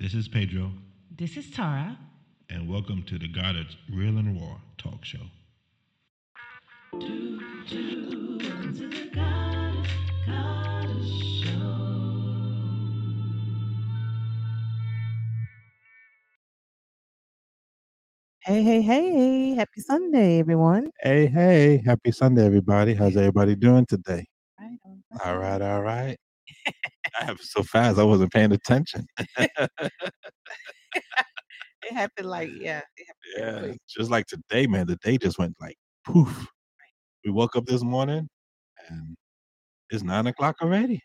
This is Pedro, This is Tara. and welcome to the Goddard's Real and Raw talk show. Hey, hey, hey. Happy Sunday, everyone. Hey, hey, happy Sunday, everybody. How's everybody doing today? Right on, All right, all right. I happened so fast, I wasn't paying attention. It happened like, yeah. Happened Yeah, just like today, man, the day just went like poof. We woke up this morning and it's nine o'clock already.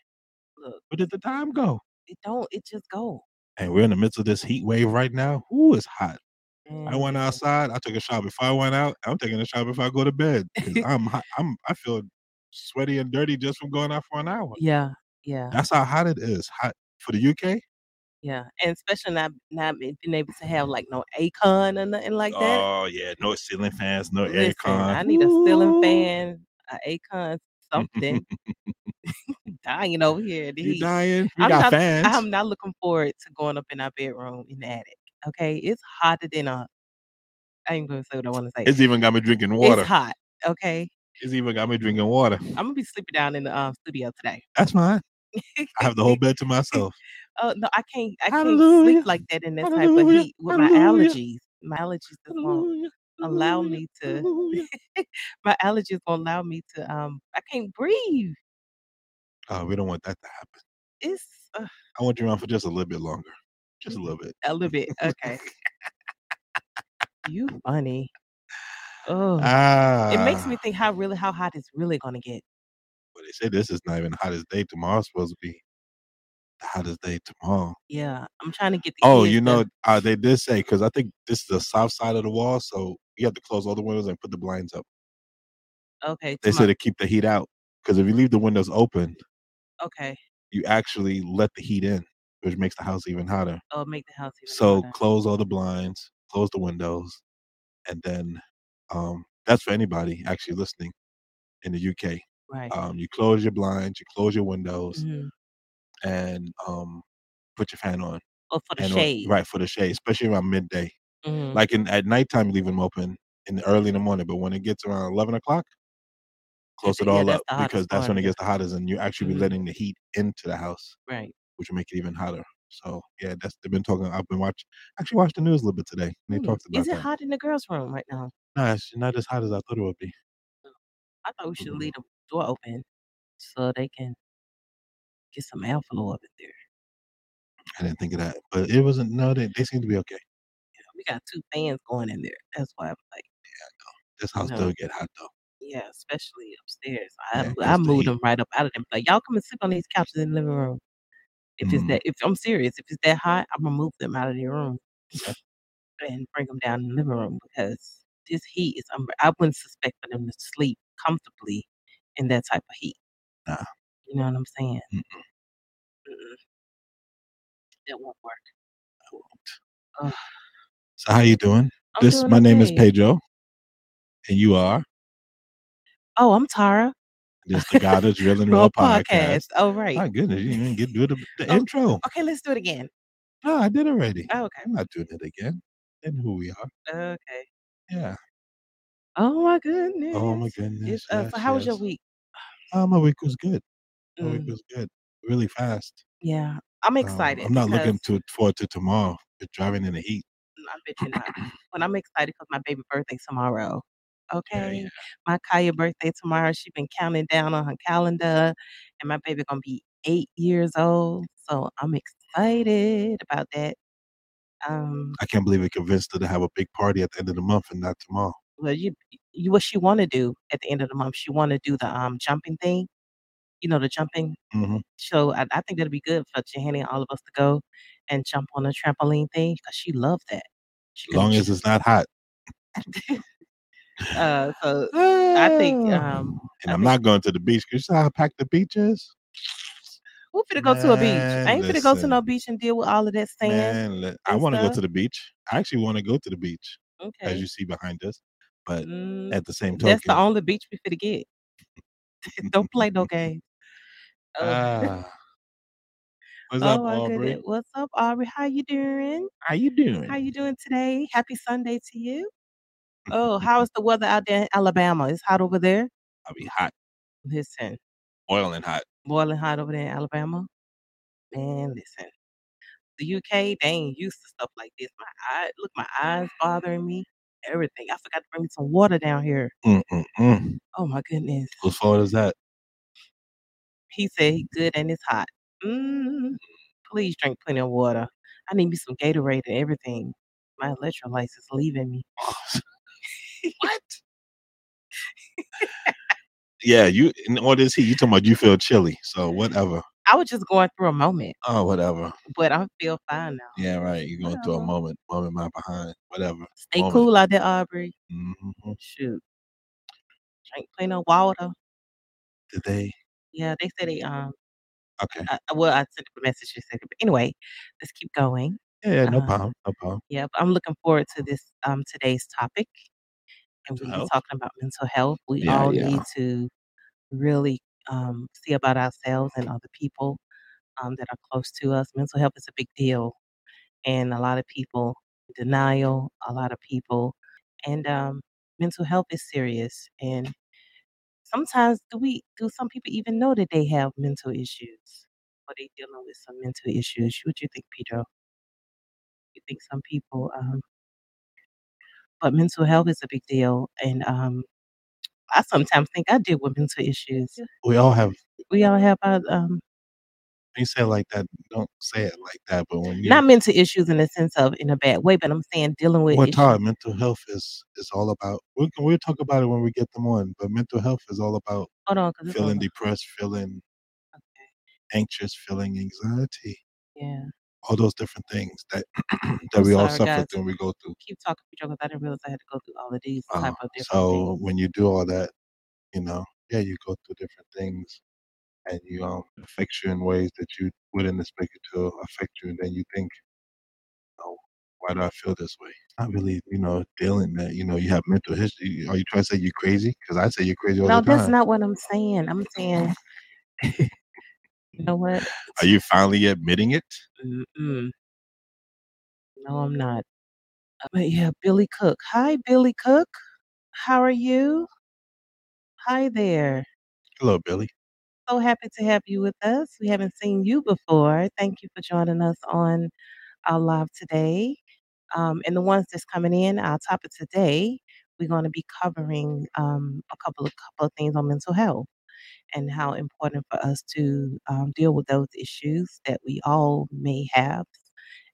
Look, Where did the time go? it don't, it just go. And we're in the midst of this heat wave right now. Ooh, it's hot. I went mm-hmm. outside. I took a shower before I went out. I'm taking a shower before I go to bed. I'm hot. I'm I feel sweaty and dirty just from going out for an hour. Yeah, yeah, That's how hot it is. Hot for the UK. yeah. And especially not not being able to have like no Acon or nothing like that. Oh yeah, no ceiling fans, no Listen, I need a ceiling fan, a Acon, something. dying over here. You dying? We I'm got not. fans. I'm not looking forward to going up in our bedroom in the attic. Okay, it's hotter than a. I ain't gonna say what I want to say. It's even got me drinking water. It's hot. Okay, It's even got me drinking water. I'm gonna be sleeping down in the um, studio today. That's fine. I have the whole bed to myself. Oh no, I can't. I can't Hallelujah. sleep like that in that type of heat with my allergies. My allergies just won't Hallelujah. allow me to. My allergies won't allow me to. Um, I can't breathe. Oh, we don't want that to happen. It's uh, I want you around for just a little bit longer. Just a little bit. a little bit okay. you funny. Oh, Ah. it makes me think how really how hot it's really gonna get. They say this is not even the hottest day. Tomorrow's supposed to be the hottest day tomorrow. Yeah, I'm trying to get the. Oh, you know, uh, they did say because I think this is the south side of the wall, so you have to close all the windows and put the blinds up. Okay, They tomorrow- say to keep the heat out because if you leave the windows open, okay. you actually let the heat in, which makes the house even hotter. Oh, make the house even So hotter. close all the blinds, close the windows, and then um, that's for anybody actually listening in the UK. Right. Um, you close your blinds, you close your windows, Mhm. and um, put your fan on. Oh, for the and on- shade. right for the shade, especially around midday. Mhm. Like in at nighttime, you leave them open in the early in the morning, but when it gets around eleven o'clock, close it yeah, all up because that's when it gets the hottest, and you actually Mhm. be letting the heat into the house, right. which will make it even hotter. So yeah, that's they've been talking. I've been watching. Actually, watched the news a little bit today. And they Mm, talked about Is it that. hot in the girls' room right now? No, it's not as hot as I thought it would be. I thought we should leave the door open so they can get some airflow up in there. I didn't think of that, but it wasn't. No, they they seem to be okay. We got two fans going in there. That's why I'm like, "Yeah, This house No. still get hot though. yeah, especially upstairs. I Yeah, 'cause I the moved heat- them right up out of them. Like y'all come and sit on these couches in the living room. If it's Mhm. that, if I'm serious, if it's that hot, I'm gonna move them out of their room and bring them down in the living room because this heat is. unbe- I wouldn't suspect for them to sleep comfortably in that type of heat. Nah. You know what I'm saying? Mm-mm. Mm-mm. That won't work. Won't. So how you doing? I'm this doing my name is. Pedro, and you are. Oh, I'm Tara. This is the Goddard's Real and Raw podcast. podcast. Oh, right. My goodness, you didn't even get do the, the Oh. intro. Okay, let's do it again. No, I did already. Oh, okay. I'm not doing it again. And who we are. Okay. Yeah. Oh my goodness. Oh my goodness. It's, uh, so yes, how was your week? Oh, my week was good. My week Mm, was good. Really fast. yeah, I'm Um, excited. I'm not looking to forward to tomorrow. But driving in the heat. I bet you're not. But I'm excited because my baby birthday tomorrow. Okay. yeah. My Kaya birthday tomorrow. She been counting down on her calendar, and my baby gonna be eight years old. So I'm excited about that. Um, I can't believe it convinced her to have a big party at the end of the month and not tomorrow. Well, you, you what she want to do at the end of the month? She want to do the um jumping thing. You know the jumping. hmm So I, I think that'll be good for Johanny and all of us to go and jump on a trampoline thing because she loved that. She As long gonna as it's not hot. Uh, so I think Ah. um, and I I'm think- not going to the beach. 'cause You saw how packed the beach is? who finna go to a beach? I ain't finna go to no beach and deal with all of that sand. Man, I want to go to the beach. I actually want to go to the beach, as you see behind us. But Mm, at the same time, that's the only beach we finna get. Don't play no games. Uh, What's Oh up, Aubrey? goodness. What's up, Aubrey? How you doing? How you doing? How you doing today? Happy Sunday to you. Oh, how is the weather out there in Alabama? It's hot over there? I'll be hot, Listen, boiling hot. boiling hot over there in Alabama. Man, listen. The UK, they ain't used to stuff like this. My eye, look, my eyes bothering me. Everything. I forgot to bring me some water down here. Mm-mm-mm. Oh my goodness. Whose fault is that? He said he good and it's hot. Mm, please drink plenty of water. I need me some Gatorade and everything. My electrolytes is leaving me. what? yeah, you in all this heat, you talking about you feel chilly. So whatever. I was just going through a moment, Oh, whatever. but I feel fine now. Yeah, right. You're going through a moment, moment my behind. Whatever. Stay Moment. cool out there, Aubrey. Mm-hmm. Shoot. Drink plenty of water. Did they? Yeah, they said they um Okay. uh, well I sent a message a second. But anyway, let's keep going. Yeah, yeah, no Uh, problem. No problem. Yeah, but I'm looking forward to this um today's topic. And we'll be talking about mental health. We Yeah, all yeah. need to really um see about ourselves and other people um that are close to us. Mental health is a big deal. And a lot of people denial, a lot of people and um mental health is serious and sometimes do we do some people even know that they have mental issues or they dealing with some mental issues? What do you think, Pedro? You think some people um but mental health is a big deal and um I sometimes think I deal with mental issues. We all have. We all have our um When you say it like that, don't say it like that. But when you not mental issues in the sense of in a bad way, but I'm saying dealing with Well. Todd, mental health is is all about. We can we'll talk about it when we get them on. But mental health is all about Hold on, feeling depressed, feeling Okay. anxious, feeling anxiety, Yeah. All those different things that that we all suffer guys. through and we go through. Keep talking, Pedro, because I didn't realize I had to go through all of these Uh, type of different so things. when you do all that, you know, yeah, you go through different things, and you um affect you in ways that you wouldn't expect it to affect you, and then you think, oh, why do I feel this way? It's not really, you know, dealing that. You know, you have mental history. Are you trying to say you're crazy? Because I say you're crazy all No, the time. No, that's not what I'm saying. I'm saying you know what? Are you finally admitting it? Mm-mm. No, I'm not. Uh, But yeah, Billy Cook. Hi, Billy Cook. How are you? Hi there. Hello, Billy. So happy to have you with us. We haven't seen you before. Thank you for joining us on our live today. Um, and the ones that's coming in, our topic today, we're going to be covering um, a couple of couple of things on mental health and how important for us to um, deal with those issues that we all may have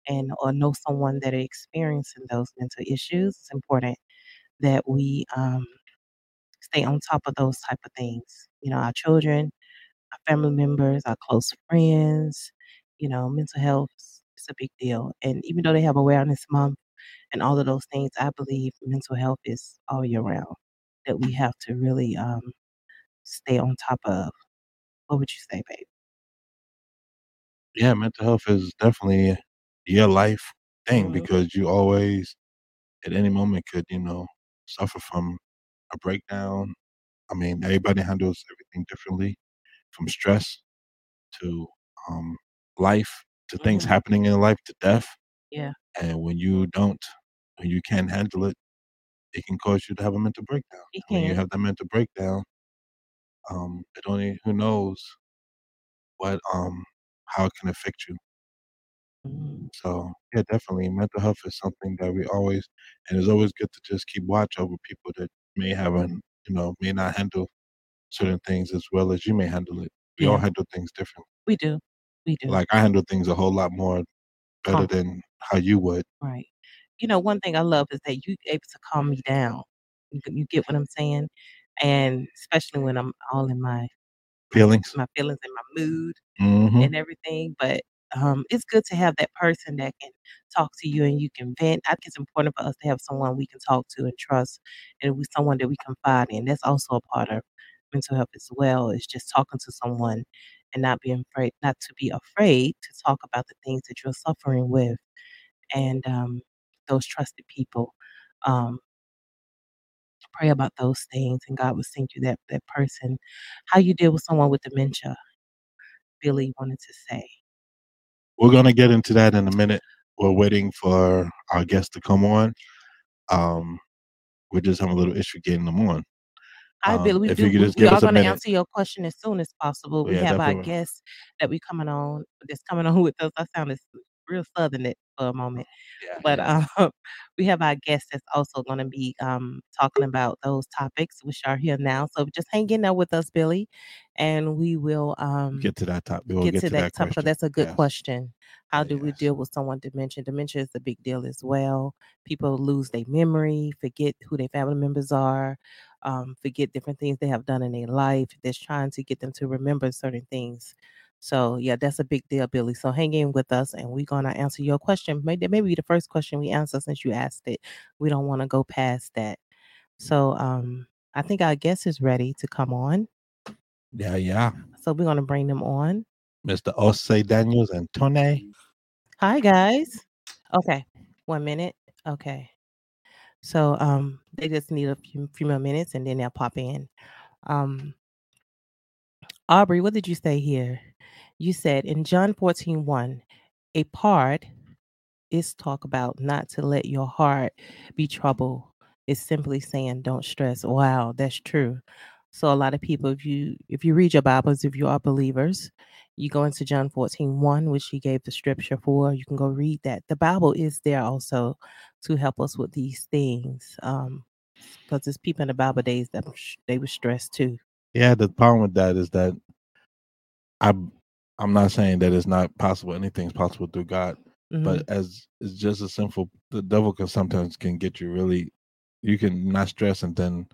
and or know someone that are experiencing those mental issues. It's important that we um, stay on top of those type of things. You know, our children, our family members, our close friends. You know, mental health is a big deal. And even though they have awareness month and all of those things, I believe mental health is all year round that we have to really um, stay on top of. What would you say, babe? Yeah, mental health is definitely your life thing Mhm. because you always, at any moment, could you know suffer from a breakdown. I mean, everybody handles everything differently, from stress to um, life to things Mhm. happening in life to death. Yeah. And when you don't, when you can't handle it, it can cause you to have a mental breakdown. When you have that mental breakdown, um, it only who knows what um how it can affect you. Mhm. So yeah, definitely mental health is something that we always and it's always good to just keep watch over people that may have an you know, may not handle certain things as well as you may handle it. We all handle things different. We do. We do. Like I handle things a whole lot more better than how you would. Right. You know, one thing I love is that you able to calm me down. You, you get what I'm saying? And especially when I'm all in my Feelings. my feelings and my mood Mhm. and everything. But um, it's good to have that person that can talk to you and you can vent. I think it's important for us to have someone we can talk to and trust, and with someone that we confide in. That's also a part of mental health as well. Is just talking to someone and not being afraid, not to be afraid to talk about the things that you're suffering with, and um, those trusted people. Um, pray about those things, and God will send you that that person. How you deal with someone with dementia? Billy wanted to say. we're gonna get into that in a minute. We're waiting for our guest to come on. Um, we're just having a little issue getting them on. I Um, believe we if do. you could We, we are going to answer your question as soon as possible. We Yeah, have our definitely. guest that we coming on. That's coming on with us. I sounded real southern it for a moment, Yeah, but yeah. um, we have our guest that's also going to be um talking about those topics, which are here now. So just hang in there with us, Billy, and we will um Get to that topic. We'll get get to to that that topic. question. That's a good Yes. question. How do we deal with someone dementia? Dementia is a big deal as well. People lose their memory, forget who their family members are, um, forget different things they have done in their life. That's trying to get them to remember certain things. So yeah, that's a big deal, Billy. So hang in with us, and we're gonna answer your question. Maybe maybe the first question we answer since you asked it. We don't want to go past that. So um, I think our guest is ready to come on. Yeah, yeah. So we're gonna bring them on. Mr. Osei Daniels and Tone. Hi guys. Okay, one minute. Okay. So um they just need a few, few more minutes and then they'll pop in. Um Aubrey, what did you say here? You said in John 14, 1, a part is talk about not to let your heart be troubled. It's simply saying don't stress. Wow, that's true. So a lot of people, if you if you read your Bibles, if you are believers, you go into John 14, 1, which he gave the scripture for. You can go read that. The Bible is there also to help us with these things. Um, because there's people in the Bible days that they were stressed too. Yeah, the problem with that is that I I'm not saying that it's not possible. Anything's possible through God. Mhm. But as it's just a sinful the devil can sometimes can get you really you can not stress and then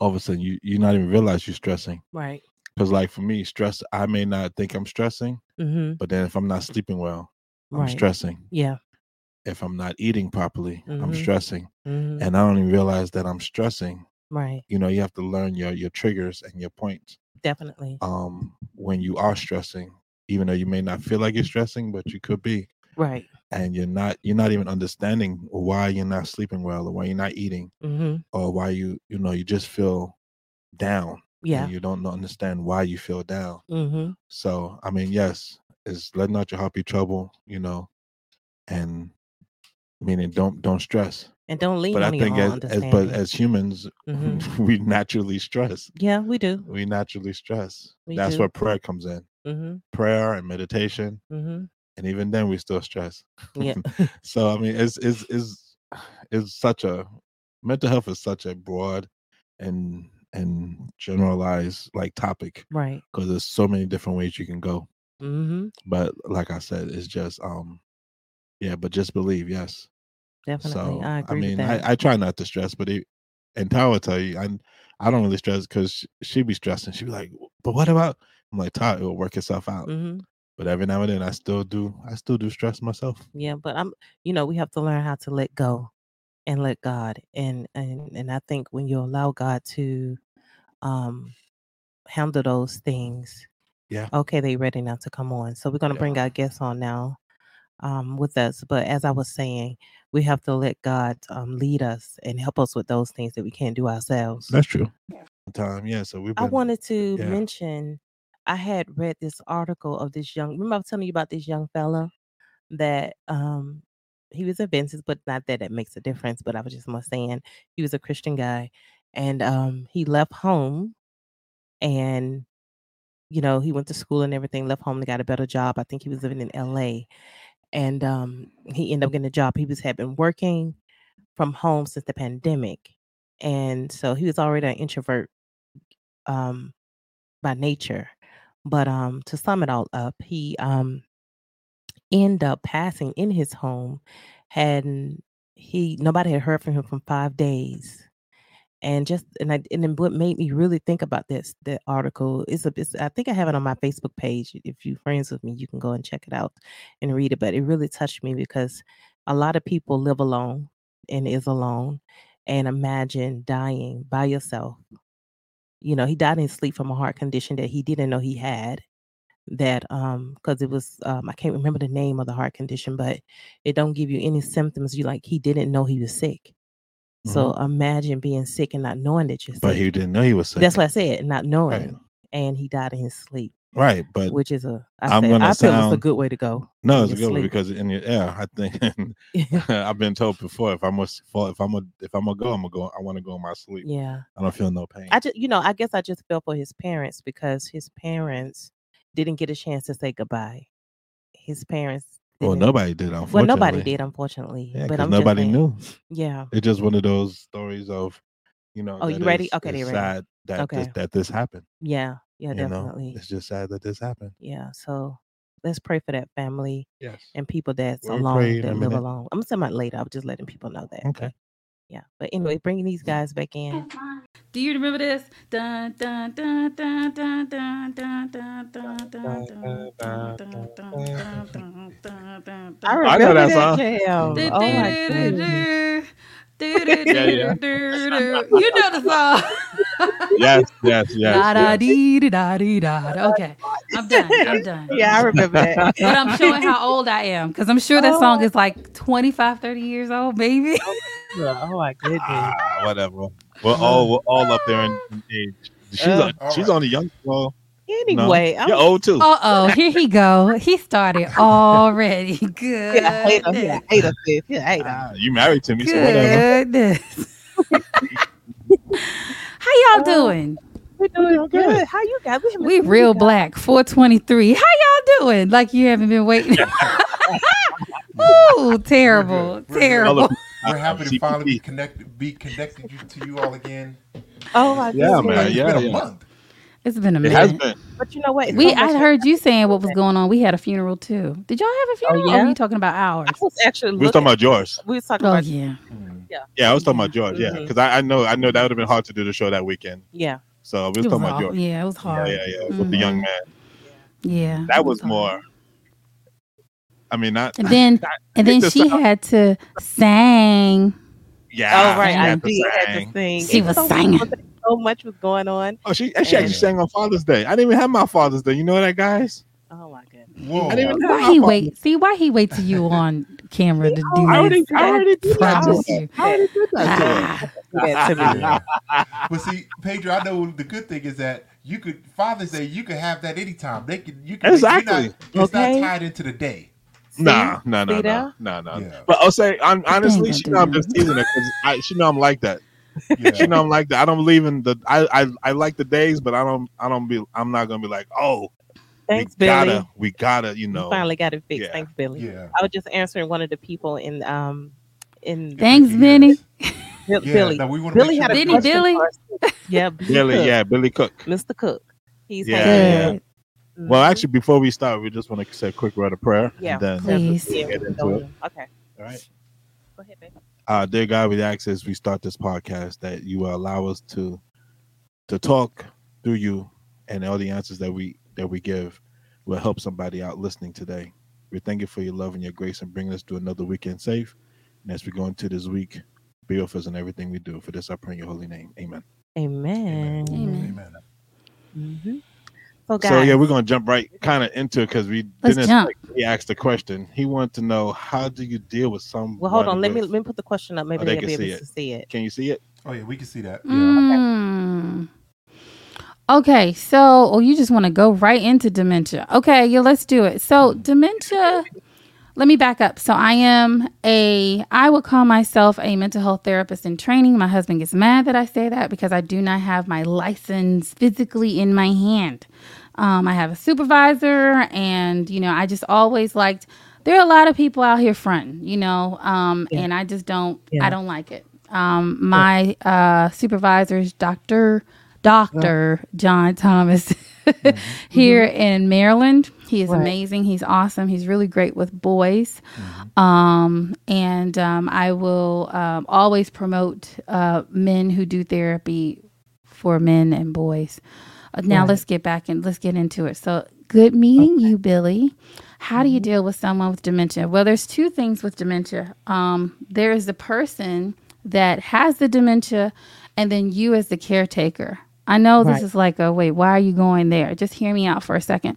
all of a sudden you you not even realize you're stressing. right. Because like for me, stress I may not think I'm stressing, Mm-hmm. but then if I'm not sleeping well, I'm Right. stressing. Yeah. If I'm not eating properly, I'm Mhm. stressing. Mm-hmm. And I don't even realize that I'm stressing. right. You know, you have to learn your your triggers and your points. Definitely. Um when you are stressing, even though you may not feel like you're stressing, but you could be. Right. And you're not you're not even understanding why you're not sleeping well or why you're not eating Mm-hmm. or why you you know you just feel down. Yeah. And you don't know- understand why you feel down. Mm-hmm. So I mean, yes, is let not your heart be trouble, you know, and meaning don't don't stress. And don't lean But I think as, as but as humans, Mhm. we naturally stress. yeah, we do. We naturally stress. We That's do. where prayer comes in. Mm-hmm. Prayer and meditation, Mm-hmm. and even then we still stress. Yeah. so I mean, it's it's it's it's such a mental health is such a broad and and generalized like topic right. because there's so many different ways you can go. Mm-hmm. But like I said, it's just um yeah, but just believe, yes. Definitely. So I agree mean, with that. I, I try not to stress, but it, and Tara will tell you, I I don't really stress because she be stressing. She be like, "But what about?" I'm like, "Tara, it will work itself out." mm-hmm. But every now and then, I still do. I still do stress myself. Yeah, but I'm you know, we have to learn how to let go and let God. And and and I think when you allow God to um handle those things, Yeah. okay, they ready now to come on. So we're gonna Yeah. bring our guests on now um with us. But as I was saying, we have to let God um lead us and help us with those things that we can't do ourselves. That's true. Time, yeah. So we've I wanted to yeah. mention I had read this article of this young remember I was telling you about this young fella that um he was Adventist, but not that it makes a difference, but I was just more saying he was a Christian guy and um he left home and you know, he went to school and everything, left home and got a better job. I think he was living in LA. And um he ended up getting a job. He was had been working from home since the pandemic. And so he was already an introvert um by nature. But um to sum it all up, he um ended up passing in his home and he nobody had heard from him from five days and just and I and then what made me really think about this the article is a it's, I think I have it on my Facebook page. If you friends with me, you can go and check it out and read it. But it really touched me because a lot of people live alone and is alone and imagine dying by yourself. You know, he died in his sleep from a heart condition that he didn't know he had. That um because it was um I can't remember the name of the heart condition, but it don't give you any symptoms. You like he didn't know he was sick. So imagine being sick and not knowing that you're sick. Mm-hmm. But he didn't know he was sick. That's what I said, not knowing. Right. And he died in his sleep. Right, but which is a I, I'm gonna I feel it's a good way to go. no, it's a good sleep. because in your yeah, I think I've been told before if I'm if I'm a if I'm gonna go, I'm gonna go. I want to go in my sleep. yeah. I don't feel no pain. I just, you know, I guess I just felt for his parents because his parents didn't get a chance to say goodbye. His parents. well, didn't- nobody did. Well, Unfortunately. nobody did, unfortunately. Yeah, but nobody saying- knew. Yeah. It's just one of those stories of, you know. Oh, you ready? is- Okay, it's they ready. sad that this, Okay. that this happened. Yeah. Yeah. you know? Definitely. it's just sad that this happened. Yeah. So let's pray for that family Yes. and people that's We'll alone pray in a that live minute. alone. I'm saying about later. I was just letting people know that. Okay. Yeah. But anyway, bringing these guys back in. Do you remember this? Dun, dun, dun, dun, dun, dun, dun, dun, dun, dun, dun, dun, dun, dun, dun, dun, dun, dun, I dun. remember know that that, song. jam. Do, Oh my do, do, do, do, Yeah, do, do, do. You know the song. Yes, yes, yes. Da da yes. dee da da dee da. da. Okay, I'm done. I'm done. Yeah, I remember that. But I'm showing how old I am because I'm sure that song is like 25, 30 years old, baby. oh my goodness. Ah, whatever. We're all we're all up there in, in age. She's Uh, a, she's only young. Well, no. Anyway, I'm you're old too. Uh oh, here he go. He started already. Good. yeah, hater. Yeah, hater, sis. Yeah, hater. Ah, you married to me, so whatever. Goodness. How y'all doing? We're doing doing good. good. How you guys? We, We real guys. black. 423. How y'all doing? Like you haven't been waiting. Ooh, terrible. We're- we're- Terrible. We're happy to finally be connected, be connected to you all again. Oh my Yeah, goodness. man. Like, it's yeah, been a yeah. month. It's been a It has been. But you know what? It's We I heard you saying what was going on. We had a funeral too. Did y'all have a oh, funeral? Or yeah? were you talking about ours? I was actually We was talking about yours. We was talking Oh about yeah. Yeah, Yeah, I was talking about yours. Yeah, mm-hmm. because I, I know I know that would have been hard to do the show that weekend. yeah. So we was was talking about hard. yours. Yeah, it was Yeah, hard. yeah, yeah. With the mm-hmm. young man, Yeah. that it was more. I mean, not. And then and then she sound- uh, had to sing. Yeah. oh right, she I had to did have to sing. sing. She It was so, singing. So much was going on. Oh, she and she actually sang on Father's Day. I didn't even have my Father's Day. You know that, guys? Oh my goodness. Whoa. I didn't even have Why he Father's wait? See why he wait till you on camera to do I I already, this? I already did that. to Promise her. you. I already did that to. Ah, Do that. Yeah. but see, Pedro, I know the good thing is that you could Father's Day, you could have that anytime. They could you can Exactly. You're not, it's Okay. not tied into the day. Nah, no, no, See no, there? no, no. Yeah. But I'll say, I'm, honestly, she know I'm just teasing her because I she know I'm like that. Yeah. She know I'm like that. I don't believe in the. I, I, I like the days, but I don't. I don't be. I'm not gonna be like, oh, Thanks, we Billy. gotta, we gotta, you You know. finally got it fixed. yeah. Thanks, Billy. yeah. I was just answering one of the people in um in Thanks, Yeah. Benny. Bill- Yeah. Billy. Now we Billy make had a Benny, Billy? Yeah, Billy Billy, Cook. yeah, Billy Cook. Mr. Cook. He's Yeah, had- Good. Well, Mhm. actually, before we start, we just want to say a quick word of prayer. Yeah. And then, Please. Get into it. Okay. all right. Go ahead, baby. Uh, dear God, we ask as we start this podcast that you will allow us to to talk through you, and all the answers that we that we give will help somebody out listening today. We thank you for your love and your grace and bringing us to another weekend safe. And as we go into this week, be with us in everything we do. For this, I pray in your holy name. Amen. Amen. Amen. Amen. So, So yeah, we're gonna jump right kind of into it because we Let's didn't jump. expect he asked the question. He wanted to know how do you deal with some. well, hold on. Let me let me put the question up. Maybe Oh, they they'll can be see able it. to see it. Can you see it? Oh yeah, we can see that. Yeah. Mm. Okay, so oh, you just want to go right into dementia. Okay, yeah, let's do it. So dementia. Let me back up. So I am a. I would call myself a mental health therapist in training. My husband gets mad that I say that because I do not have my license physically in my hand. Um, I have a supervisor, and you know, I just always liked. There are a lot of people out here fronting, you know, um, Yeah. and I just don't. Yeah. I don't like it. Um, my uh, supervisors, Doctor Doctor John Thomas, here in Maryland. He is Right. amazing. He's awesome. He's really great with boys. Um, and um, I will um, always promote uh, men who do therapy for men and boys. Uh, now Right. let's get back and let's get into it. So, good meeting you, Billy. How do you deal with someone with dementia? Well, there's two things with dementia. Um, there is the person that has the dementia, and then you as the caretaker. I know this Right. is like a wait, why are you going there? Just hear me out for a second.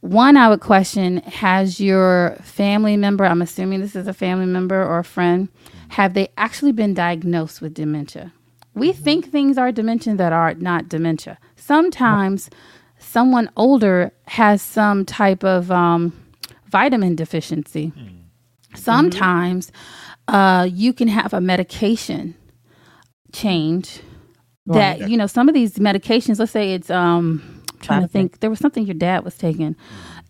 One, I would question has your family member, I'm assuming this is a family member or a friend, have they actually been diagnosed with dementia? We think things are dementia that are not dementia. Sometimes someone older has some type of um, vitamin deficiency. Sometimes uh, you can have a medication change that you know some of these medications. Let's say it's um, I'm trying to think. There was something your dad was taking.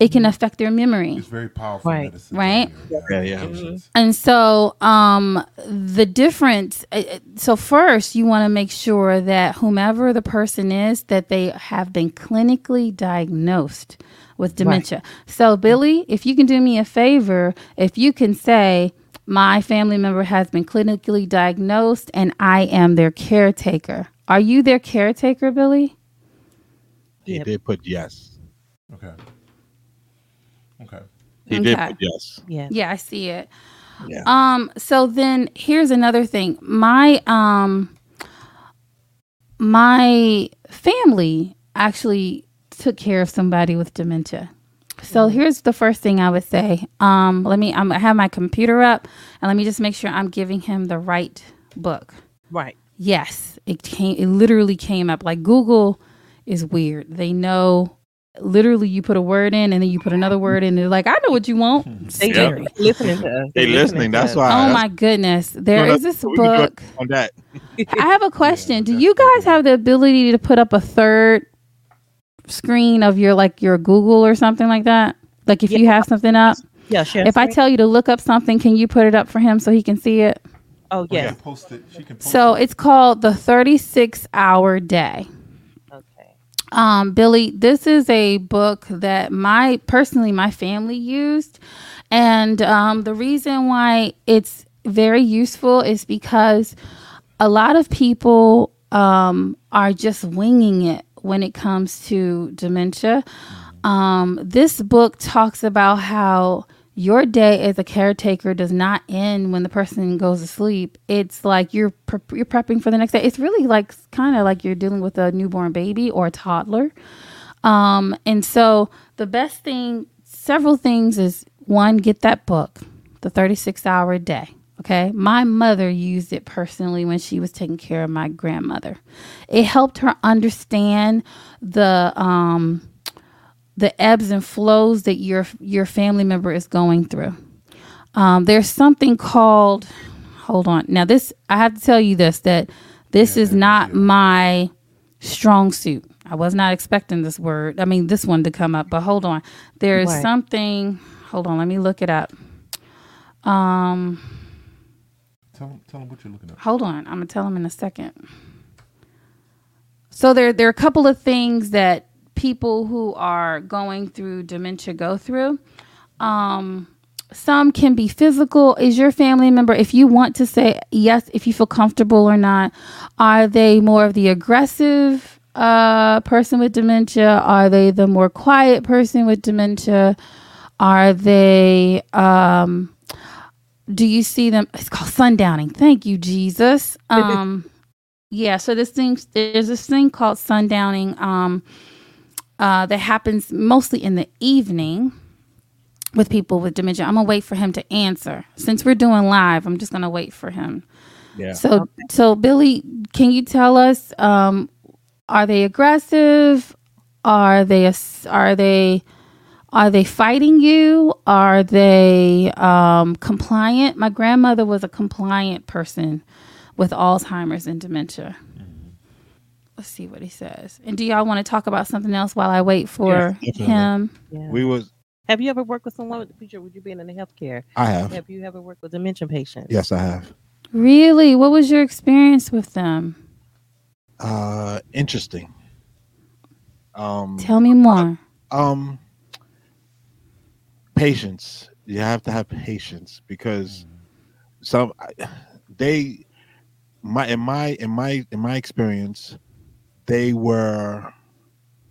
It can affect their memory. It's very powerful Right. medicine. Right. Yeah, yeah. Medications. And so, um, the difference. uh, uh, So first, you want to make sure that whomever the person is, that they have been clinically diagnosed with dementia. So, Billy, if you can do me a favor, if you can say, "My family member has been clinically diagnosed, and I am their caretaker." Are you their caretaker, Billy? He Yep. did put yes. Okay. Okay. He did put yes. Yeah. Yeah, I see it. Yeah. Um, so then here's another thing. My um my family actually took care of somebody with dementia. So here's the first thing I would say. Um, let me I'm, I have my computer up and let me just make sure I'm giving him the right book. Right. Yes, it came it literally came up. Like Google is weird. They know literally you put a word in and then you put another word in and they're like, I know what you want. They Scary. listening to us. They They're listening. That's why. Oh my goodness. There No, is this we can do it book. on that. I have a question. Do you guys have the ability to put up a third screen of your like your Google or something like that? Like if you have something up, Yeah, share if I tell you to look up something, can you put it up for him so he can see it? Oh She yes. can post it. She can post So it. it's called the 36 hour day. Okay. Um, Billy, this is a book that my personally my family used, and um, the reason why it's very useful is because a lot of people um, are just winging it when it comes to dementia. Um, this book talks about how your day as a caretaker does not end when the person goes to sleep. It's like you're pre- you're prepping for the next day. It's really like kind of like you're dealing with a newborn baby or a toddler. Um, and so the best thing, several things is one, get that book, the 36 hour day. Okay. My mother used it personally when she was taking care of my grandmother. It helped her understand the, um, the ebbs and flows that your your family member is going through. Um, there's something called hold on. Now this I have to tell you this that this is not my strong suit. I was not expecting this word. I mean this one to come up, but hold on. There's Right. something hold on, let me look it up. Um Tell tell him what you're looking at. hold on i'm gonna tell them in a second so there there are a couple of things that people who are going through dementia go through um some can be physical. Is your family member if you want to say yes if you feel comfortable or not are they more of the aggressive uh person with dementia? Are they the more quiet person with dementia? Are they um do you see them? It's called sundowning. Thank you jesus. Um yeah so this thing there's this thing called sundowning. Um uh that happens mostly in the evening with people with dementia. I'm gonna wait for him to answer. Since we're doing live i'm just gonna wait for him. Yeah. so so billy can you tell us um are they aggressive? Are they are they are they fighting you? Are they um compliant? My grandmother was a compliant person with alzheimer's and dementia let's see what he says and do y'all want to talk about something else while i wait for Yes, him Yeah. We was. Have you ever worked with someone with the future? Would you be in the healthcare? I have. Have you ever worked with dementia patients? Yes, I have. really what was your experience with them Uh, interesting. Um, tell me more um, patience. You have to have patience because some they my in my in my in my experience they were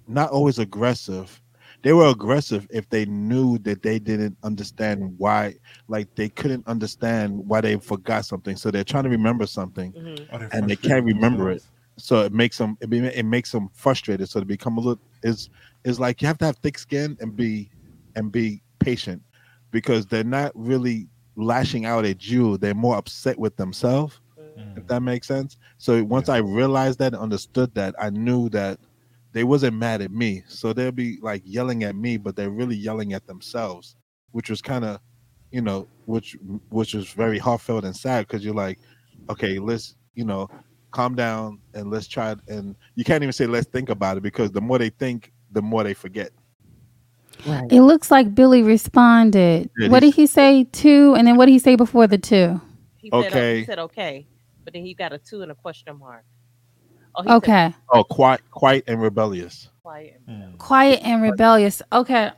not always aggressive. They were aggressive if they knew that they didn't understand why like they couldn't understand why they forgot something. So they're trying to remember something Mhm. And they can't remember it. so it makes them it, be, it makes them frustrated. So to become a little is is like you have to have thick skin and be and be patient because they're not really lashing out at you. They're more upset with themselves if Mm. that makes sense so once i realized that and understood that i knew that they wasn't mad at me. So they'll be like yelling at me, but they're really yelling at themselves, which was kind of, you know, which which was very heartfelt and sad because you're like, okay, let's you know, calm down and let's try it. And you can't even say let's think about it because the more they think, the more they forget. Right. It looks like Billy responded. Yeah, what did he say? Two, and then what did he say before the two? He said, uh, Okay. he said okay, but then he got a two and a question mark. Oh, he said Okay, Oh, quiet, quiet and rebellious. quiet. Quiet and rebellious. Okay,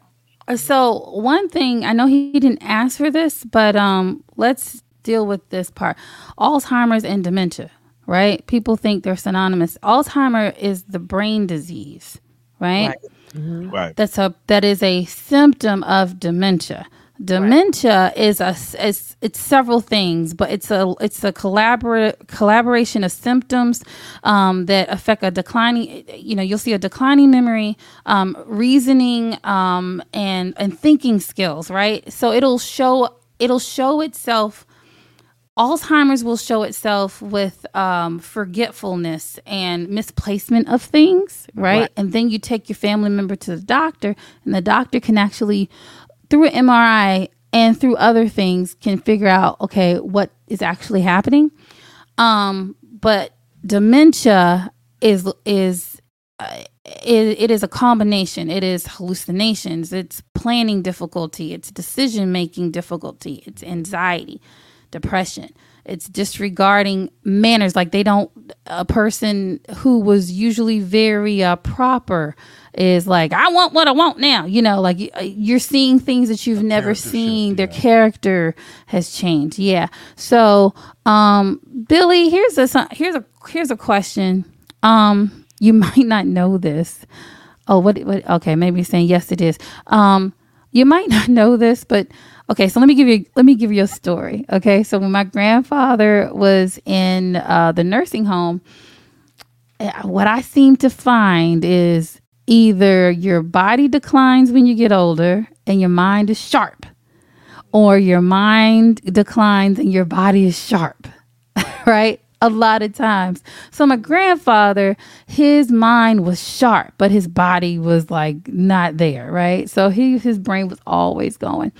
Uh, so one thing I know he didn't ask for this, but um, let's deal with this part: Alzheimer's and dementia. Right? People think they're synonymous. Alzheimer is the brain disease, right? Right. Mhm. Right. that's a that is a symptom of dementia dementia is a it's, it's several things but it's a it's a collabora- collaboration of symptoms um, that affect a declining you know you'll see a declining memory um, reasoning um, and and thinking skills right so it'll show it'll show itself Alzheimer's will show itself with um, forgetfulness and misplacement of things, right? Right. And then you take your family member to the doctor, and the doctor can actually, through an MRI and through other things, can figure out okay what is actually happening. Um, but dementia is is uh, it, it is a combination. It is hallucinations. It's planning difficulty. It's decision making difficulty. It's anxiety, depression. It's disregarding manners. Like they don't. A person who was usually very uh, proper is like, I want what I want now. You know, like uh, you're seeing things that you've never character shift, seen. Their yeah. character has changed. Yeah. So, um, Billy, here's a here's a here's a question. Um, you might not know this. Oh, what? What? Okay, maybe saying yes. It is. Um, you might not know this, but okay. So let me give you let me give you a story. Okay, so when my grandfather was in uh, the nursing home, eh, what I seem to find is either your body declines when you get older and your mind is sharp, or your mind declines and your body is sharp, right? A lot of times. So my grandfather, his mind was sharp, but his body was like not there, right? So he his brain was always going.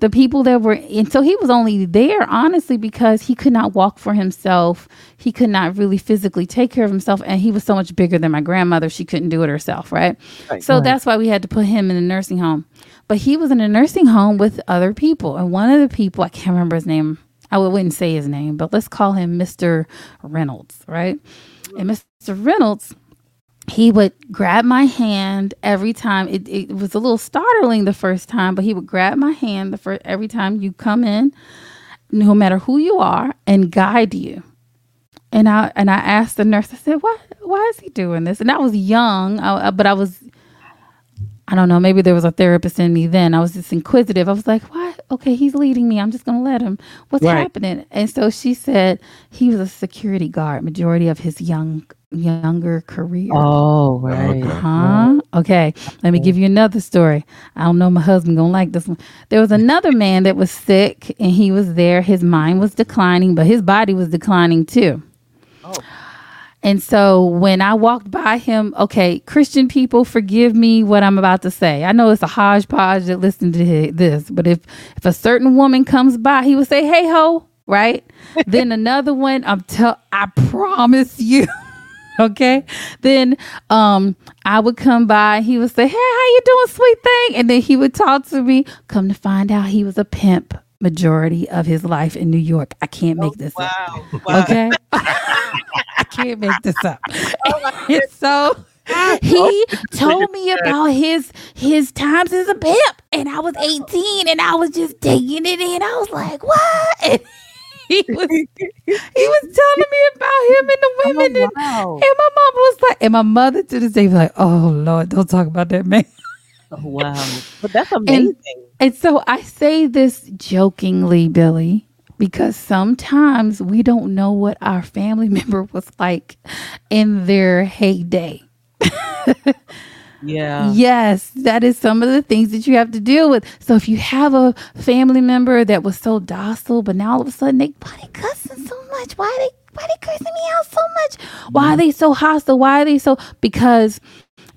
The people that were and so he was only there honestly because he could not walk for himself. He could not really physically take care of himself and he was so much bigger than my grandmother. She couldn't do it herself, right? Right. So Right. that's why we had to put him in a nursing home. But he was in a nursing home with other people. And one of the people, I can't remember his name. I wouldn't say his name, but let's call him Mr. Reynolds, right? And Mr. Reynolds, he would grab my hand every time. It, it was a little startling the first time, but he would grab my hand the first every time you come in, no matter who you are, and guide you. And I and I asked the nurse. I said, "Why? Why is he doing this?" And I was young, I, but I was I don't know, maybe there was a therapist in me then. I was just inquisitive. I was like, what? Okay, he's leading me. I'm just going to let him. What's Right. happening? And so she said he was a security guard majority of his young younger career. Oh, right. Okay. Huh? Okay. Let me give you another story. I don't know my husband gonna like this one. There was another man that was sick and he was there. His mind was declining, but his body was declining too. Oh. And so when I walked by him, okay, Christian people, forgive me what I'm about to say. I know it's a hodgepodge that listen to this, but if if a certain woman comes by, he would say, "Hey ho," right? then another one, I'm tell, I promise you. okay then um i would come by he would say hey how you doing sweet thing and then he would talk to me come to find out he was a pimp majority of his life in new york i can't make this up Wow. wow. okay can't make this up oh and so he oh, told me about his his times as a pimp and i was 18 and i was just taking it in i was like what and he was he was telling me about him and the oh, women and, Oh, wow. and my mom was like and my mother to this day was like oh lord don't talk about that man Oh, wow. But that's amazing. and so I say this jokingly, Billy, because sometimes we don't know what our family member was like in their heyday. yeah. Yes, that is some of the things that you have to deal with. So if you have a family member that was so docile, but now all of a sudden they why they cussing so much? Why are they why are they cursing me out so much? Why are they so hostile? Why are they so because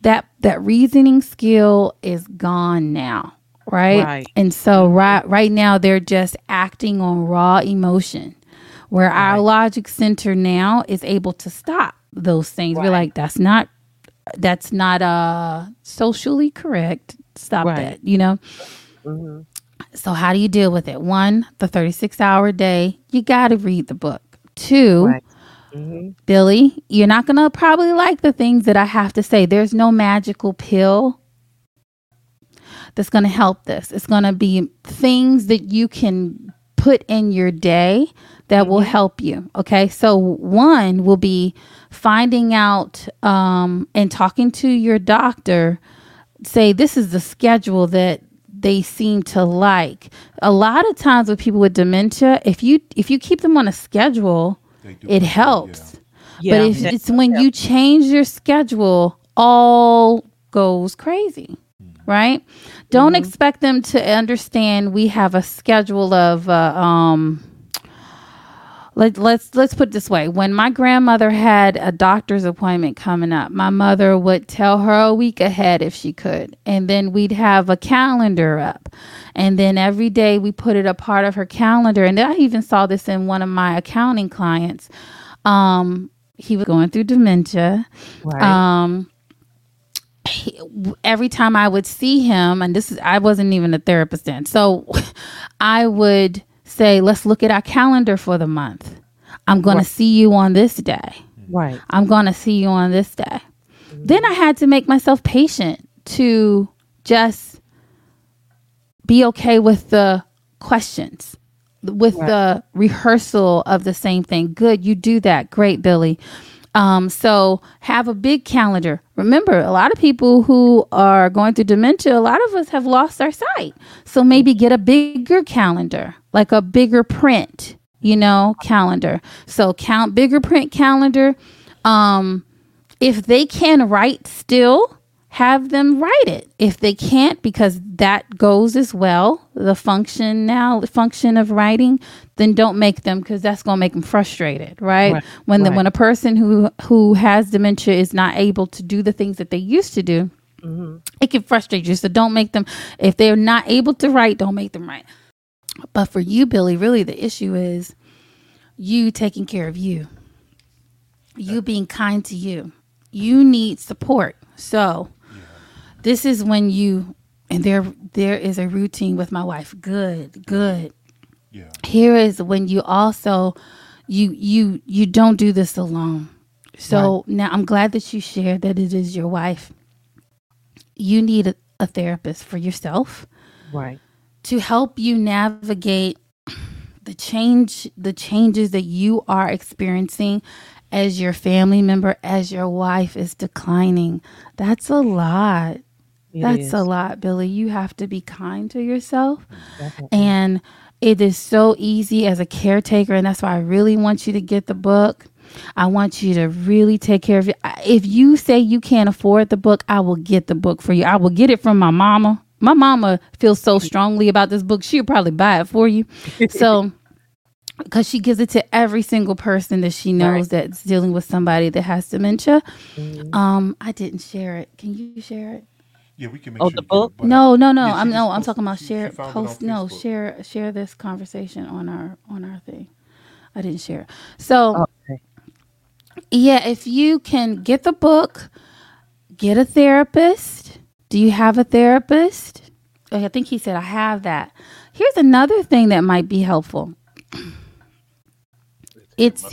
that that reasoning skill is gone now, right? Right. And so right right now they're just acting on raw emotion. Where our logic center now is able to stop those things. We're like, that's not that's not uh socially correct. Stop Right. that, you know? hmm So how do you deal with it? One, the 36 hour day, you got to read the book. Two, Right. hmm Billy, you're not going to probably like the things that I have to say. There's no magical pill that's going to help this. It's going to be things that you can put in your day that will help you. Okay. So, one will be finding out um, and talking to your doctor. Say, this is the schedule that they seem to like. A lot of times with people with dementia, if you if you keep them on a schedule, it helps. Yeah. But if it's when you change your schedule, all goes crazy, right? Don't expect them to understand we have a schedule of uh, um let, let's let's put it this way. When my grandmother had a doctor's appointment coming up my mother would tell her a week ahead if she could. And then we'd have a calendar up. And then every day we put it a part of her calendar. And i even saw this in one of my accounting clients. Um he was going through dementia. Right. um he- every time i would see him and this is i wasn't even a therapist then so i would say let's look at our calendar for the month. I'm going to see you on this day. Right. i'm going to see you on this day. Mm-hmm. Then i had to make myself patient to just be okay with the questions with Right. the rehearsal of the same thing. Good you do that. Great billy um, so have a big calendar. Remember, a lot of people who are going through dementia, a lot of us have lost our sight. So maybe get a bigger calendar, like a bigger print, you know, calendar. So count bigger print calendar. Um, if they can write still, have them write it. If they can't, because that goes as well, the function now, the function of writing, then don't make them because that's going to make them frustrated, right? Right, When the right. when a person who who has dementia is not able to do the things that they used to do, hmm it can frustrate you. So don't make them if they're not able to write, don't make them write. But for you, Billy, really the issue is you taking care of you. You being kind to you. You need support. So this is when you and there there is a routine with my wife. Good, good. Yeah. Here is when you also you you you don't do this alone. So now I'm glad that you shared that it is your wife. You need a, a therapist for yourself Right. to help you navigate the change the changes that you are experiencing as your family member as your wife is declining that's a lot It that's is. a lot billy. You have to be kind to yourself. Definitely. and it is so easy as a caretaker and that's why i really want you to get the book. I want you to really take care of it. If you say you can't afford the book i will get the book for you. I will get it from my mama. My mama feels so strongly about this book she'll probably buy it for you. So because she gives it to every single person that she knows that's dealing with somebody that has dementia. Mhm. um i didn't share it. Can you share it Yeah, we can make Oh, sure the you get it, book? but- no, no, no. Yeah, I'm just no. I'm talking about share she found it post. No, share share this conversation on our on our thing. I didn't share. it. So Okay. yeah, if you can get the book, get a therapist. Do you have a therapist? I think he said I have that. Here's another thing that might be helpful. It's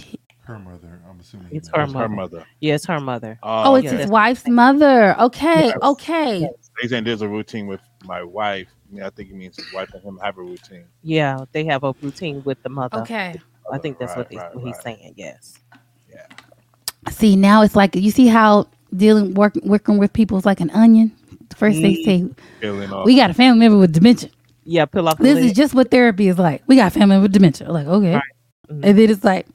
Her mother, I'm assuming. It's her knows. It's her mother. mother. Yeah, it's her mother. oh, it's yeah, his wife's mother. Okay, Yes. okay. They saying there's a routine with my wife. I, mean, I think it means his wife and him have a routine. Yeah, they have a routine with the mother. Okay. I think that's what, they, right, what he's right. saying. Yes. Yeah. See, now it's like you see how dealing working working with people is like an onion. First they Mm. say Peeling we got a family member with dementia. Yeah, peel off the This lid. is just what therapy is like. We got a family member with dementia. Like okay, Right. Mhm. and then it's like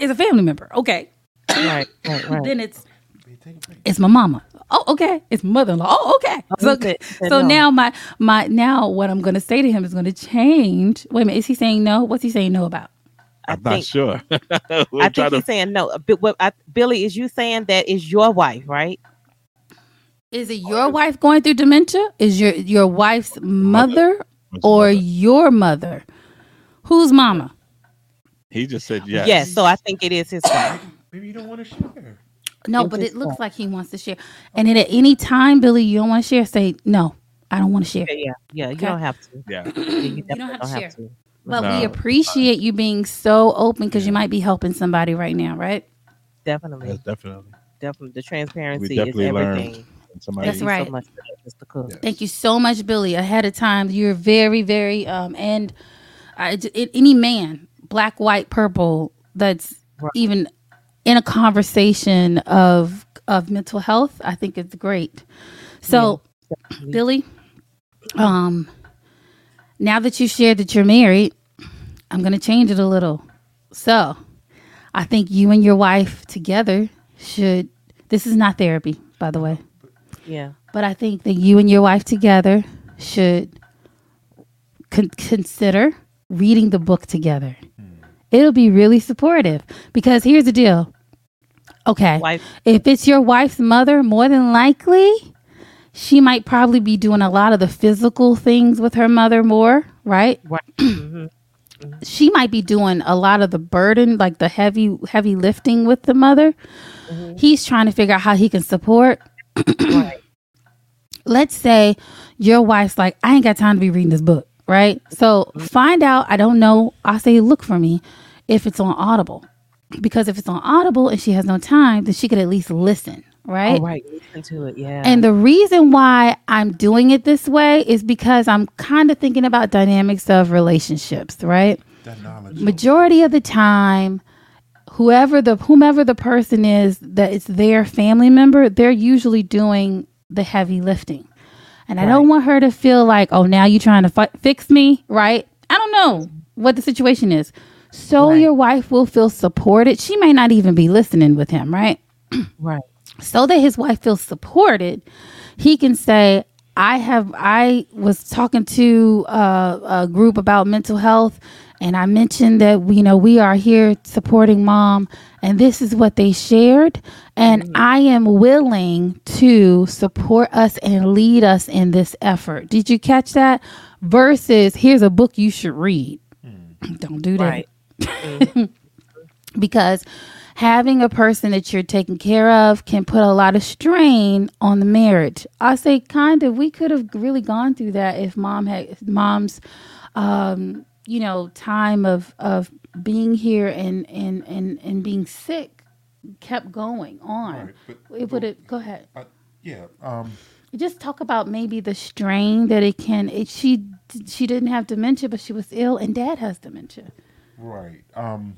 it's a family member. Okay, right, right, right. then it's Hey, take a break. it's my mama. Oh okay, it's mother in law. Oh okay. Oh, so, He said- he said so no. now my my now what I'm gonna say to him is gonna change. Wait a minute, is he saying no? What's he saying no about? I I'm not think, sure. we'll I think to he's saying no. But what I, Billy is you saying that is your wife, right? Is it your wife going through dementia? Is your your wife's mother His or mother. your mother? Who's mama? He just said yes. Yes. so I think it is his wife. Maybe you don't want to share. No, It's but it looks fault. like he wants to share. And then at any time, Billy, you don't want to share, say no. I don't want to share. Yeah, yeah, yeah. You Okay. don't have to. Yeah. Yeah, you don't have to don't share. have to. But we appreciate you being so open because you might be helping somebody right now, right? Definitely, Yes, definitely. definitely. The transparency is definitely learned everything. And somebody That's Thank you right. So much for Mr. Cook. Thank you so much, Billy. Ahead of time, you're very, very um and I, it, any man, black, white, purple, that's Right. even in a conversation of of mental health, I think it's great. So, definitely. Billy, um, now that you shared that you're married, I'm going to change it a little. So, I think you and your wife together should. This is not therapy, by the way. Yeah. But I think that you and your wife together should con- consider reading the book together. It'll be really supportive because here's the deal. Okay. Wife. If it's your wife's mother, more than likely, she might probably be doing a lot of the physical things with her mother more, right? Right. hmm She might be doing a lot of the burden, like the heavy, heavy lifting with the mother. Mm-hmm. He's trying to figure out how he can support right. let's say your wife's like, I ain't got time to be reading this book, right? So mm-hmm. find out, I don't know, I'll say look for me if it's on Audible. Because if it's on Audible and she has no time, then she could at least listen, right? Oh, right. Listen to it. Yeah. And the reason why I'm doing it this way is because I'm kind of thinking about dynamics of relationships, right? That majority of the time whoever the whomever the person is that it's their family member they're usually doing the heavy lifting and i don't want her to feel like oh now you're trying to fi- fix me right i don't know what the situation is so Right. your wife will feel supported. She may not even be listening with him right? Right. so that his wife feels supported he can say i have i was talking to uh, a group about mental health and i mentioned that you know we are here supporting mom and this is what they shared and i am willing to support us and lead us in this effort. Did you catch that? Versus here's a book you should read. Don't do that. Right. Because having a person that you're taking care of can put a lot of strain on the marriage. I say kind of we could have really gone through that if mom had mom's um you know time of of being here and and and and being sick kept going on. Right, but- it would have go ahead. Uh, yeah. Um. Just talk about maybe the strain that it can it, she she didn't have dementia but she was ill and dad has dementia. Right. Um,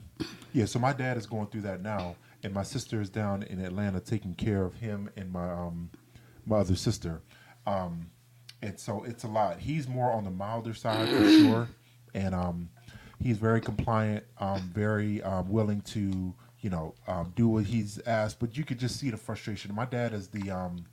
yeah. So my dad is going through that now, and my sister is down in Atlanta taking care of him and my um, my other sister. Um, and so it's a lot. He's more on the milder side for sure, and um, he's very compliant, um, very um, willing to you know um, do what he's asked. But you could just see the frustration. My dad is the um,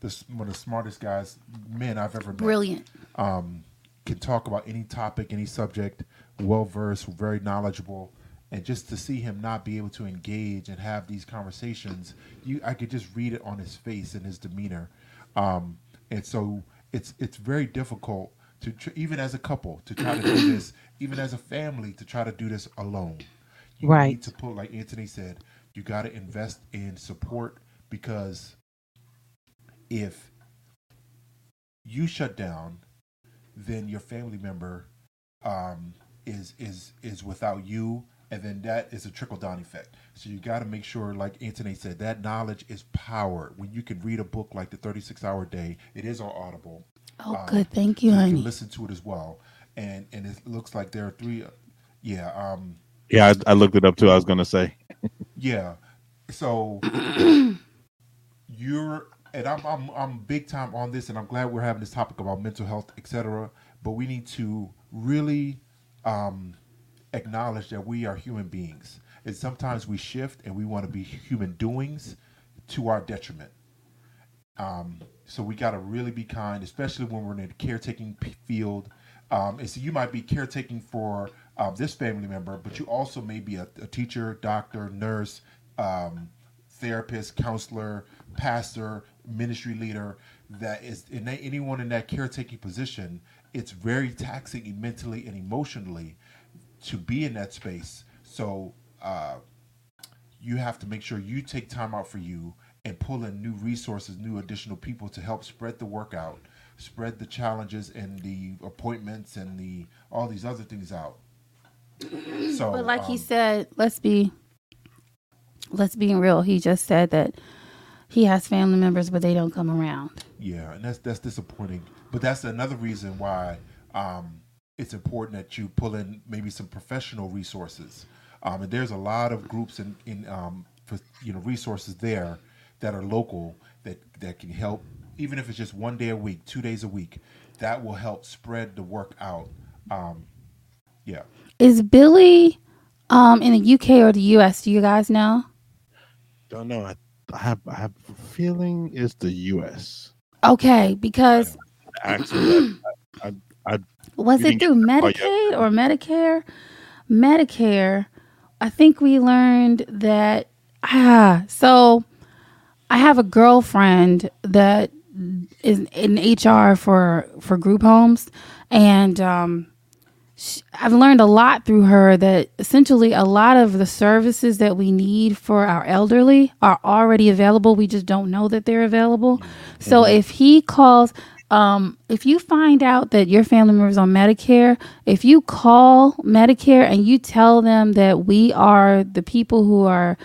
the one of the smartest guys men I've ever met Brilliant. um, can talk about any topic, any subject, well versed, very knowledgeable, and just to see him not be able to engage and have these conversations, you I could just read it on his face and his demeanor, um, and so it's it's very difficult to tr- even as a couple to try to do this, even as a family to try to do this alone. You Right. need to put, like Anthony said, you got to invest in support because if you shut down, then your family member um, is is is without you, and then that is a trickle down effect. So you got to make sure, like Anthony said, that knowledge is power. When you can read a book like the Thirty Six Hour Day, it is on Audible. Oh Um, good, thank you, You honey. can listen to it as well, and and it looks like there are three. Yeah, um, Yeah, I, I looked it up too. I was gonna say. yeah. So you're and I'm I'm I'm big time on this, and I'm glad we're having this topic about mental health, etc. But we need to really um, acknowledge that we are human beings, and sometimes we shift and we want to be human doings to our detriment. Um, so we got to really be kind, especially when we're in the caretaking field. Um, and so you might be caretaking for um, this family member, but you also may be a, a teacher, doctor, nurse, um, therapist, counselor, pastor, ministry leader that is in anyone in that caretaking position, it's very taxing mentally and emotionally to be in that space. So uh, you have to make sure you take time out for you and pull in new resources, new additional people to help spread the work out, spread the challenges and the appointments and the all these other things out. So, But like he um, said, let's be let's be real. He just said that he has family members, but they don't come around. Yeah, and that's that's disappointing. But that's another reason why um, it's important that you pull in maybe some professional resources. Um, and there's a lot of groups in in um, for, you know resources there that are local that that can help, even if it's just one day a week, two days a week. That will help spread the work out. Um, yeah, Is Billy um in the UK or the US? Do you guys know? Don't know. I, I have I have a feeling it's the U.S. Okay, because Actually, I, I, was it through get that far Medicaid or Medicare? Medicare. I think we learned that ah so I have a girlfriend that is in HR for for group homes and um sh- I've learned a lot through her that essentially a lot of the services that we need for our elderly are already available. We just don't know that they're available. So if he calls, um, if you find out that your family member is on Medicare, if you call Medicare and you tell them that we are the people who are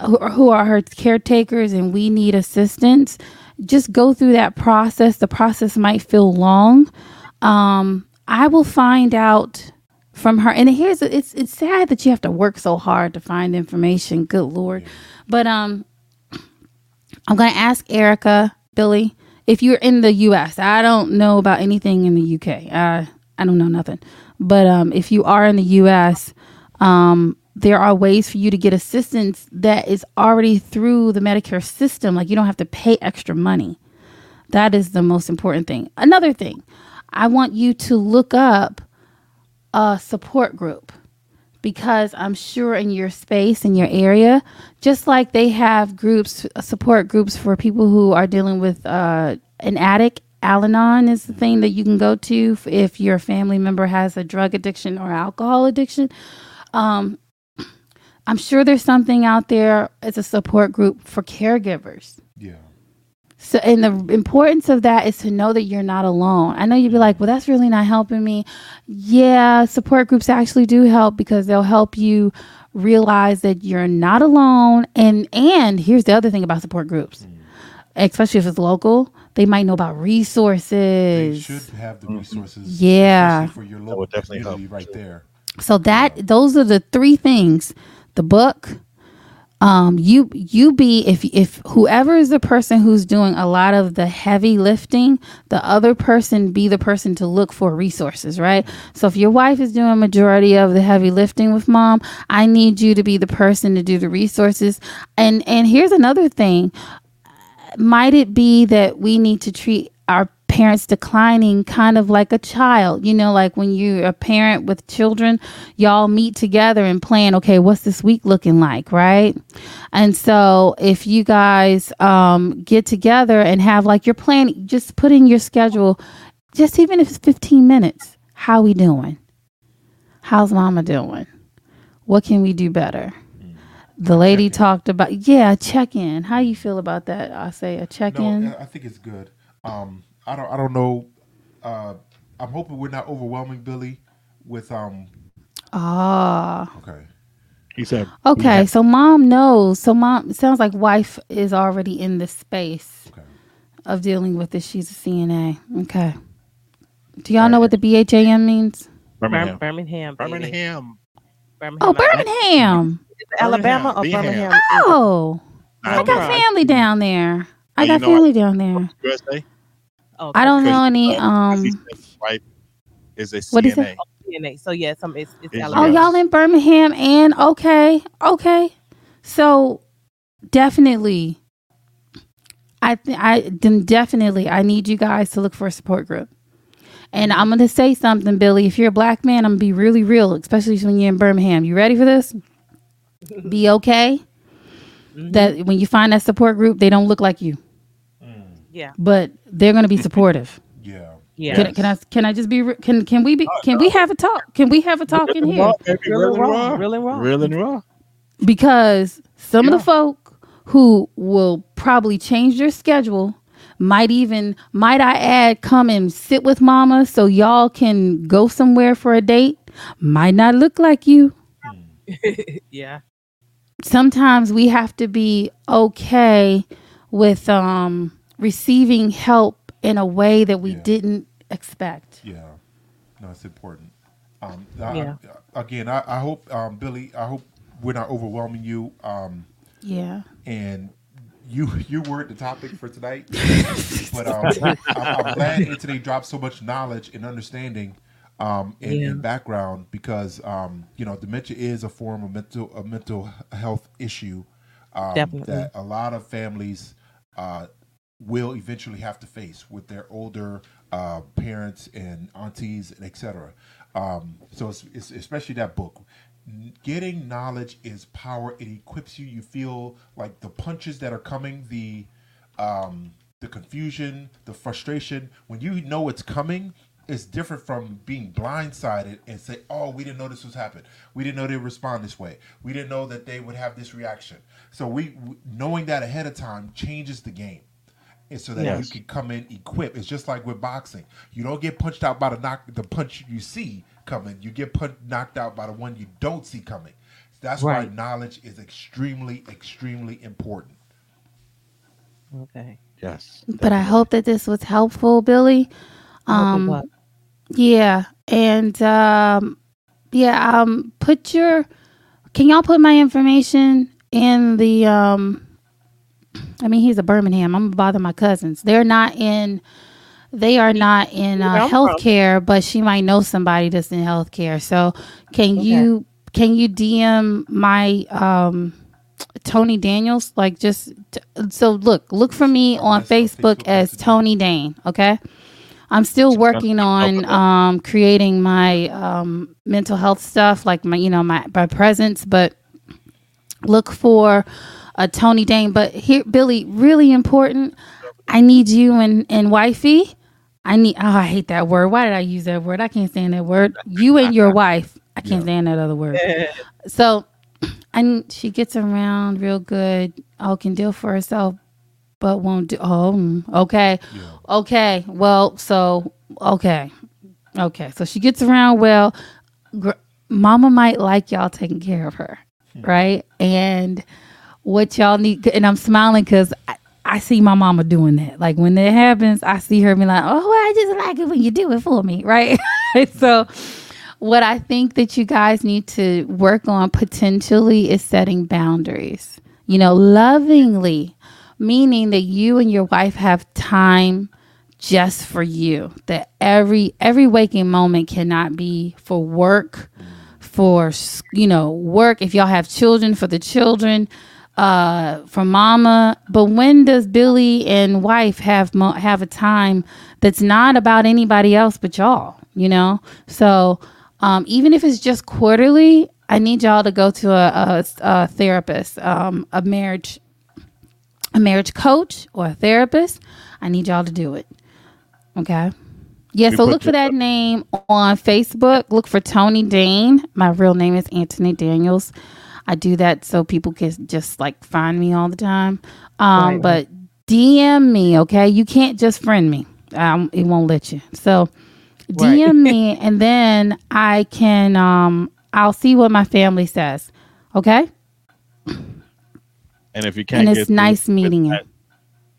who are, who are her caretakers and we need assistance, just go through that process. The process might feel long. Um, I will find out from her. And here's it's it's sad that you have to work so hard to find information. Good lord, but um, I'm gonna ask Erica, Billy, if you're in the U.S. I don't know about anything in the U.K. I I don't know nothing, but um, if you are in the U.S. Um, there are ways for you to get assistance that is already through the Medicare system. Like you don't have to pay extra money. That is the most important thing. Another thing, I want you to look up a support group because I'm sure in your space, in your area, just like they have groups, support groups for people who are dealing with uh, an addict. Al Anon is the thing that you can go to if your family member has a drug addiction or alcohol addiction. Um, I'm sure there's something out there as a support group for caregivers. Yeah. So, and the importance of that is to know that you're not alone. I know you'd be like, well, that's really not helping me. Yeah, support groups actually do help because they'll help you realize that you're not alone. And and here's the other thing about support groups, especially if it's local, they might know about They resources. should have the mm-hmm. resources. Yeah. for your local would definitely help, community right there. So that those are the three things: the book, um, you you be if if whoever is the person who's doing a lot of the heavy lifting, the other person be the person to look for resources, right? So if your wife is doing majority of the heavy lifting with mom, I need you to be the person to do the resources. And and here's another thing: might it be that we need to treat our parents declining kind of like a child. You know like when you're a parent with children y'all meet together and plan okay what's this week looking like right? And so if you guys um, get together and have like your plan just put in your schedule just even if it's 15 minutes how we doing? How's mama doing? What can we do better? The lady talked about yeah check in how you feel about that i say a check in No, I I think it's good. Um, I don't. I don't know. Uh, I'm hoping we're not overwhelming Billy with um. ah Okay. he said. Okay, so mom knows. So mom sounds like wife is already in the space Okay. of dealing with this. She's a CNA. Okay. Do y'all know what the BHAM means? Birmingham. Birmingham. Birmingham. Birmingham. Birmingham. Oh, Birmingham. Is Alabama or Birmingham. Birmingham? Oh, I got family down there. I got family down there. USA. Oh, I don't know any. Um. said his wife is a What is CNA. it? CNA. So yeah, some it's, it's It's- Oh, y'all in Birmingham and okay, okay. So definitely, I th- I then definitely I need you guys to look for a support group. And I'm gonna say something, Billy. If you're a black man, I'm gonna be really real, especially when you're in Birmingham. You ready for this? Be okay. Mhm. That when you find that support group, they don't look like you. Yeah. but they're going to be supportive. Yeah. Yeah. Can, can I can I just be can can we be can we have a talk? Can we have a talk in here? Real and raw. Real and raw. Real and raw. because some of the folk who will probably change their schedule might even might i add come and sit with mama so y'all can go somewhere for a date might not look like you yeah. sometimes we have to be okay with um receiving help in a way that we Yeah. didn't expect Yeah, no, it's important. Um, I- Yeah. I- again, I, I hope, um, Billy, I hope we're not overwhelming you. Um, yeah and you you were the topic for tonight. but um, I'm, I'm glad Anthony dropped so much knowledge and understanding um, and, Yeah. and background because um, you know dementia is a form of mental a mental health issue um, that a lot of families uh, will eventually have to face with their older uh, parents and aunties and etc. Um, so it's, it's especially that book. Getting knowledge is power. It equips you. You feel like the punches that are coming, the um, the confusion, the frustration. When you know it's coming, it's different from being blindsided and say, "Oh, we didn't know this was happening. We didn't know they would respond this way. We didn't know that they would have this reaction." So we knowing that ahead of time changes the game and so that Yes. you can come in equipped. It's just like with boxing. You don't get punched out by the knock the punch you see coming. You get pun- knocked out by the one you don't see coming. That's Right. why knowledge is extremely, extremely important. Okay. Yes. but i hope that this was helpful billy I hope it um. Yeah, and um, yeah, um, put your. Can y'all put my information in the? Um, I mean, he's a Birmingham. I'm gonna bother my cousins. They're not in. They are not in Where uh, healthcare, but she might know somebody that's in healthcare. So, can Okay. you can you DM my um, Tony Daniels? Like, just t- so look look for me on That's Facebook Facebook as Toni Dane. Okay. I'm still working on um, creating my um, mental health stuff, like my, you know, my, my presence. But look for a Toni Dane. But here, Billy, really important. I need you and and wifey. I need. Oh, I hate that word. Why did I use that word? I can't stand that word. You and your wife. I can't stand that other word. So, and she gets around real good. Oh, can deal for herself, but won't do. Oh, mm, okay. Yeah. Okay. Well, so okay. Okay. So she gets around well. Gr- Mama might like y'all taking care of her, right? And what y'all need, and I'm smiling because I, I see my mama doing that. Like when that happens, I see her be like, "Oh, I just like it when you do it for me," right? so, what I think that you guys need to work on potentially is setting boundaries. You know, lovingly, meaning that you and your wife have time just for you that every every waking moment cannot be for work for you know work if y'all have children for the children uh for mama but when does billy and wife have mo- have a time that's not about anybody else but y'all you know so um even if it's just quarterly i need y'all to go to a, a, a therapist um a marriage a marriage coach or a therapist i need y'all to do it Okay. Yeah, You so look for that name on Facebook. Look for Toni Dane. My real name is Anthony Daniels. I do that so people can just like find me all the time. Um, Right. but DM me, okay? You can't just friend me. Um, it won't let you. So DM me and then I can um I'll see what my family says. Okay? And if you can't And it's through nice with meeting you.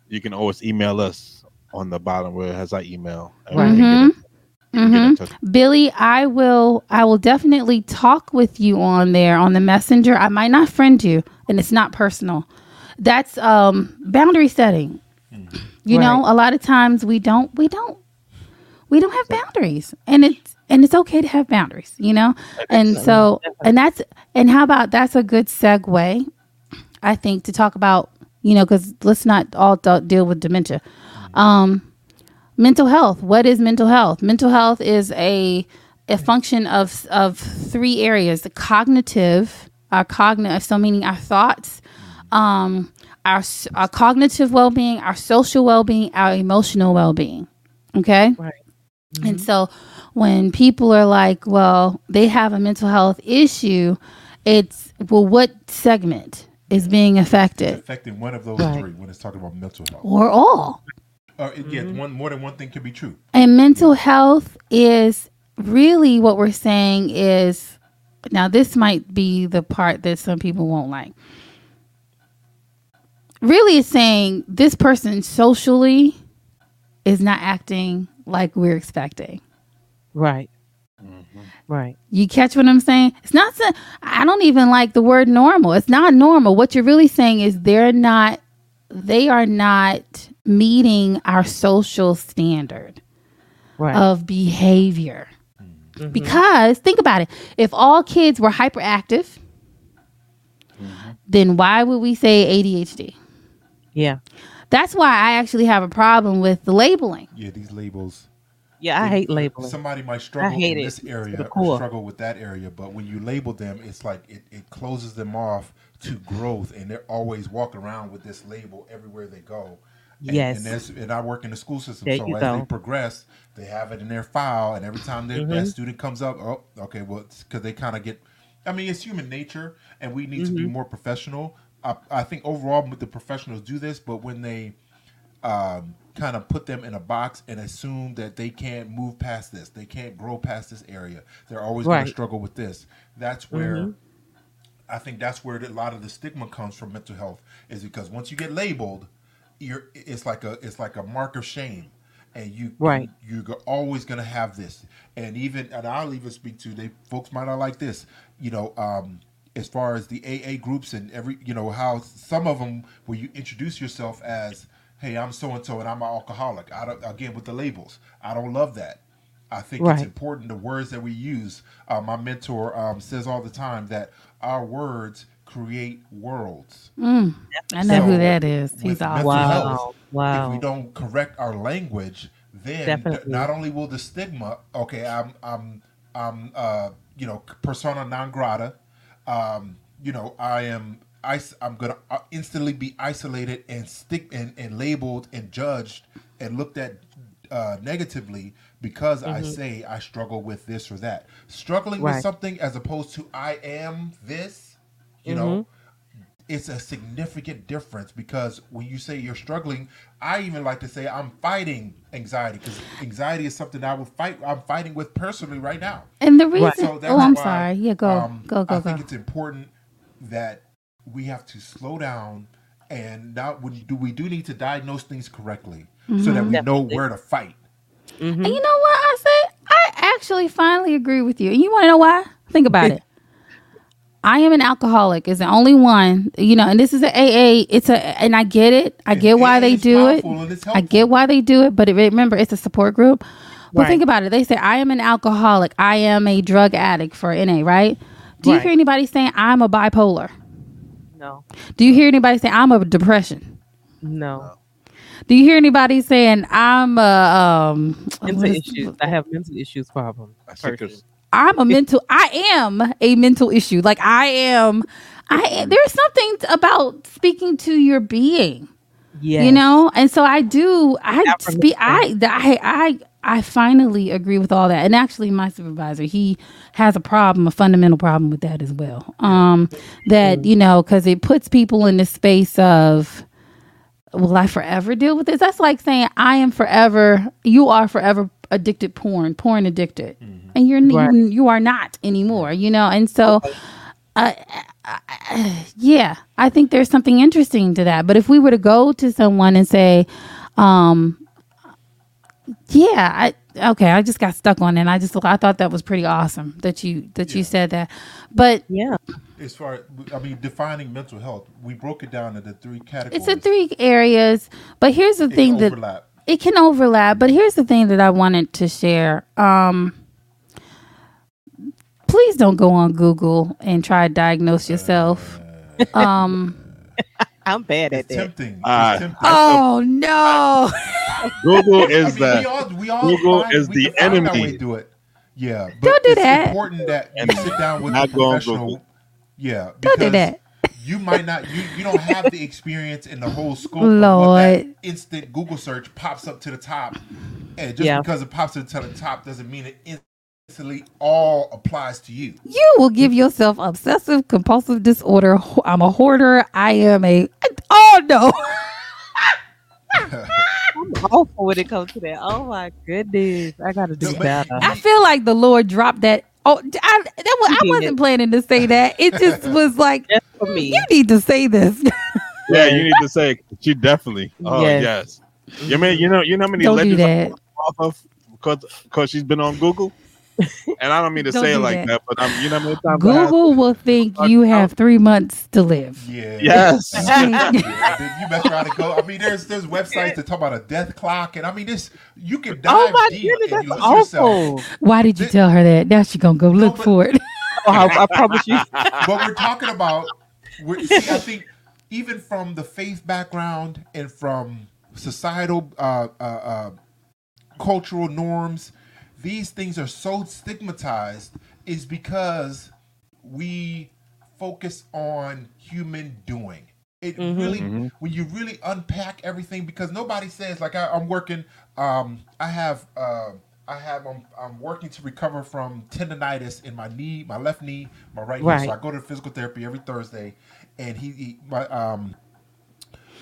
you can always email us on the bottom where it has our email. And Right. we can get in- we can get in Mhm. touch. Billy, I will I will definitely talk with you on there on the messenger. I might not friend you and it's not personal. That's um boundary setting. You know, a lot of times we don't we don't we don't have boundaries. And it's and it's okay to have boundaries, you know? And so and that's and how about that's a good segue I think to talk about, you know, cuz let's not all deal with dementia. Um mental health what is mental health mental health is a a function of of three areas the cognitive our cognitive so meaning our thoughts um our our cognitive well-being, our social well-being, our emotional well-being. Okay? Right. And so when people are like, well, they have a mental health issue, it's well, what segment is being affected affecting one of those Right. three when it's talking about mental health. or all? Uh, it- yeah, one more than one thing can be true. And mental health is really what we're saying is now this might be the part that some people won't like. Really it's saying this person socially is not acting like we're expecting. Right. Right. You catch what I'm saying? It's not sa- I don't even like the word normal. It's not normal. What you're really saying is they're not they are not meeting our social standard Right. of behavior. Mhm. Because think about it. If all kids were hyperactive, then why would we say ADHD? yeah. That's why I actually have a problem with the labeling. Yeah, these labels. Yeah. I hate labeling. Somebody might struggle in this to the area or struggle with that area, but when you label them, it's like it, it closes them off to growth, and they're always walking around with this label everywhere they go. And, Yes. and, and I work in the school system, There so as go. they progress, they have it in their file, and every time that, Mhm. that student comes up, oh, okay, well, because they kind of get. I mean, it's human nature, and we need to be Mhm. more professional. I, I think overall, the professionals do this, but when they um, kind of put them in a box and assume that they can't move past this. They can't grow past this area. They're always going to struggle with this. That's where Mhm. I think that's where a lot of the stigma comes from mental health is because once you get labeled, you're it's like a it's like a mark of shame. And you Right. you're always gonna have this, and even and I'll even speak to they folks might not like this, you know, um, as far as the AA groups and every you know how some of them where you introduce yourself as hey I'm so and so and I'm an alcoholic. I don't again with the labels. I don't love that. I think it's important the words that we use. Uh, my mentor um, says all the time that our words create worlds. Mm, I know who that is. He's with awesome. mental Wow. If we don't correct our language, then th- not only will the stigma, okay, I'm, I'm, I'm, uh, you know, persona non grata. Um, you know, I am, is- I'm gonna uh, instantly be isolated and stick and, and labeled and judged and looked at uh, negatively because I Mhm. say I struggle with this or that. Struggling Right. with something as opposed to I am this, you know, Mm-hmm. it's a significant difference because when you say you're struggling, I even like to say I'm fighting anxiety because anxiety is something I would fight. I'm fighting with personally right now. And the reason Right. So that's Oh, I'm why, sorry. Yeah, go. um, go, go, I go. think it's important that we have to slow down and now we do we do need to diagnose things correctly so that we know where to fight. Mhm. And you know what I say? I actually finally agree with you. And you want to know why? Think about it. I am an alcoholic. Is the only one, you know, and this is an AA. It's a, and I get it. I And get why they do it. powerful and it's I get why they do it, but it, remember, it's a support group. But Right. think about it. They say I am an alcoholic. I am a drug addict for NA. Right? Do you Right. hear anybody saying I'm a bipolar? No. Do you hear anybody saying I'm a depression? No. Do you hear anybody saying I'm a um? Mental what is- issues. I have mental issues problem. I think person. it's I'm a mental. I am a mental issue. Like I am. I there's something about speaking to your being. Yeah. You know, and so I do. I speak. Affirmation. I I I finally agree with all that. And actually, my supervisor he has a problem, a fundamental problem with that as well. Um, that you know, because it puts people in the space of. Will I forever deal with this? That's like saying I am forever. You are forever addicted porn, porn addicted, and you're Right. you, you are not anymore. You know, and so uh, uh, yeah, I think there's something interesting to that. But if we were to go to someone and say, um, yeah, I okay, I just got stuck on it. And I just I thought that was pretty awesome that you that you said that. But Yeah. as far as, I mean defining mental health, we broke it down into three categories. it's in three areas. But here's the It thing that overlap. It can overlap. But here's the thing that I wanted to share. Um, please don't go on Google and try to diagnose yourself. Um, I'm bad at It's that. tempting. It's Ah. tempting. oh no. Google I is mean, the we all, we all Google find- is the can find our enemy. way to it. Yeah, but Don't do it's that. important that you sit down with Not a professional. Yeah, Don't do that. You might not you, you don't have the experience in the whole scope Lord. that instant Google search pops up to the top. And just Yeah. because it pops up to the top doesn't mean it instantly all applies to you. You will give yourself obsessive compulsive disorder. I'm a hoarder. I am a. Oh no. I'm awful when it comes to that. Oh my goodness, I gotta do No, but- better. I feel like the Lord dropped that. Oh, I, that was, I wasn't planning to say that. It just was like Just for me. you need to say this. Yeah, you need to say it. she definitely. Oh Yes. yes. You mean you know you know how many Don't legends off of because because she's been on Google. And I don't mean to Don't say it like that. that, but um, you know how I had- Google will think you have three months to live. Yeah. Yes. Yeah, you mess around and go. I mean, there's there's websites that talk about a death clock, and I mean, this you can dive Oh my deep goodness, and you that's lose yourself. Why did you Th- tell her that? Now she gonna go look but- for it. Oh, I, I promise you. but we're talking about we're, see, I think even from the faith background and from societal uh, uh, uh, cultural norms, these things are so stigmatized is because we focus on human doing. It Mhm. really, Mhm. when you really unpack everything, because nobody says like I, I'm working. Um, I have. Uh, I have. I'm, I'm working to recover from tendonitis in my knee, my left knee, my right, knee. So I go to physical therapy every Thursday, and he, he my um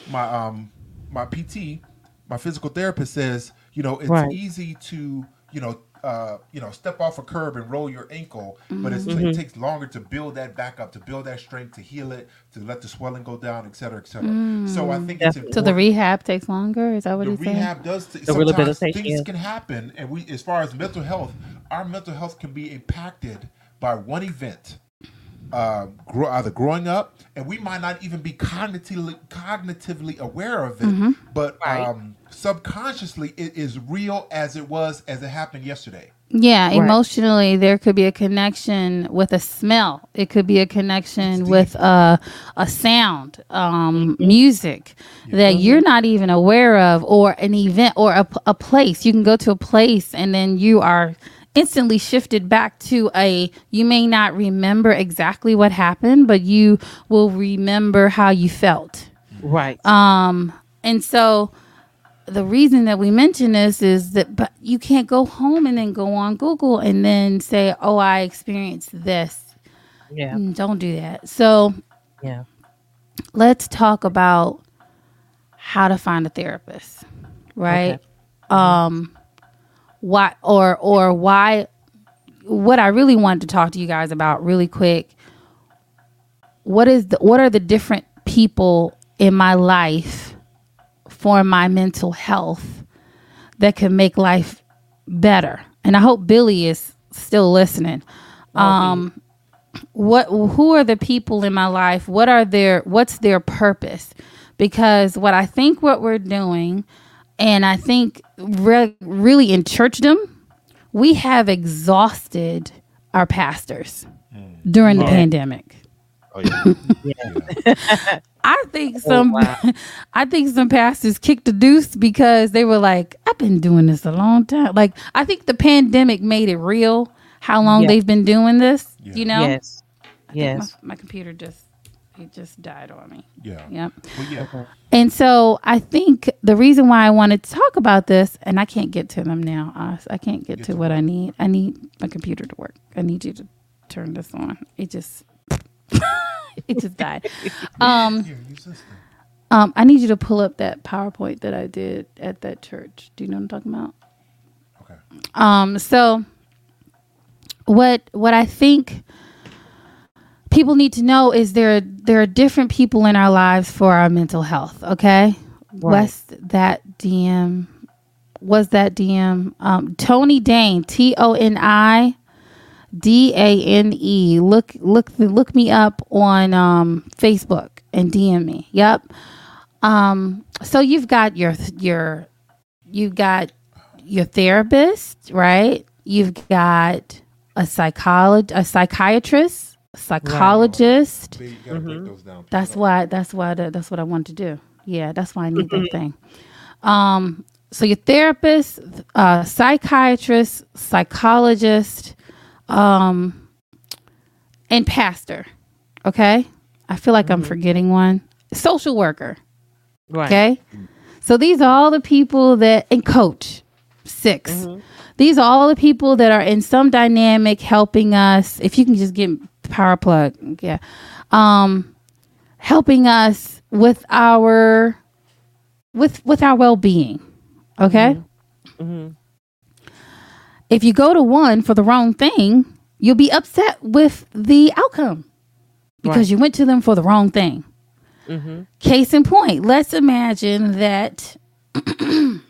my um my PT, my physical therapist says, you know, it's Right. easy to you know. Uh, you know, step off a curb and roll your ankle, but it's, Mhm. it takes longer to build that back up, to build that strength, to heal it, to let the swelling go down, et cetera, et cetera. So I think it's important. So the rehab takes longer. Is that what the he's saying? rehab does. T- The sometimes things yeah. can happen, and we, as far as mental health, our mental health can be impacted by one event, uh, grow, either growing up, and we might not even be cognitively cognitively aware of it, Mm-hmm. but Right. um, subconsciously it is real as it was as it happened yesterday. Yeah, Right. emotionally, there could be a connection with a smell. It could be a connection with a a sound, um, Mm-hmm. music that you're not even aware of, or an event, or a place. You can go to a place and then you are instantly shifted back to a. You may not remember exactly what happened, but you will remember how you felt. Right. Um, and so the reason that we mention this is that but you can't go home and then go on Google and then say, "Oh, I experienced this." yeah. Mm, Don't do that. So Yeah. let's talk about how to find a therapist, right? Um, why or or why? What I really wanted to talk to you guys about really quick. What is the what are the different people in my life for my mental health that can make life better? And I hope Billy is still listening. Um, what who are the people in my life what are their what's their purpose because what i think what we're doing and i think re- really in churchdom we have exhausted our pastors mm. during the Yeah. pandemic Oh, yeah. i think oh, some wow. i think some pastors kicked the deuce because they were like i've been doing this a long time like i think the pandemic made it real how long Yeah. they've been doing this Yeah. you know Yes. I Yes. My, my computer just it just died on me. Yeah. Yep. Well, yeah. And so I think the reason why I wanted to talk about this, and I can't get to them now, Oz. I can't get Get to to what I need. I need my computer to work. I need you to turn this on. It just it just died. Um, Here, um, I need you to pull up that PowerPoint that I did at that church. Do you know what I'm talking about? Okay. Um, so what what I think people need to know is there there are different people in our lives for our mental health. Okay, Right. was that DM? Was that DM? Um, Toni Dane, T O N I D A N E. Look look look me up on um, Facebook and DM me. Yep. Um, so you've got your your you've got your therapist, right? You've got a psychologist, a psychiatrist, psychologist. See, you gotta break those down. That's why. That's why. that- That's what I want to do. Yeah, that's why I need that thing. Um, so your therapist, uh, psychiatrist, psychologist, um, and pastor. Okay. I feel like I'm Mhm. forgetting one. Social worker. Right. Okay. So these are all the people that, and coach, 6 Mhm. These are all the people that are in some dynamic helping us. If you can just get power plug, yeah, um, helping us with our with with our well being. Okay. hmm If you go to one for the wrong thing, you'll be upset with the outcome because Right. you went to them for the wrong thing. hmm Case in point, let's imagine that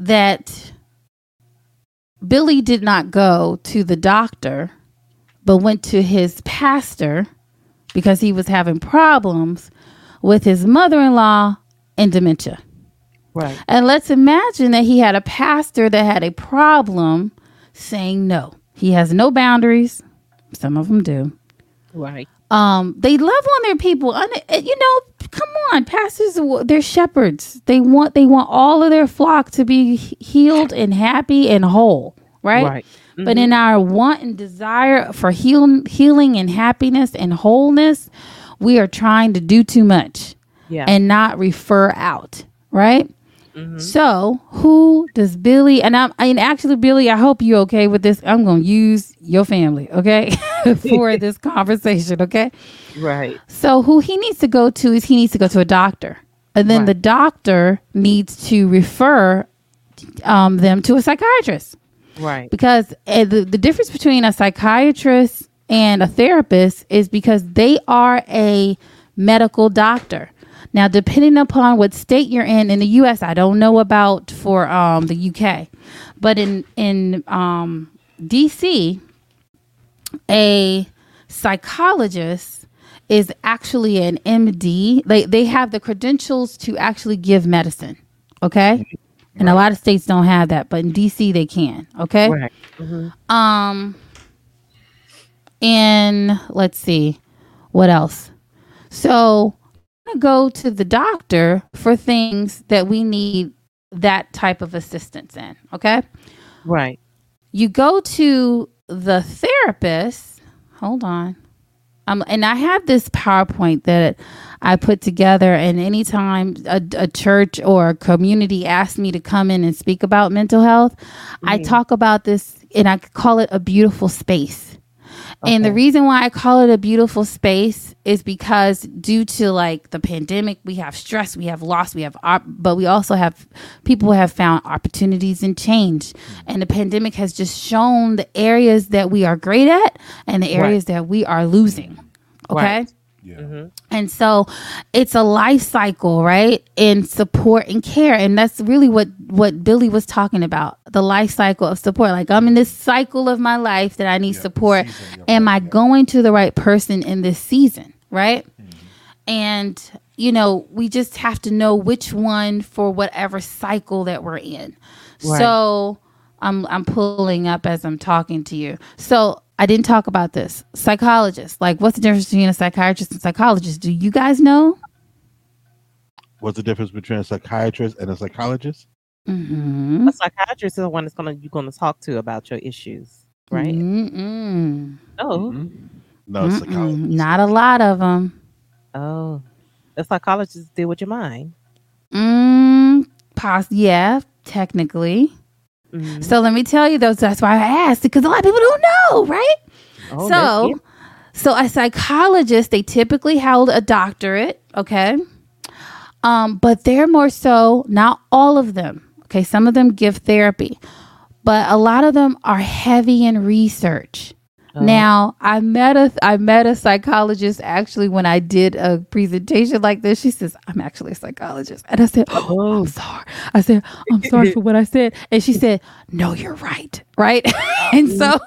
that Billy did not go to the doctor but went to his pastor because he was having problems with his mother-in-law and dementia. Right. And let's imagine that he had a pastor that had a problem saying no. He has no boundaries. Some of them do Right. Um they love on their people. Un- uh, you know come on pastors they're shepherds. They want they want all of their flock to be healed and happy and whole right, Right. but in our want and desire for heal- healing and happiness and wholeness we are trying to do too much Yeah. and not refer out right Mhm. so who does billy and i'm and actually billy i hope you're okay with this i'm gonna use your family okay for this conversation okay Right. so who he needs to go to is he needs to go to a doctor, and then Right. the doctor needs to refer um, them to a psychiatrist Right. because uh, the the difference between a psychiatrist and a therapist is because they are a medical doctor. Now, depending upon what state you're in in the U.S., I don't know about for um, the U.K., but in in um, D.C., a psychologist is actually an MD. They they have the credentials to actually give medicine. Okay. And a lot of states don't have that, but in DC they can. Okay. Right. hmm Um and let's see what else. So Gonna go to the doctor for things that we need that type of assistance in. Okay. Right. You go to the therapist. Hold on. Um, and I have this PowerPoint that I put together, and anytime a, a church or a community asks me to come in and speak about mental health, I Mhm. talk about this and I call it a beautiful space. And the reason why I call it a beautiful space is because due to like the pandemic, we have stress, we have loss, we have, op- but we also have people have found opportunities and change. Mm. And the pandemic has just shown the areas that we are great at and the areas that we are losing. Okay. Right. Yeah. hmm And so it's a life cycle, right? In support and care. And that's really what what Billy was talking about. The life cycle of support. Like I'm in this cycle of my life that I need Yeah, support. season Am life, I yeah. going to the right person in this season, right? And you know, we just have to know which one for whatever cycle that we're in. Right. So I'm I'm pulling up as I'm talking to you. So I didn't talk about this. Psychologist, like what's the difference between a psychiatrist and psychologist? Do you guys know? What's the difference between a psychiatrist and a psychologist? Mm-hmm. A psychiatrist is the one that's gonna you're gonna talk to about your issues, right? Mm-mm. Oh, No, it's Mm-mm. psychologist. Not a lot of them. oh, the psychologists deal with your mind. Mm, pos- yeah, technically. Mhm. So let me tell you, though. That's why I asked because a lot of people don't know, right? Oh, so, so a psychologist, they typically held a doctorate, okay? Um, but they're more so, not all of them, okay? Some of them give therapy, but a lot of them are heavy in research. Oh. Now, I met a I met a psychologist actually when I did a presentation like this. She says, "I'm actually a psychologist," and I said, "Oh, Oh. I'm sorry." I said, "I'm sorry for what I said," and she said, "No, you're right, right?" and so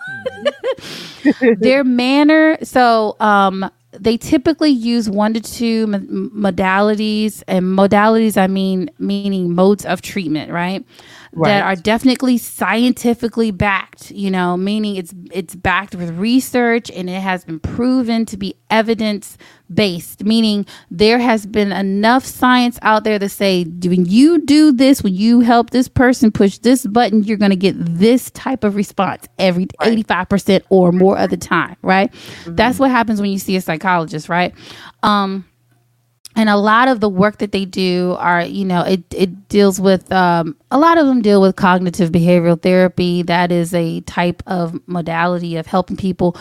their manner. So, um, they typically use one to two m- modalities, and modalities I mean meaning modes of treatment, right? That are definitely scientifically backed, you know, meaning it's it's backed with research and it has been proven to be evidence based, meaning there has been enough science out there to say when you do this, when you help this person push this button, you're going to get this type of response every 85% or more of the time, right? That's what happens when you see a psychologist, right? Um and a lot of the work that they do are you know it, it deals with um, a lot of them deal with cognitive behavioral therapy that is a type of modality of helping people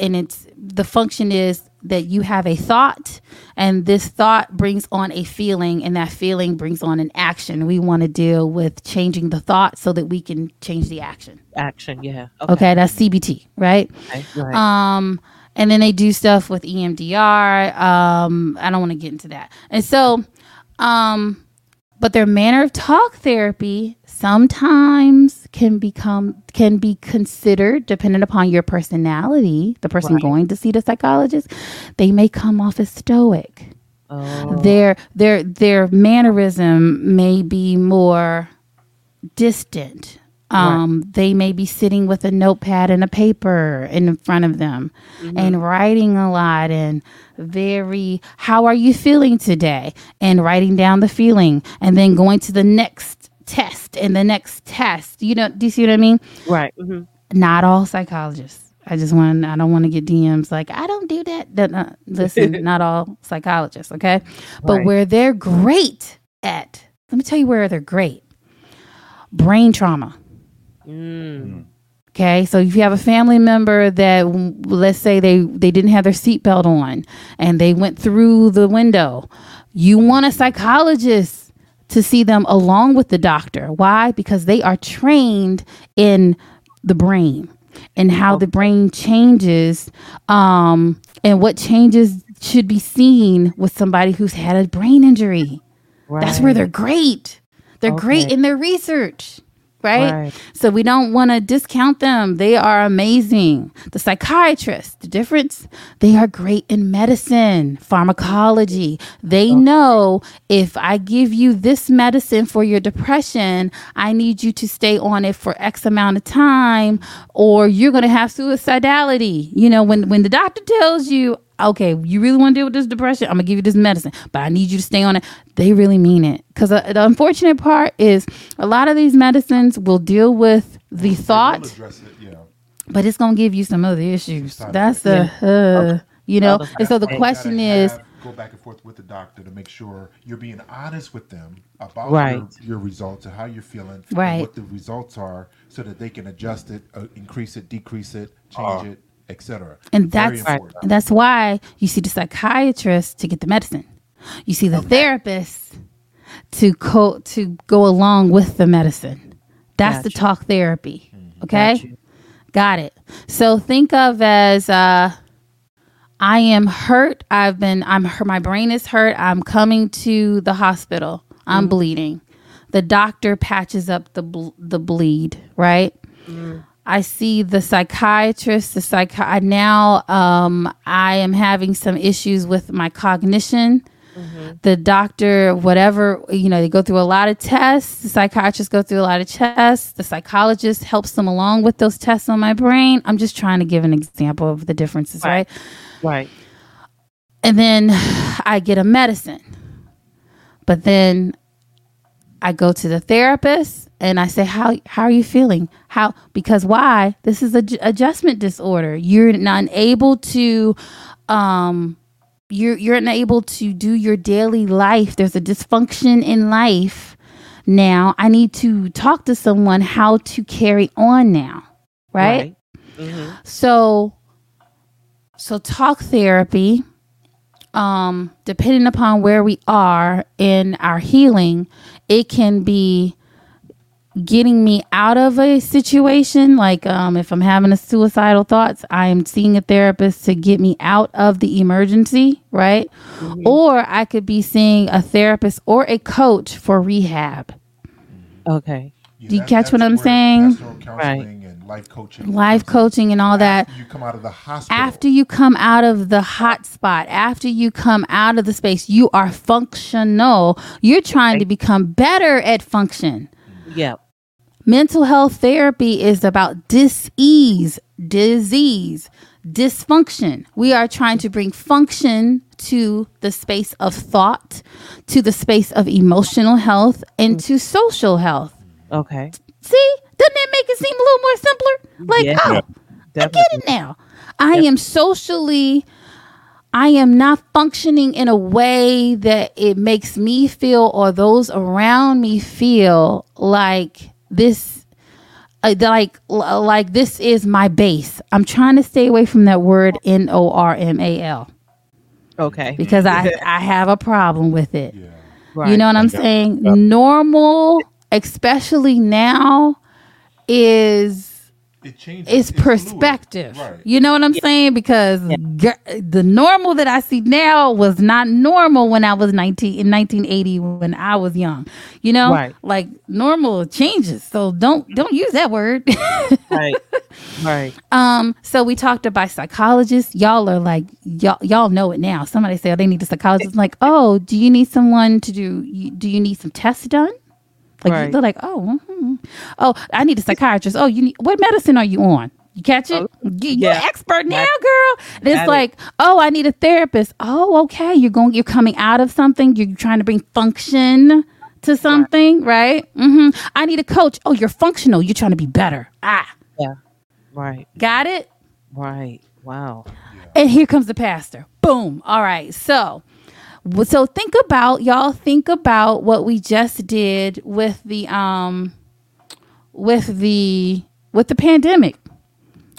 and it's the function is that you have a thought and this thought brings on a feeling and that feeling brings on an action we want to deal with changing the thought so that we can change the action Action. Yeah. okay, that's cbt right Okay. Right. um, and then they do stuff with EMDR. Um, I don't want to get into that. And so, um, but their manner of talk therapy sometimes can become can be considered depending upon your personality. The person Right. going to see the psychologist, they may come off as stoic. oh. Their their their mannerism may be more distant. Um, They may be sitting with a notepad and a paper in front of them and writing a lot and very, how are you feeling today? And writing down the feeling and then going to the next test and the next test. You know, do you see what I mean? Right. hmm Not all psychologists. I just want, I don't want to get DMs like, I don't do that. that uh, listen, not all psychologists, okay? But Right. where they're great at, let me tell you where they're great brain trauma. Mm. Okay, so if you have a family member that, let's say they they didn't have their seatbelt on and they went through the window, you want a psychologist to see them along with the doctor. Why? Because they are trained in the brain and how the brain changes, um, and what changes should be seen with somebody who's had a brain injury. Right. That's where they're great. They're great in their research, right? Right. So we don't want to discount them. They are amazing. The psychiatrists, the difference, they are great in medicine, pharmacology. They oh. know if I give you this medicine for your depression, I need you to stay on it for X amount of time or you're going to have suicidality. You know, when when the doctor tells you okay, you really want to deal with this depression? I'm gonna give you this medicine, but I need you to stay on it. They really mean it. Because uh, the unfortunate part is a lot of these medicines will deal with the thought, address it, yeah. but it's gonna give you some other issues. Side That's the, uh, you know. Other And so the side question is, have- go back and forth with the doctor to make sure you're being honest with them about Right. your, your results and how you're feeling, and Right. what the results are, so that they can adjust it, uh, increase it, decrease it, Uh, change it, etc. and that's important. that's why you see the psychiatrist to get the medicine. You see the therapist to co- to go along with the medicine. That's the talk therapy. Mm-hmm. Okay. Got. Got it. So think of as uh I am hurt. I've been I'm hurt. My brain is hurt. I'm coming to the hospital. I'm mm-hmm. bleeding. The doctor patches up the bl- the bleed, right? Mm. I see the psychiatrist, the psych I now um I am having some issues with my cognition. The doctor, whatever, you know, they go through a lot of tests. The psychiatrists go through a lot of tests. The psychologist helps them along with those tests on my brain. I'm just trying to give an example of the differences, right? Right. and then I get a medicine. But then I go to the therapist and I say, "How how are you feeling? How because why? This is a j- adjustment disorder. You're not able to um you're you're unable to do your daily life. There's a dysfunction in life. Now I need to talk to someone how to carry on now, right? Mhm. So so talk therapy um depending upon where we are in our healing, it can be getting me out of a situation like um if I'm having a suicidal thoughts, I am seeing a therapist to get me out of the emergency, right? Or I could be seeing a therapist or a coach for rehab. Okay. Yeah, Do you that- catch what I'm where saying? pastoral counseling and life coaching, Life coaching and all that. After you come out of the hospital. after you come out of the hot spot, after you come out of the space, you are functional. You're trying to become better at function. Yep. Mental health therapy is about dis-ease, disease, dysfunction. We are trying to bring function to the space of thought, to the space of emotional health, and mm. to social health. Okay. See, doesn't that make it seem a little more simpler? Like, Yeah. oh, I get Definitely. it now. I am socially, I am not functioning in a way that it makes me feel or those around me feel like this, uh, like like this is my base. I'm trying to stay away from that word N O R M A L Okay. because I I have a problem with it. Yeah. Right. You know what I'm saying? Normal, especially now, is It changes. it's fluid. perspective. Right. You know what I'm saying? Because g- the normal that I see now was not normal when I was 19 in 1980 when I was young. You know, Right. like normal changes. So don't don't use that word. Right. Right. um. So we talked about psychologists. Y'all are like y'all y'all know it now. Somebody said oh, they need a psychologist. I'm like, oh, do you need someone to do? you- Do you need some tests done? Like Right. they're like, oh, mhm. oh, I need a psychiatrist. Oh, you need what medicine are you on? You catch it? You, you're an expert now, girl. And it's it. like, oh, I need a therapist. Oh, okay. You're going. You're coming out of something. You're trying to bring function to something, right? mm-hmm I need a coach. Oh, you're functional. You're trying to be better. Ah, yeah, Right. got it. Right. Wow. And here comes the pastor. Boom. All right. So, so think about y'all. Think about what we just did with the um, with the with the pandemic.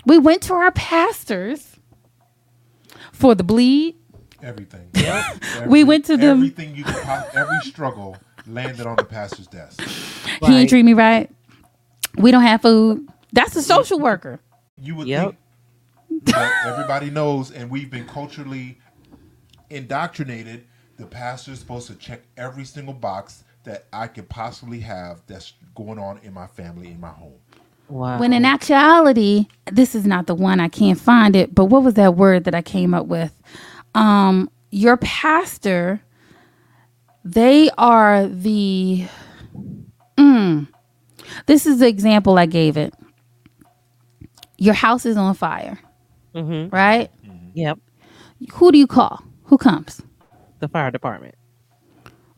We went to our pastors for the bleed. Everything. We went to them- Everything you could pos- every struggle landed on the pastor's desk. He Right. ain't treat me right. We don't have food. That's a social worker. You would Yep. think everybody knows, and we've been culturally indoctrinated. The pastor is supposed to check every single box that I could possibly have that's going on in my family, in my home. Wow. When in actuality, this is not the one. I can't find it. But what was that word that I came up with? Um, your pastor, they are the. Mm, this is the example I gave it. Your house is on fire, Mm-hmm. right? Yep. Who do you call? Who comes? The fire department.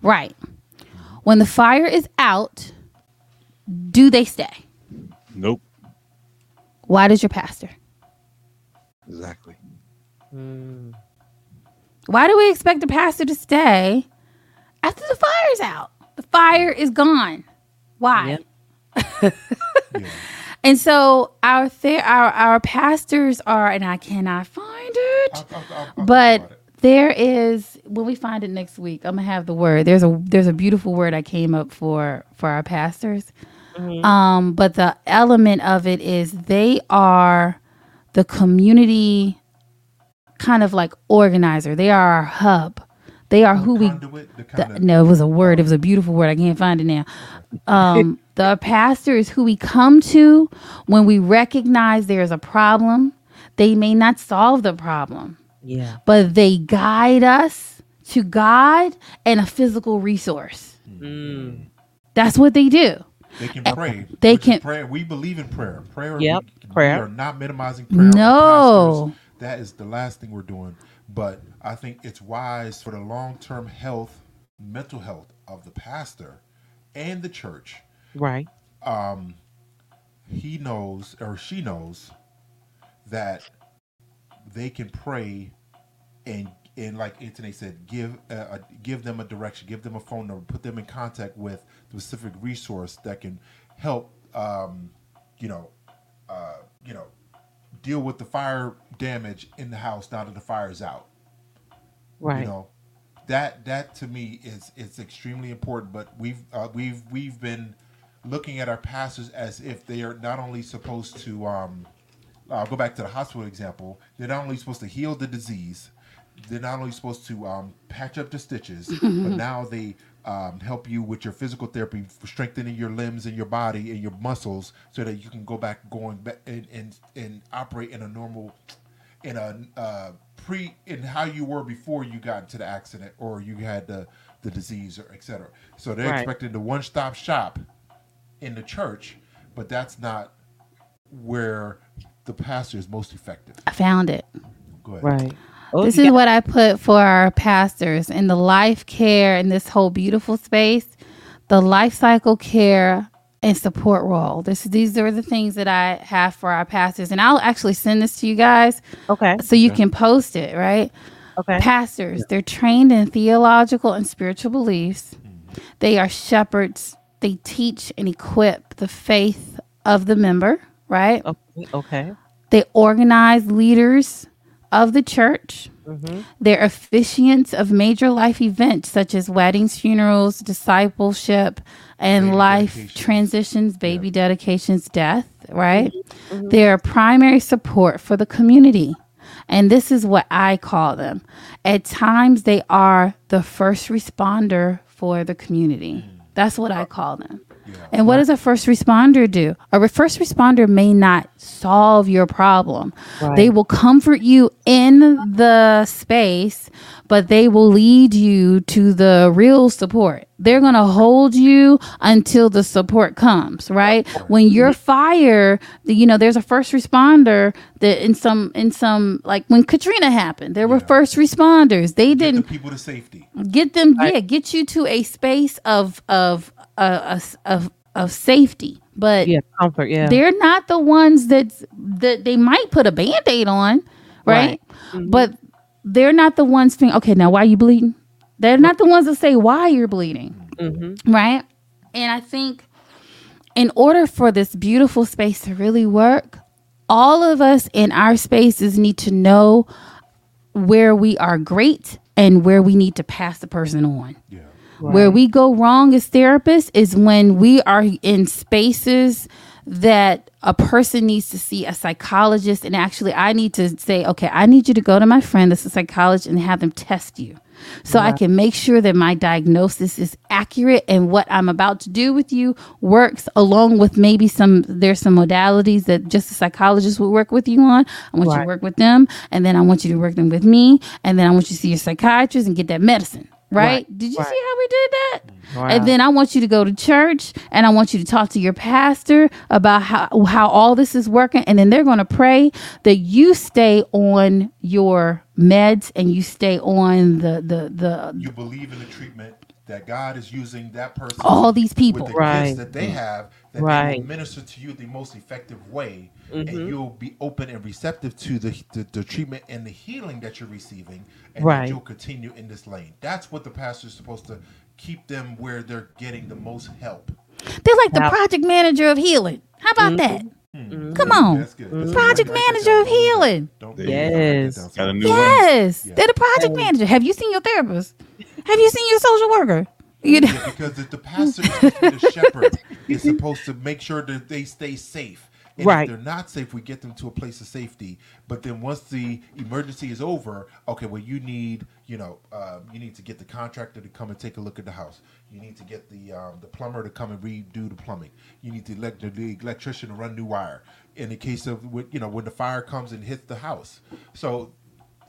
Right. When the fire is out, do they stay? Nope. Why does your pastor? Exactly. Mm. Why do we expect the pastor to stay after the fire's out? The fire is gone. Why? Yep. Yeah. And so our the- our our pastors are, and I cannot find it, I'll- I'll- I'll- I'll but talk it. There is when we find it next week. I'm gonna have the word. There's a there's a beautiful word I came up for for our pastors. Um, but the element of it is they are the community kind of like organizer. They are our hub. They are who we the the- no, it was a word. It was a beautiful word. I can't find it now. Um, the pastor is who we come to when we recognize there's a problem. They may not solve the problem, Yeah. but they guide us to God and a physical resource. Mm. That's what they do. They can pray. They can- prayer. We believe in prayer. Prayer. Yep, We, prayer. We are not minimizing prayer. No. That is the last thing we're doing. But I think it's wise for the long term health, mental health of the pastor and the church. Right. Um, he knows or she knows that they can pray and and like Anthony said, give uh, uh, give them a direction, give them a phone number, put them in contact with the specific resource that can help, um, you know, uh, you know, deal with the fire damage in the house now that the fire is out. Right. You know, that that to me is it's extremely important. But we've uh, we've we've been looking at our pastors as if they are not only supposed to. Um, I'll go back to the hospital example. They're not only supposed to heal the disease, they're not only supposed to um, patch up the stitches, but now they um, help you with your physical therapy, for strengthening your limbs and your body and your muscles, so that you can go back going back and and, and operate in a normal, in a uh, pre in how you were before you got into the accident or you had the the disease or etc. So they're Right. expecting the one stop shop in the church, but that's not where the pastor is most effective. I found it. Go ahead. Right. Oh, this is got- what I put for our pastors in the life care in this whole beautiful space, the life cycle care and support role. This these are the things that I have for our pastors, and I'll actually send this to you guys okay. so you can post it. Right, Okay. pastors they're trained in theological and spiritual beliefs. They are shepherds. They teach and equip the faith of the member. Right. Okay. Okay. They organize leaders of the church. Mhm. They're officiants of major life events such as weddings, funerals, discipleship, and Baby life dedications. transitions, baby dedications, death, right? They're primary support for the community. And this is what I call them. At times, they are the first responder for the community. That's what I call them. And what does a first responder do? A first responder may not solve your problem. Right. They will comfort you in the space, but they will lead you to the real support. They're going to hold you until the support comes, right? When mm-hmm. you're fire, you know, there's a first responder that in some in some like when Katrina happened, there were Yeah. first responders. They didn't get people to safety. get them yeah get you to a space of of uh, of of safety but Yeah. Comfort. Yeah. they're not the ones that that they might put a band-aid on right, Right. but they're not the ones saying okay now why are you bleeding they're not the ones that say why you're bleeding Mm-hmm. right and i think in order for this beautiful space to really work all of us in our spaces need to know where we are great and where we need to pass the person on Yeah. Where we go wrong as therapists is when we are in spaces that a person needs to see a psychologist and actually I need to say, okay, I need you to go to my friend that's a psychologist and have them test you. So I can make sure that my diagnosis is accurate and what I'm about to do with you works along with maybe some there's some modalities that just a psychologist would work with you on. I want you to work with them and then I want you to work them with me and then I want you to see your psychiatrist and get that medicine. Right? Right. Did you Right. see how we did that? Wow. And then I want you to go to church and I want you to talk to your pastor about how how all this is working and then they're going to pray that you stay on your meds and you stay on the the the You believe in the treatment that God is using that person. all these people. with the Right. that they have that they Right. will minister to you the most effective way Mhm. and you'll be open and receptive to the, the the treatment and the healing that you're receiving and Right. you'll continue in this lane that's what the pastor's supposed to keep them where they're getting the most help They're like the project manager of healing. How about that? Hmm. Come on. That's good. That's. Project Write that manager of healing. Don't There don't you write go. that Yes. Got a new one. Yes, Yeah. they're the project manager. Have you seen your therapist? Have you seen your social worker? You know, Yeah, because the, the pastor is supposed to be the shepherd is supposed to make sure that they stay safe. And Right. if they're not safe, we get them to a place of safety. But then once the emergency is over, okay, well you need, you know, uh, you need to get the contractor to come and take a look at the house. You need to get the um, the plumber to come and redo the plumbing. You need to let the, electrician to run new wire. In the case of, you know, when the fire comes and hits the house. So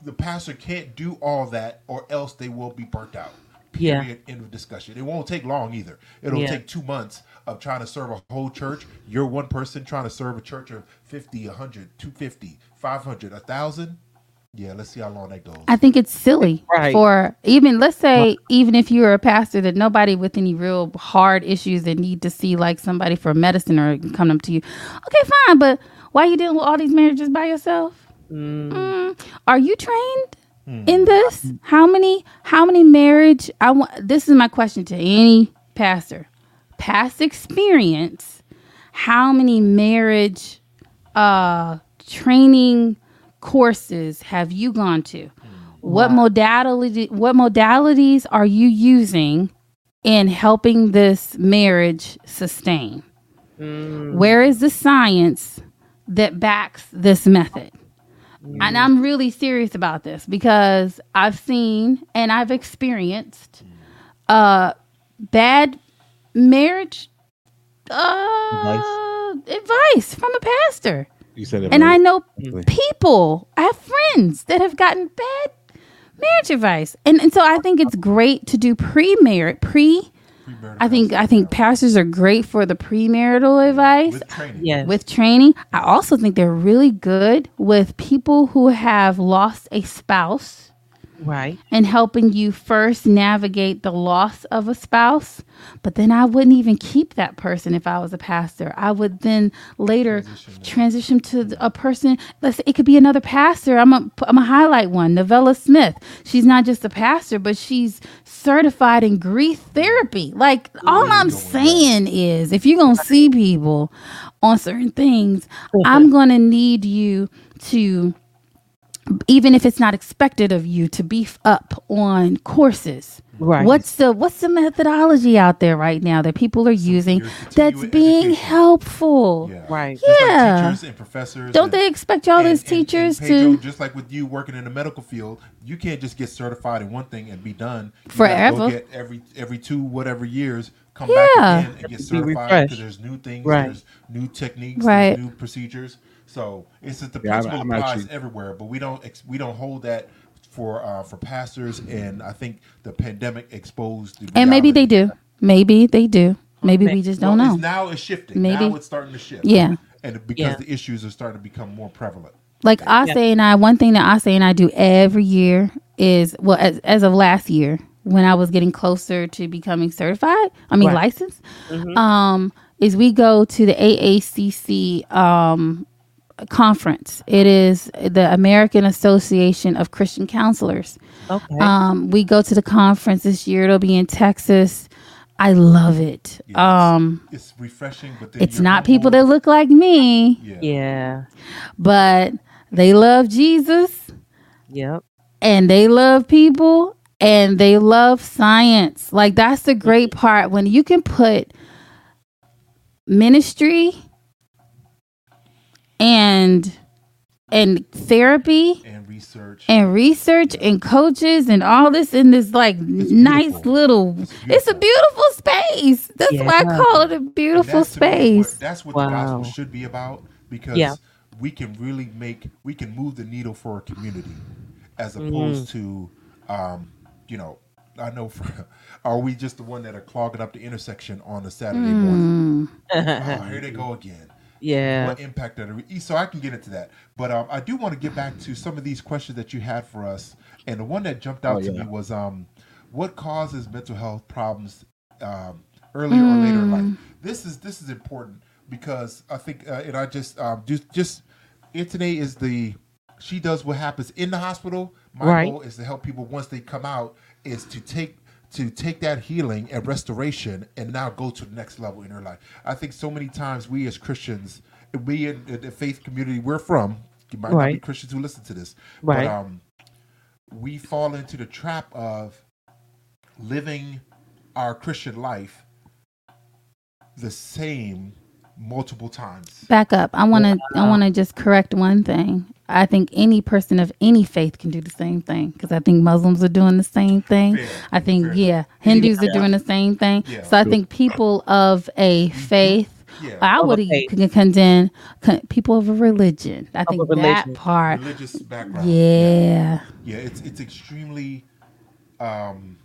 the pastor can't do all that, or else they will be burnt out. Yeah. Period. End of discussion. It won't take long either. It'll Yeah. take two months of trying to serve a whole church. You're one person trying to serve a church of 50, 100, 250, 500, 1,000. Yeah, let's see how long that goes. I think it's silly Right. for even let's say even if you're a pastor that nobody with any real hard issues that need to see like somebody for medicine or come up to you. Okay, fine, but why are you dealing with all these marriages by yourself? Mm, are you trained Mm. in this? How many how many marriage I want this is my question to any pastor. Past experience, how many marriage uh training courses have you gone to? Mm. What modality what modalities are you using in helping this marriage sustain? Mm. Where is the science that backs this method? And I'm really serious about this because I've seen and I've experienced uh bad marriage uh advice from a pastor. You said it. And I know people, I have friends that have gotten bad marriage advice. And, and so I think it's great to do pre marriage, pre I think I think pastors are great for the premarital advice with training. Yes. with training. I also think they're really good with people who have lost a spouse Right. and helping you first navigate the loss of a spouse. But then I wouldn't even keep that person if I was a pastor. I would then later transition, to a person. Let's say it could be another pastor. I'm a, I'm a highlight one, Novella Smith. She's not just a pastor, but she's certified in grief therapy. Like all I'm saying is, if you're gonna see people on certain things, I'm gonna need you to even if it's not expected of you to beef up on courses Right. what's the what's the methodology out there right now that people are using that's being education. helpful Yeah. Right. Just like Yeah. teachers and professors. don't and- they expect y'all and- as and- and teachers Pedro, to just like with you working in the medical field, you can't just get certified in one thing and be done. You Forever. Get every every two whatever years, come Yeah. back again and get certified refreshed. because there's new things, Right. there's new techniques, Right. there's new procedures. So it's just the Yeah, I'm- principle I'm applies actually- everywhere, but we don't ex- we don't hold that for uh, for pastors, and I think the pandemic exposed. The and maybe they do maybe they do maybe we just don't Well, know It's now it's shifting. Maybe. Now it's starting to shift. Yeah. and because Yeah. the issues are starting to become more prevalent. like Ase and I, one thing that Ase and I do every year is well, as, as of last year, when I was getting closer to becoming certified, I mean Right. licensed, um, is we go to the AACC um, conference. It is the American Association of Christian Counselors. Okay. Um, we go to the conference this year. It'll be in Texas. I love it. Yes. Um, It's refreshing, but it's you're not people that look like me, Yeah. yeah. but they love Jesus Yep. and they love people and they love science. Like that's the great part when you can put ministry and and therapy and research. and research and coaches and all this in this like nice beautiful. little it's a beautiful space. That's why I call it a beautiful that's to me what- space. that's what the gospel should be about because Yeah. we can really make we can move the needle for a community as Mm-hmm. opposed to um, you know I know for are we just the one that are clogging up the intersection on a Saturday morning? Mm. Oh, here they go again. Yeah. what impact that are- so i can get into that but um, i do want to get back to some of these questions that you had for us and the one that jumped out Oh, to yeah. me was um, what causes mental health problems um, earlier or later in life this is this is important because i think uh, and i just um, just just Anthony is the she does what happens in the hospital my Right. goal is to help people once they come out is to take to take that healing and restoration and now go to the next level in their life. I think so many times we as Christians, we in the faith community we're from, you might not be Christians who listen to this, Right. but um, we fall into the trap of living our Christian life the same multiple times. Back up. I want to I want to just correct one thing. I think any person of any faith can do the same thing because I think Muslims are doing the same thing. Fair. I think Fair. yeah, Hindus are doing the same thing. Yeah. So I think people of a faith Yeah. I Of a would faith. can condemn con- people of a religion. I think a that part Religious background. yeah. Yeah, it's it's extremely um,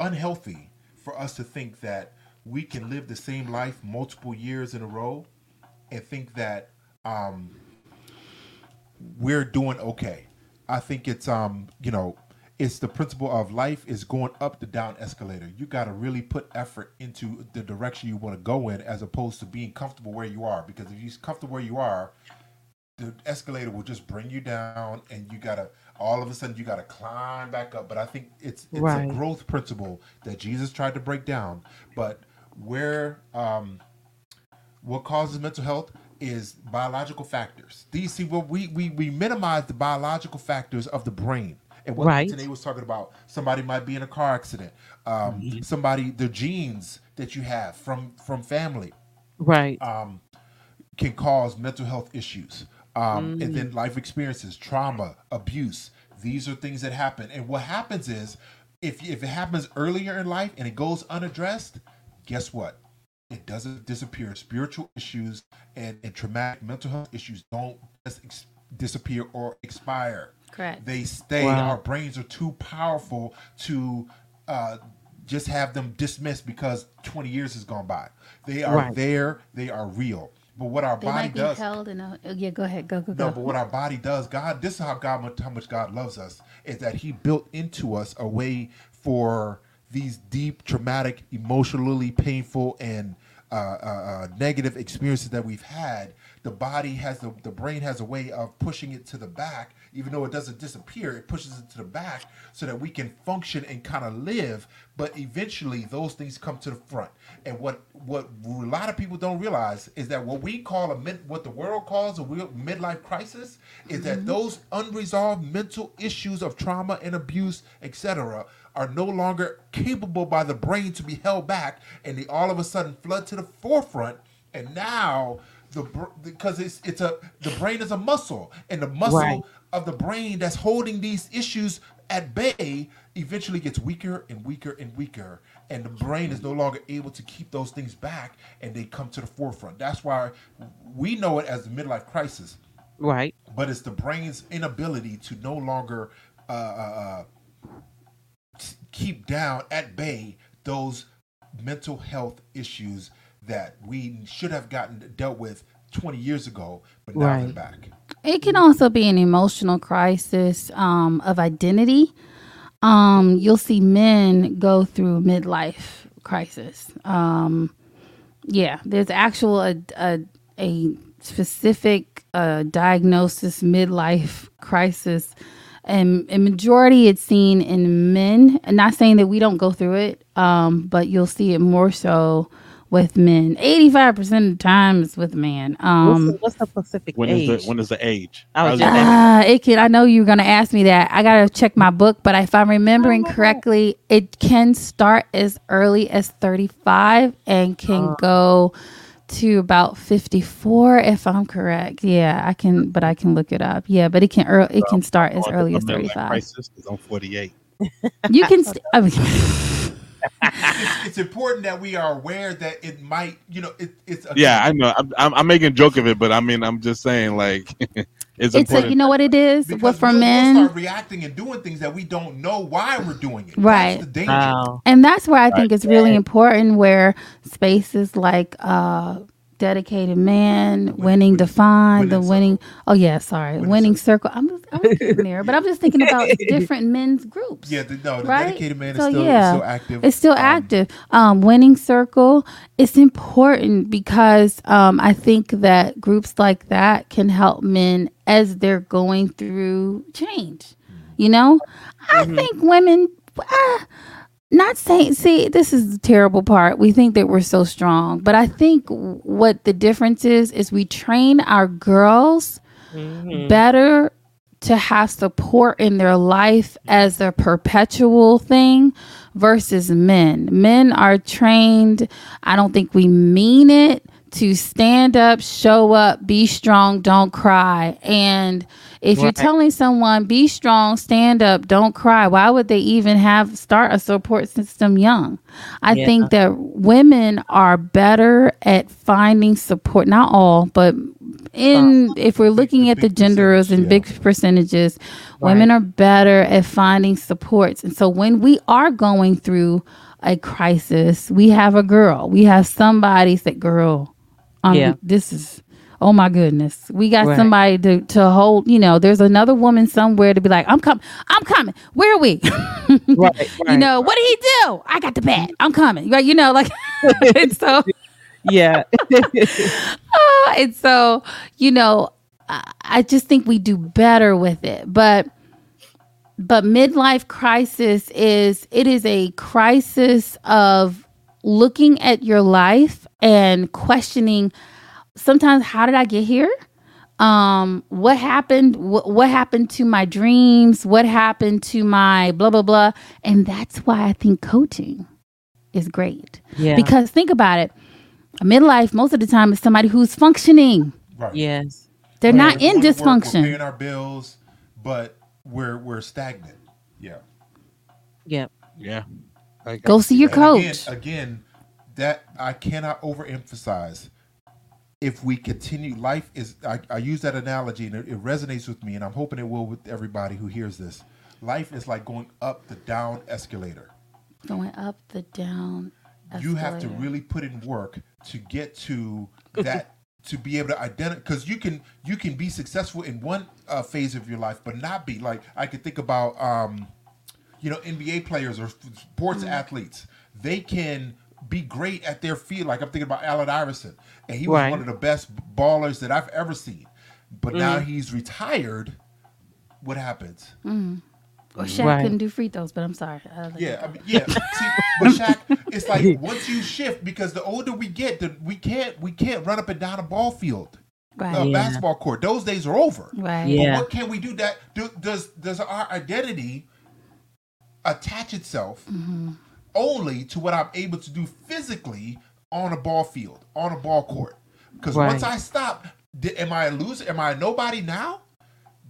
unhealthy for us to think that we can live the same life multiple years in a row and think that um, we're doing okay. I think it's um, you know, it's the principle of life is going up the down escalator. You got to really put effort into the direction you want to go in, as opposed to being comfortable where you are. Because if you're comfortable where you are, the escalator will just bring you down and you gotta all of a sudden you gotta climb back up but i think it's it's Right. a growth principle that jesus tried to break down but where um what causes mental health is biological factors these see what we we we minimize the biological factors of the brain and what Right. today was talking about somebody might be in a car accident um somebody the genes that you have from from family Right. um, can cause mental health issues. Um, And then life experiences, trauma, abuse. These are things that happen. And what happens is, if, if it happens earlier in life and it goes unaddressed, guess what? It doesn't disappear. Spiritual issues and, and traumatic mental health issues don't just ex- disappear or expire. Correct. They stay. Wow. Our brains are too powerful to uh, just have them dismissed because 20 years has gone by. They are Right. there, they are real. But what our They body might be does held in a. Yeah, go ahead. Go go no, go. No, but what our body does, God, this is how God, how much God loves us, is that He built into us a way for these deep, traumatic, emotionally painful, and uh, uh, uh, negative experiences that we've had. The body has the, the brain has a way of pushing it to the back, even though it doesn't disappear. It pushes it to the back so that we can function and kind of live. But eventually, those things come to the front. And what what a lot of people don't realize is that what we call a mid, what the world calls a real midlife crisis is that those unresolved mental issues of trauma and abuse, etc., are no longer capable by the brain to be held back, and they all of a sudden flood to the forefront. And now the because it's it's a the brain is a muscle, and the muscle Right. of the brain that's holding these issues at bay eventually gets weaker and weaker and weaker and the brain is no longer able to keep those things back and they come to the forefront that's why we know it as the midlife crisis Right. but it's the brain's inability to no longer uh, uh, uh, keep down at bay those mental health issues that we should have gotten dealt with 20 years ago but now they're Right. back It can also be an emotional crisis um, of identity. Um, you'll see men go through midlife crisis. Um, yeah, there's actual a, a, a specific uh, diagnosis midlife crisis, and a majority it's seen in men. And not saying that we don't go through it, um, but you'll see it more so with men. Eighty five percent of the time it's with men. Um, what's, the, what's the Pacific When is age? the when is the age? I was How's just it- asking. Ah, it can. I know you're going to ask me that. I got to check my book, but if I'm remembering correctly, it can start as early as 35 and can go to about 54 if I'm correct. Yeah, I can, but I can look it up. Yeah, but it can ear it can start as early as 35. Crisis is on 48. You can. St- I mean, it's, it's important that we are aware that it might, you know, it, it's a, Yeah, I know. I'm, I'm, I'm making a joke of it, but I mean, I'm just saying, like, it's, it's a, you know what it is. because What for we'll, men. we'll start reacting and doing things that we don't know why we're doing it. Right. That's the danger. Oh, And that's where I think it's really important where spaces like uh dedicated man, winning defined, the Winning winning oh yeah, sorry, winning, circle. I'm just I'm getting there, but I'm just thinking about different men's groups. Yeah, the, no, the Right? dedicated man is still, yeah, still active. It's still Um, active. Um, winning circle. It's important because um, I think that groups like that can help men as they're going through change. You know, I think women. Uh, not saying. See, this is the terrible part. We think that we're so strong, but I think what the difference is is we train our girls mhm. better to have support in their life as a perpetual thing versus men. Men are trained, I don't think we mean it, to stand up, show up, be strong, don't cry. And if you're telling someone be strong, stand up, don't cry, why would they even have start a support system young? I Yeah. think that women are better at finding support, not all, but in if we're looking the at the genders percentage, and big percentages, women are better at finding supports. And so when we are going through a crisis, we have a girl. We have somebody say, "Girl, um, Yeah. this is." Oh my goodness. We got Right. somebody to, to hold, you know, there's another woman somewhere to be like, I'm coming. I'm coming. Where are we? right, right, You know, what did he do? I got the bat. I'm coming. Right? You know, like and so yeah, Ah, and so you know I, I just think we do better with it but but midlife crisis is it is a crisis of looking at your life and questioning sometimes how did i get here? Um what happened? What, what happened to my dreams? What happened to my blah blah blah? And that's why i think coaching is great. Yeah, because think about it a midlife most of the time is somebody who's functioning. Right. yes, they're We're not in going to work, We're dysfunction. paying our bills, but we're we're stagnant. Yeah. yep, Yeah. I go see your And coach Again, again, that I cannot overemphasize. If we continue, life is. I, I use that analogy and it, it resonates with me, and I'm hoping it will with everybody who hears this. Life is like going up the down escalator. Going up the down. you have to really put in work to get to that to be able to identify because you can you can be successful in one uh, phase of your life but not be like i could think about um you know nba players or sports Mm-hmm. athletes they can be great at their field like i'm thinking about allen iverson and he was Right. one of the best ballers that i've ever seen but now Mm-hmm. he's retired what happens Or Shaq Right. couldn't do free throws, but I'm sorry. I Yeah, I mean, yeah. See, but Shaq, it's like once you shift, because the older we get, the, we can't we can't run up and down a ball field, right. a Yeah. basketball court. Those days are over. Right. Yeah. But what can we do? That do, does does our identity attach itself Mm-hmm. only to what I'm able to do physically on a ball field, on a ball court? Because Right. once I stop, am I a loser? Am I a nobody now?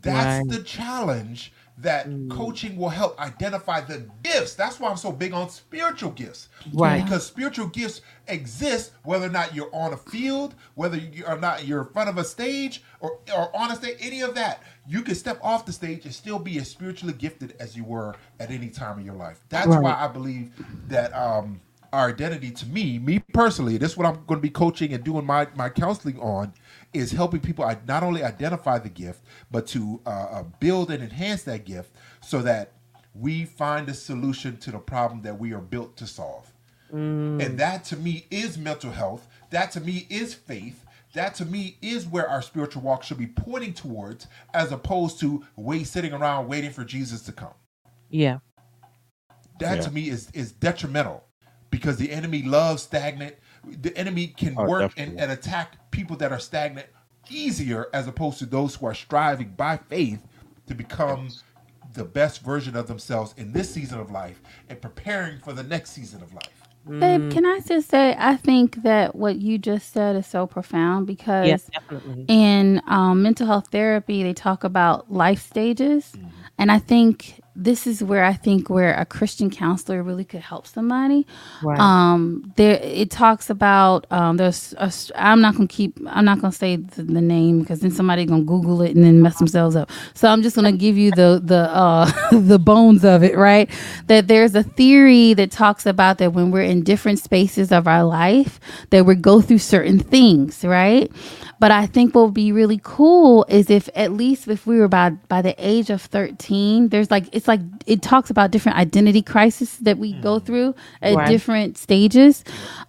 That's Right. the challenge that coaching will help identify the gifts. That's why I'm so big on spiritual gifts. Right. Because spiritual gifts exist whether or not you're on a field, whether you are not you're in front of a stage or, or on a stage, any of that. You can step off the stage and still be as spiritually gifted as you were at any time in your life. That's Right. why I believe that um our identity to me, me personally, this is what I'm going to be coaching and doing my, my counseling on is helping people i- not only identify the gift, but to uh, uh, build and enhance that gift so that we find a solution to the problem that we are built to solve. And that to me is mental health. That to me is faith. That to me is where our spiritual walk should be pointing towards, as opposed to wait sitting around waiting for Jesus to come. Yeah. that Yeah. to me is is detrimental because the enemy loves stagnant. The enemy can Oh, work and, and attack people that are stagnant easier as opposed to those who are striving by faith to become the best version of themselves in this season of life and preparing for the next season of life Babe, can I just say, I think that what you just said is so profound because Yes, in um, mental health therapy, they talk about life stages. And I think this is where I think where a Christian counselor really could help somebody. Right. Um, there it talks about um, there's I'm not gonna keep I'm not gonna say the, the name because then somebody gonna Google it and then mess themselves up. So I'm just gonna give you the the uh, the bones of it, right? That there's a theory that talks about that when we're in different spaces of our life, that we go through certain things, right? But I think what would be really cool is if at least if we were by by the age of 13, there's like it's like it talks about different identity crises that we go through at Right. different stages.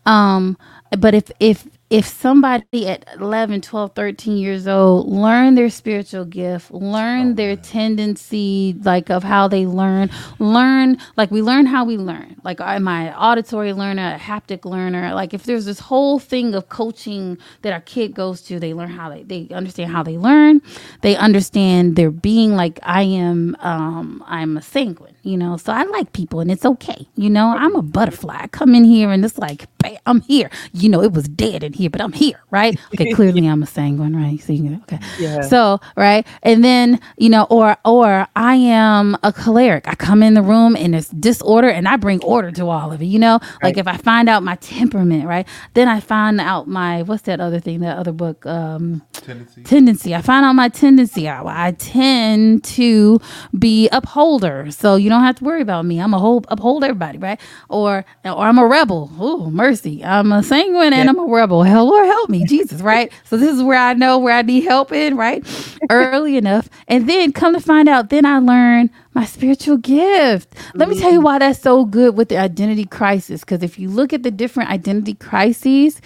Um but if if if somebody at 11 12 13 years old learn their spiritual gift learn their tendency like of how they learn learn like we learn how we learn. Like am i an auditory learner a haptic learner? Like if there's this whole thing of coaching that our kid goes to they learn how they they understand how they learn. They understand their being like i am um i'm a sanguine you know? So i like people and it's okay you know? I'm a butterfly. I come in here and it's like bam, i'm here. You know it was dead in here but i'm here right okay clearly i'm a sanguine right so you can, okay Yeah. so right and then you know or or i am a choleric i come in the room and it's disorder and i bring order to all of it you know like if i find out my temperament right then i find out my what's that other thing that other book um tendency tendency. I find out my tendency. I, I tend to be upholder, so you don't have to worry about me. I'm a hold uphold everybody, right? Or or I'm a rebel. Oh mercy, I'm a sanguine and I'm a rebel. Hell, Lord help me, Jesus, right? So this is where I know where I need help in, right? Early enough, and then come to find out, then I learn my spiritual gift. Let me tell you mm. why that's so good with the identity crisis. Because if you look at the different identity crises,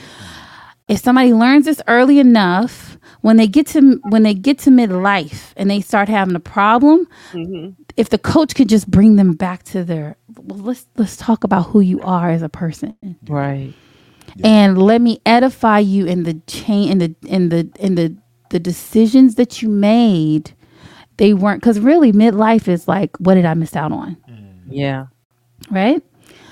if somebody learns this early enough when they get to when they get to midlife and they start having a problem mm-hmm. if the coach could just bring them back to their well let's let's talk about who you are as a person Right. And let me edify you in the chain in the in the in the the decisions that you made. They weren't because really midlife is like what did i miss out on? Yeah. right?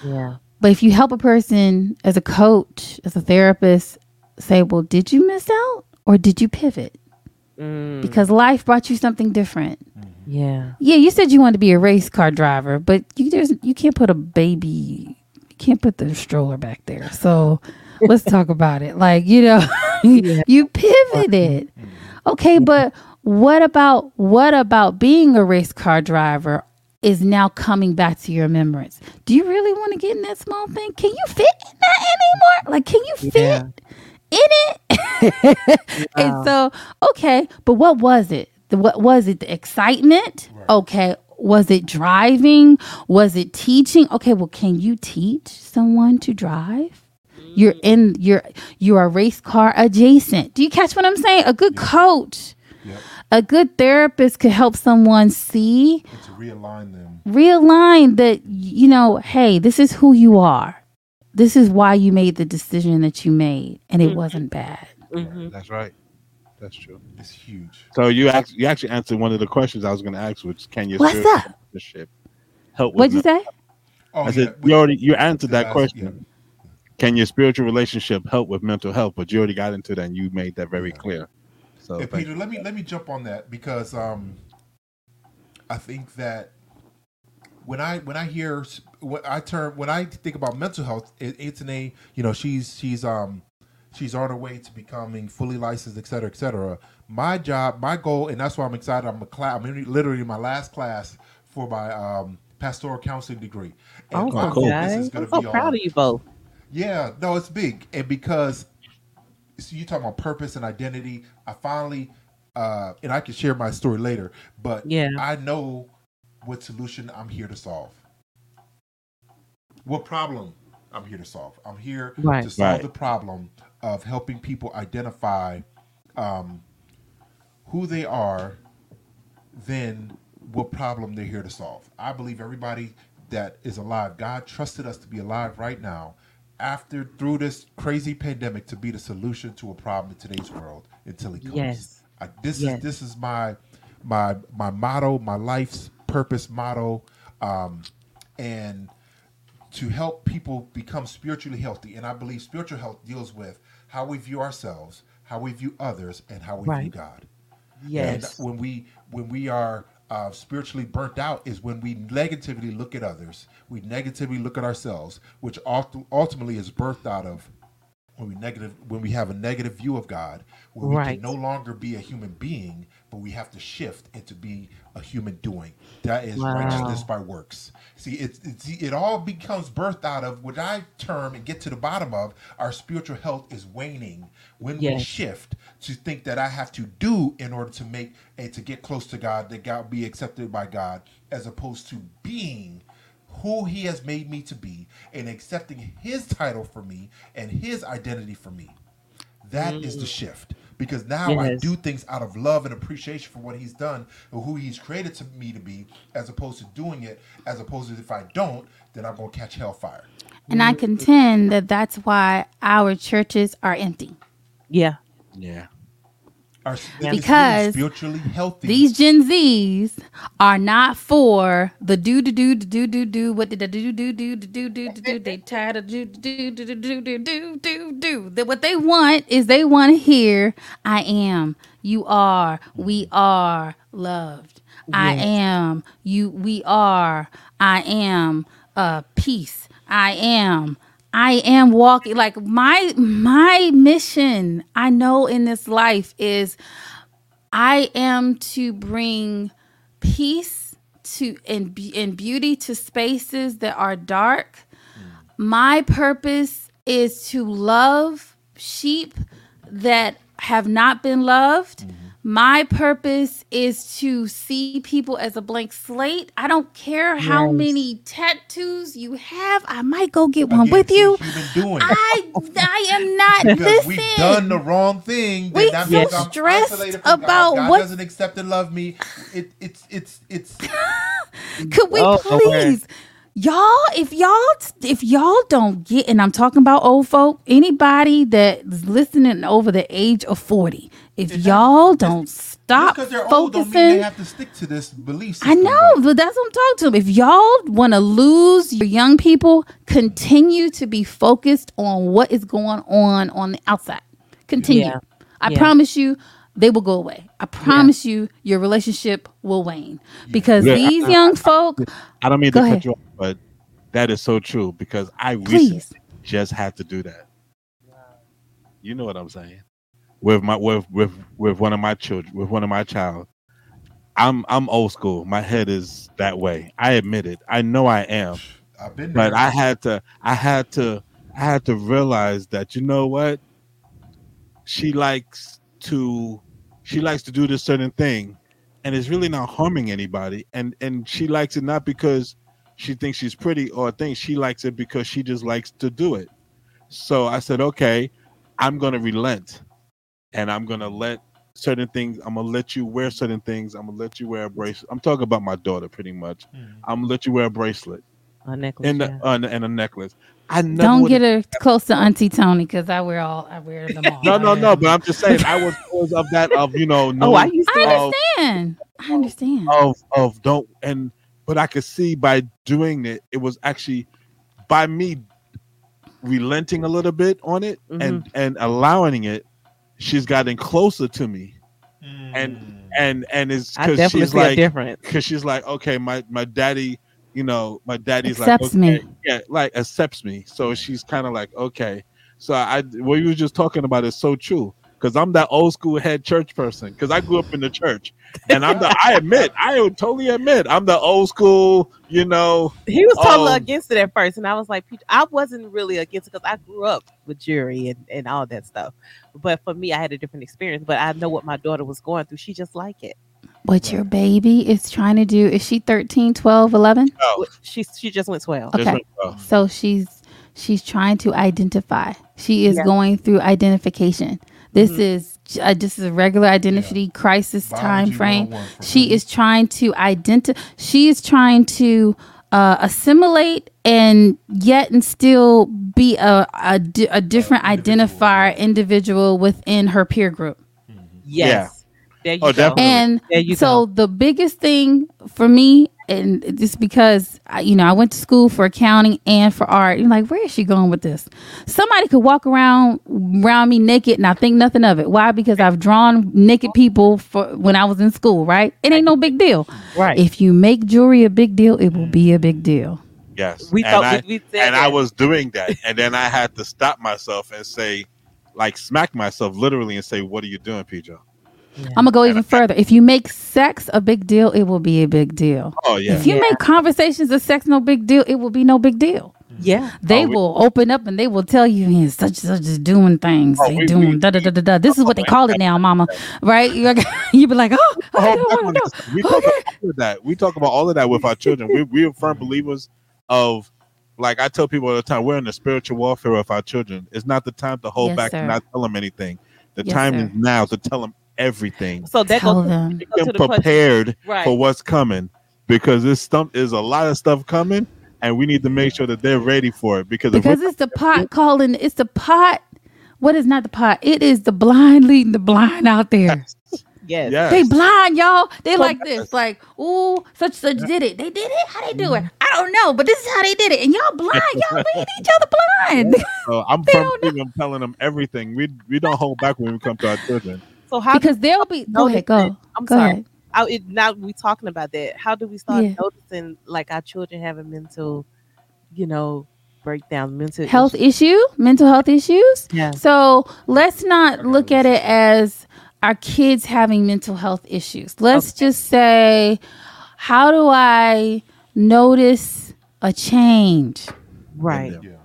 Yeah. but if you help a person as a coach as a therapist say well did you miss out or did you pivot? Mm, because life brought you something different. Yeah. yeah you said you wanted to be a race car driver but you just you can't put a baby you can't put the stroller back there so let's talk about it like you know Yeah. you pivoted okay but what about what about being a race car driver is now coming back to your remembrance. Do you really want to get in that small thing? Can you fit in that anymore? Like, can you fit Yeah. in it? and so, okay, but what was it? The, what was it? The excitement? Right. Okay. Was it driving? Was it teaching? Okay, well, can you teach someone to drive? You're in you're you are race car adjacent. Do you catch what I'm saying? A good coach, Yep. a good therapist could help someone see, And to realign them. realign that you know, hey, this is who you are. This is why you made the decision that you made, and it Mhm. wasn't bad. Mhm. That's right. That's true. It's huge. So you actually you actually answered one of the questions I was going to ask, which can your What's spiritual up? relationship help? What'd you men- say? Oh, I said yeah, we- you already you answered that last- question. Can your spiritual relationship help with mental health? But you already got into that, and you made that very Yeah. clear. So Hey, thank Peter, let me let me jump on that because um, I think that when I when I hear when I turn when I think about mental health, it, it's an a you know she's she's um she's on her way to becoming fully licensed, et cetera, et cetera. My job, my goal, and that's why I'm excited. I'm a class. I'm in, literally in my last class for my um, pastoral counseling degree. And Oh, my cool. focus okay. is gonna I'm so be proud on- of you both. yeah, no, it's big, and because so you talk about purpose and identity, I finally, uh, and I can share my story later, but Yeah. I know what solution I'm here to solve. What problem I'm here to solve? I'm here Right. to solve Right. the problem of helping people identify um, who they are, then what problem they're here to solve. I believe everybody that is alive, God trusted us to be alive right now after through this crazy pandemic to be the solution to a problem in today's world until he comes. Yes. I, this Yes. is this is my my my motto, my life's purpose motto, um, and to help people become spiritually healthy. And I believe spiritual health deals with how we view ourselves, how we view others, and how we view God. Yes. And when we when we are uh, spiritually burnt out is when we negatively look at others, we negatively look at ourselves, which ultimately is birthed out of when we negative when we have a negative view of God, where we Right. can no longer be a human being, but we have to shift into be a human doing. That is Wow. righteousness by works. See, it's, it's it all becomes birthed out of what I term and get to the bottom of. Our spiritual health is waning when we shift to think that I have to do in order to make and to get close to God, that God be accepted by God, as opposed to being who He has made me to be and accepting His title for me and His identity for me. That is the mm. shift. Because now I do things out of love and appreciation for what he's done or who he's created to me to be, as opposed to doing it, as opposed to if I don't, then I'm gonna catch hellfire. And I mm-hmm. contend that that's why our churches are empty. Yeah. Yeah. Yeah. Because spiritually healthy. These Gen Zs are not for the do do do do do do. What did the do do do do do do do do? They tired of do do do do do do do do do. That what they want is they want to hear, "I am, you are, we are loved. I am, you, we are. I am, uh, peace. I am." I am walking like my my mission I know in this life is I am to bring peace to and, and beauty to spaces that are dark. My purpose is to love sheep that have not been loved. Mm-hmm. My purpose is to see people as a blank slate. I don't care how Yes. many tattoos you have. I might go get one Again, with you. Doing. I I am not because listen. we've done the wrong thing. We then so means I'm stressed from about God. God what- doesn't accept and love me. It, it's it's it's Could we Oh, Lord. please? Y'all, if y'all if y'all don't get and I'm talking about old folk, anybody that's listening over the age of 40, if It's y'all not- don't stop because they're old don't they focusing have to stick to this belief I know, though. but that's what I'm talking to them. If y'all want to lose your young people, continue to be focused on what is going on on the outside. Continue. Yeah. I Yeah. promise you, they will go away. I promise you, your relationship will wane because Yeah. these young folk. I don't mean Go to ahead. cut you off, but that is so true because I Please. recently just had to do that. You know what I'm saying? With my with with with one of my children, with one of my child, I'm I'm old school. My head is that way. I admit it. I know I am. I've been But. I had to I had to I had to realize that you know what? She likes to she likes to do this certain thing and it's really not harming anybody and and she likes it not because she thinks she's pretty or thinks she likes it because she just likes to do it. So I said, "Okay, I'm going to relent and I'm going to let certain things I'm going to let you wear certain things. I'm going to let you wear a bracelet. I'm talking about my daughter pretty much. Mhm. I'm going to let you wear a bracelet A necklace. and yeah. the, uh, and a necklace. I never Don't get her close to Auntie Toni because I wear all I wear them all. No, no, no. But I'm just saying, I was always of that of you know, no, oh, I used to. I of, understand. I understand. of of don't and but I could see by doing it, it was actually by me relenting a little bit on it and and allowing it. She's gotten closer to me, and- Mm. and and it's because she's like difference. because she's like, okay, my my daddy, you know, my daddy's Accepts like, me. yeah, like accepts me. So she's kind of like, okay. So I, what you were just talking about is so true because I'm that old school head church person because I grew up in the church, and I'm the, I admit, I would totally admit, I'm the old school, you know, He was totally Oh. Um, against it at first, and I was like, I wasn't really against it because I grew up with jury and, and all that stuff. But for me, I had a different experience. But I know what my daughter was going through. She just like it. What your baby is trying to do is she 13, 12, 11? Oh. She she just went twelve. Okay. just went, oh, So she's she's trying to identify. She is Yeah. going through identification. This Mhm. is uh, this is a regular identity crisis time frame. She is trying to identify. She is trying to uh, assimilate and yet and still be a a, di- a different individual, identifier yeah. individual within her peer group. Yes. There you Oh, go. definitely. And There you so the biggest thing for me, and just because you know I went to school for accounting and for art, you're like, where is she going with this? Somebody could walk around around me naked and I think nothing of it. Why? Because I've drawn naked people for when I was in school. Right? It ain't no big deal. Right. If you make jewelry a big deal, it will be a big deal. yes, we and thought I, we, we said and I was doing that, and then I had to stop myself and say, like, smack myself literally and say, "What are you doing, Pedro?" I'm gonna go even further. If you make sex a big deal, it will be a big deal. Oh yeah, If you Yeah. make conversations of sex no big deal, it will be no big deal. Yeah. Mm-hmm. They Oh, we- will open up and they will tell you "Yeah, such such is doing things. Oh, they we- doing we- da da da da da. This is what they oh, call it now, mama. Right? You're like, you be like, oh, The I don't Bible want to is- we talk about all of that. We talk about all of that with our children. We we are firm believers of like I tell people all the time, we're in the spiritual warfare of our children. It's not the time to hold Yes, back sir. and not tell them anything. The Yes, time sir. is now to tell them everything. So that Tell goes to, them. that Get to them the prepared Right. for what's coming because this stump is a lot of stuff coming, and we need to make sure that they're ready for it. Because, because it's the pot calling. It's the pot. What is not the pot? It is the blind leading the blind out there. Yes. yes, They blind, y'all. They So like yes. this, like, ooh, such such did it. They did it. How they do it? Mm-hmm. I don't know, but this is how they did it. And y'all blind, y'all leading each other blind. So I'm from. I'm telling them everything. We we don't hold back when we come to our children. So how because they'll be. Go ahead, go. I'm go sorry. ahead. I, it, now we talking about that. How do we start Yeah. noticing like our children having mental, you know, breakdown, mental Health issues? issue, mental health issues. Yeah. So let's not look at it as our kids having mental health issues. Let's just say, how do I notice a change? Right. Yeah.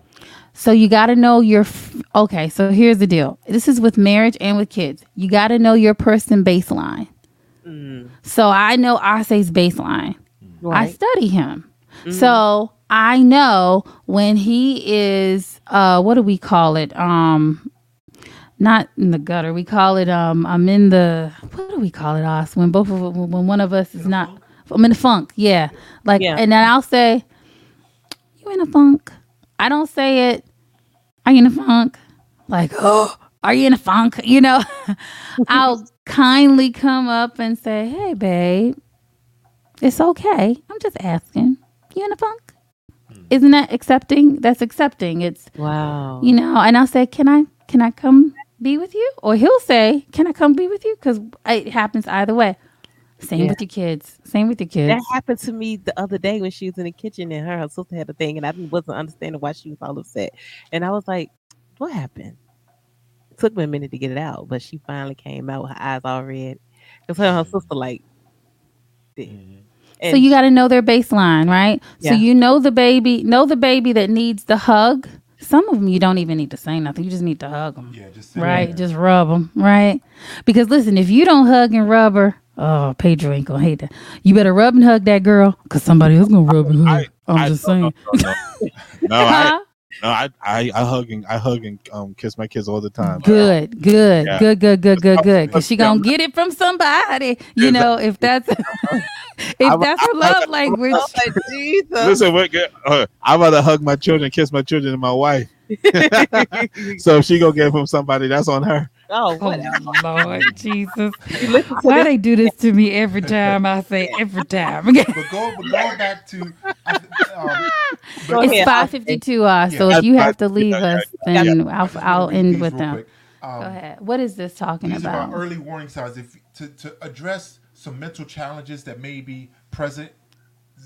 So you got to know your f- okay. So here's the deal. This is with marriage and with kids. You got to know your person baseline. Mm, So I know Ase's baseline. I study him. Mhm. So I know when he is uh what do we call it? Um not in the gutter. We call it um I'm in the what do we call it, Os? When both of when one of us is not I'm in the funk. Yeah. Like Yeah. and then I'll say, You in a funk? I don't say it, Are you in a funk? Like, oh, are you in a funk? You know? I'll kindly come up and say, Hey babe, it's okay. I'm just asking. You in a funk? Hmm. Isn't that accepting? That's accepting. It's wow. you know, and I'll say, Can I can I come be with you? Or he'll say, Can I come be with you? Because it happens either way. Same Yeah. with your kids. Same with your kids. That happened to me the other day when she was in the kitchen and her, her sister had a thing and I didn't- wasn't understanding why she was all upset. And I was like, What happened? It took me a minute to get it out, but she finally came out with her eyes all red. Because her her sister mm-hmm. like See. Mm-hmm. so you got to know their baseline, right? Yeah. So you know the baby, know the baby that needs the hug. Some of them you don't even need to say nothing. You just need to hug them. Yeah, just right? there. Just rub them, right? Because listen, if you don't hug and rub her, oh, Pedro ain't gonna hate that. You better rub and hug that girl, cause somebody else gonna rub and hug. I, am I- just no, saying. No, no, no. No, I, no, I, I, I hug and I hug and um, kiss my kids all the time. Good, good, Yeah. good, good, good, good, good. Cause she gonna get it from somebody. You know, if that's if that's her love language. Oh, my Jesus. Listen, what, good- uh, I'd rather hug my children, kiss my children, than my wife. So if she go get it from somebody, that's on her. Oh, Oh. Lord Jesus! You listen to Why this- they do this to me every time I say every time? But go, but going back to, um, Go It's five fifty two. Uh, so Yeah. if you have to leave Yeah, yeah, us, yeah. then I I'll I'll end with real them. Um, Go ahead. What is this talking These are about? our early warning signs. If to, to address some mental challenges that may be present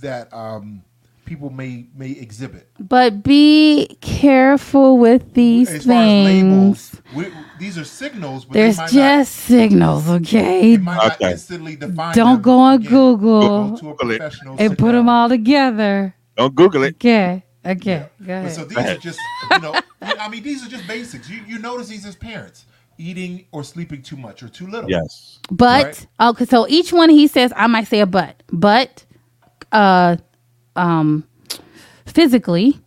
that um, people may may exhibit. But be careful with these as far as labels, things. we, these are signals, but There's they might just signals, okay? they might not Okay. instantly define. Don't them. go on Again, Google Go Google it. and put them all together. Don't Google it. Okay, okay, go But so ahead. these are just, you know, I mean, these are just basics. You you notice these as parents eating or sleeping too much or too little. Yes. But Right. okay, so each one he says, I might say a but, but, uh, um, physically,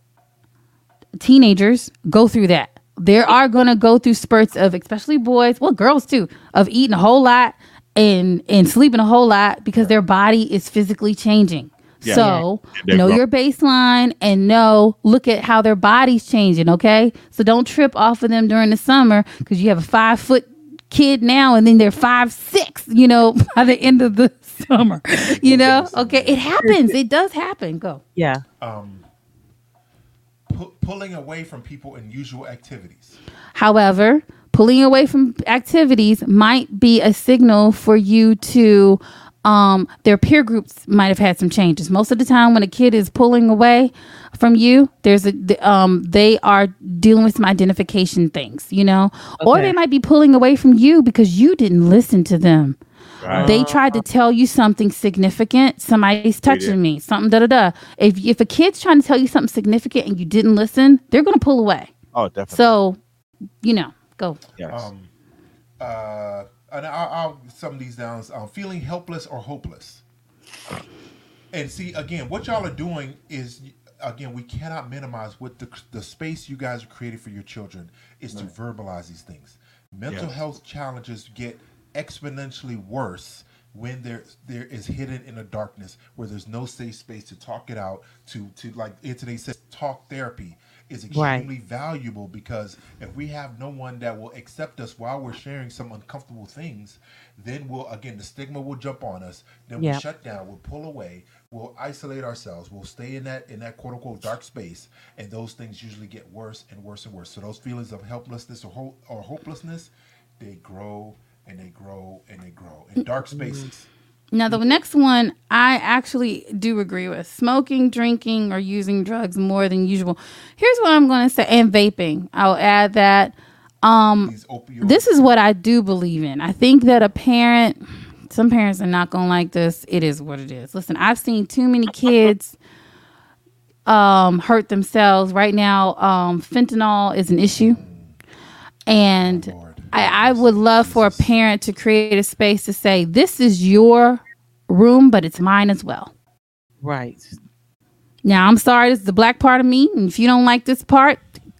teenagers go through that. There are gonna go through spurts of, especially boys, well, girls too, of eating a whole lot and and sleeping a whole lot because their body is physically changing. Yeah. So They're know your baseline and know look at how their body's changing. Okay, so don't trip off of them during the summer because you have a five foot kid now and then they're five six. You know by the end of the summer. You know, okay, it happens. It does happen. Go. Yeah. Um, pu- pulling away from people in usual activities. However, pulling away from activities might be a signal for you to um their peer groups might have had some changes. Most of the time when a kid is pulling away from you, there's a the, um they are dealing with some identification things, you know. Or they might be pulling away from you because you didn't listen to them. Right. They tried to tell you something significant. Somebody's touching me. Something da da da. If if a kid's trying to tell you something significant and you didn't listen, they're gonna pull away. Oh, definitely. So, you know, go. yes. Um, uh, and I'll, I'll sum these down. Um, feeling helpless or hopeless. And see, again, what y'all are doing is, again, we cannot minimize what the, the space you guys are creating for your children is to verbalize these things. Mental Yes. health challenges get exponentially worse when there there is hidden in a darkness where there's no safe space to talk it out to to like Anthony says talk therapy is Right. extremely valuable because if we have no one that will accept us while we're sharing some uncomfortable things, then we'll again the stigma will jump on us. Then Yeah. we'll shut down, we'll pull away, we'll isolate ourselves, we'll stay in that in that quote unquote dark space, and those things usually get worse and worse and worse. So those feelings of helplessness or ho- or hopelessness, they grow and they grow and they grow in dark spaces. Now, the next one I actually do agree with smoking, drinking, or using drugs more than usual. Here's what I'm going to say, and vaping. I'll add that. Um, this is what I do believe in. I think that a parent, some parents are not going to like this. It is what it is. Listen, I've seen too many kids um, hurt themselves. Right now, um, fentanyl is an issue. And Lord. I, I would love for a parent to create a space to say, this is your room, but it's mine as well. Right. Now, I'm sorry, this is the black part of me. And if you don't like this part,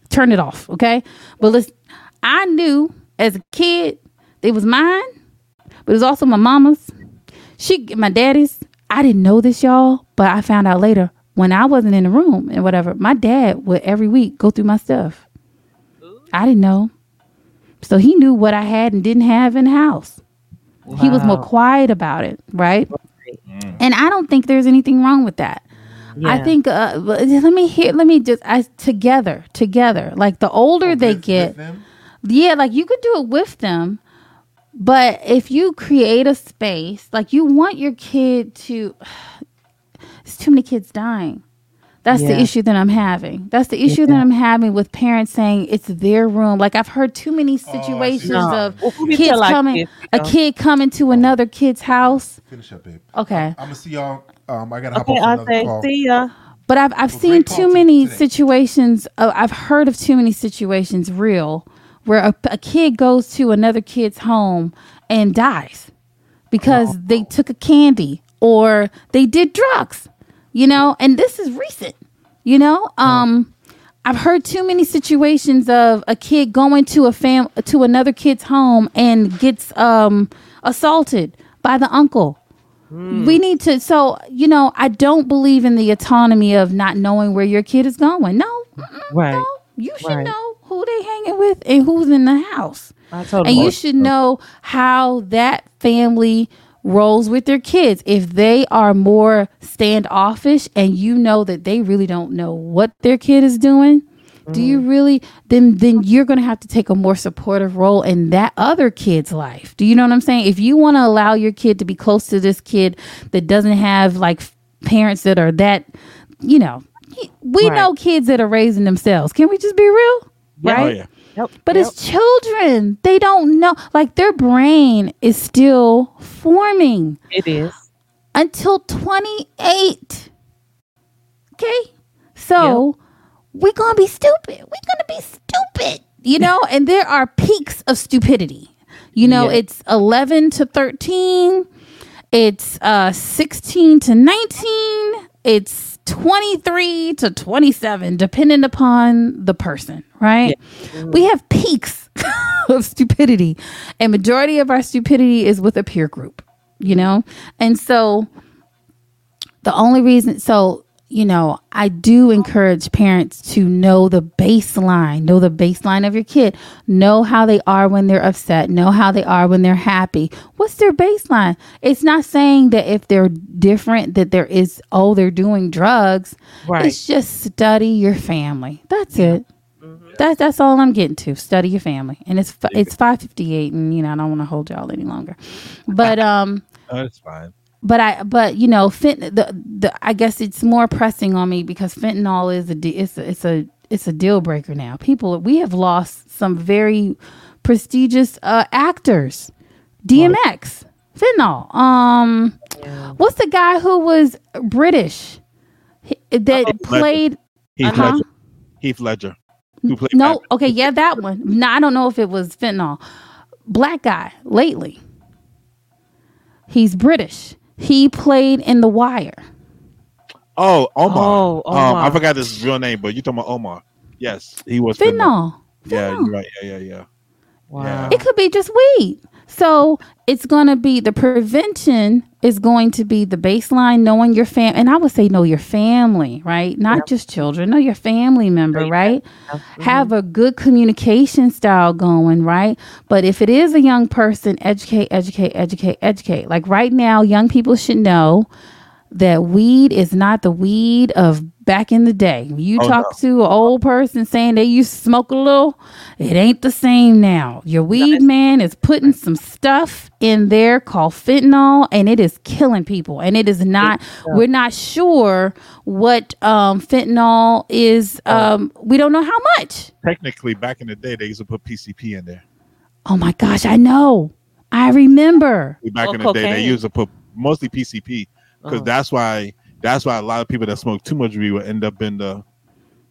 turn it off, okay? But listen, I knew as a kid it was mine, but it was also my mama's. She, my daddy's. I didn't know this, y'all, but I found out later when I wasn't in the room and whatever. My dad would every week go through my stuff. I didn't know. So he knew what I had and didn't have in the house. He was more quiet about it, right? And I don't think there's anything wrong with that. I think uh, let me hear let me just I together together. Like the older they Oh, With- get with yeah like you could do it with them but if you create a space like you want your kid to it's too many kids dying That's the issue that I'm having. That's the issue that I'm having with parents saying it's their room. Like I've heard too many Oh, situations No. of Well, kids tell our coming, kids, a you know? kid coming to another kid's house. Finish up, babe. Okay. I'm gonna see y'all. Um, I gotta hop Okay, off another Ante, call. see ya. But I've I've Well, seen too many today. situations. Uh, I've heard of too many situations real where a, a kid goes to another kid's home and dies because they took a candy or they did drugs. You know, and this is recent. You know, um, I've heard too many situations of a kid going to a fam to another kid's home and gets um assaulted by the uncle. We need to so you know, I don't believe in the autonomy of not knowing where your kid is going. No. Right. No. You should Right. know who they hanging with and who's in the house. I told And you should know how that family rolls with their kids. If they are more standoffish and you know that they really don't know what their kid is doing, do you mm. really then then you're going to have to take a more supportive role in that other kid's life. Do you know what I'm saying? If you want to allow your kid to be close to this kid that doesn't have like parents that are that, you know, we Right. know kids that are raising themselves. Can we just be real? Yeah. Oh, right? Oh yeah. Yep. But yep. it's children. They don't know. Like their brain is still forming it is. until 28. Okay? So we're going to be stupid. We're going to be stupid. You know, and there are peaks of stupidity. You know, Yeah. it's 11 to 13. It's uh 16 to 19. It's 23 to 27 depending upon the person, right? We have peaks of stupidity. And majority of our stupidity is with a peer group, you know? And so the only reason so you know i do encourage parents to know the baseline know the baseline of your kid know how they are when they're upset know how they are when they're happy what's their baseline it's not saying that if they're different that there is oh they're doing drugs Right. it's just study your family that's it that's that's all I'm getting to. Study your family, and it's it's five fifty eight, and you know I don't want to hold y'all any longer. But um, Oh, that's fine. But I but you know fent the the I guess it's more pressing on me because fentanyl is a de- it's a, it's a it's a deal breaker now. People we have lost some very prestigious uh, actors. DMX, fentanyl. Um, Yeah. what's the guy who was British He- that Oh, played? Heath Uh-huh. Ledger. Heath Ledger. Who played No, Batman. okay, yeah, that one. No, I don't know if it was fentanyl. Black guy lately. He's British. He played in The Wire. Oh, Omar. Oh, Um, I Omar. forgot his real name, but you talking about Omar? Yes, he was. fentanyl. Fentanyl. Yeah, you're right. Yeah, yeah, yeah. Wow. It could be just weed. So it's going to be the prevention is going to be the baseline, knowing your fam. And I would say know your family, right? Not just children, know your family member, right? Mm-hmm. Have a good communication style going, right? But if it is a young person, educate, educate, educate, educate. Like right now, young people should know that weed is not the weed of back in the day. You Oh, talk to an old person saying they used to smoke a little, it ain't the same now. Your weed man is putting some stuff in there called fentanyl and it is killing people. And it is not we're not sure what um fentanyl is um we don't know how much. Technically, back in the day, they used to put PCP in there. Oh my gosh, I know. I remember. Back Or in the day, they used to put mostly PCP because Oh. that's why that's why a lot of people that smoke too much weed would end up in the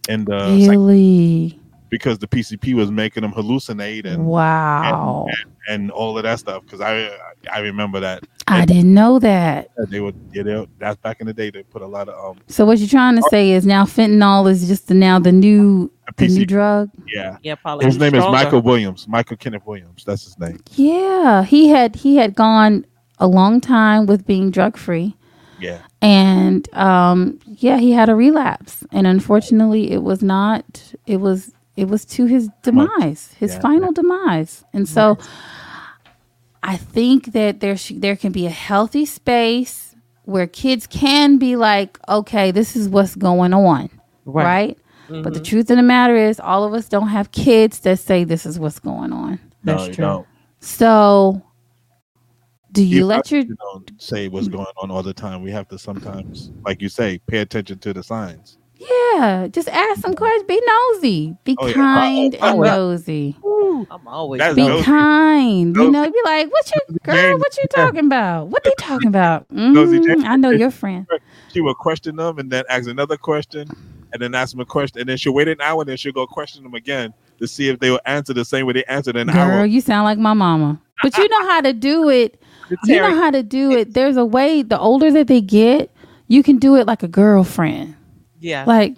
in the psych- really? because the PCP was making them hallucinate and Wow. and all of that stuff. Because I I remember that I didn't know that. they would yeah they, that's back in the day they put a lot of um So what you're trying to say is now fentanyl is just the, now the new the new drug. yeah. Yeah, probably. His name is. Michael Williams, Michael Kenneth Williams. That's his name. Yeah, he had he had gone a long time with being drug free, Yeah. and um, yeah, he had a relapse, and unfortunately, it was not. It was it was to his demise, his Yeah, final demise, and so I think that there sh- there can be a healthy space where kids can be like, okay, this is what's going on, Right. right? But the truth of the matter is, all of us don't have kids that say this is what's going on. No, That's you true. don't. So, do you You let your you don't say what's going on all the time. We have to sometimes, like you say, pay attention to the signs. Yeah, just ask some questions. Be nosy. Be Oh, yeah. kind Oh, and oh, nosy. I'm always That's Be nosy. kind. You know, be like, "What you girl? What you talking about? What they talking about?" Nosy Mhm, I know your friend. She will question them and then ask another question, and then ask them a question, and then she'll wait an hour, and then she'll go question them again to see if they will answer the same way they answered an Girl, hour. you sound like my mama. But you know how to do it. You know how to do it. There's a way. The older that they get, you can do it like a girlfriend. yeah. Like,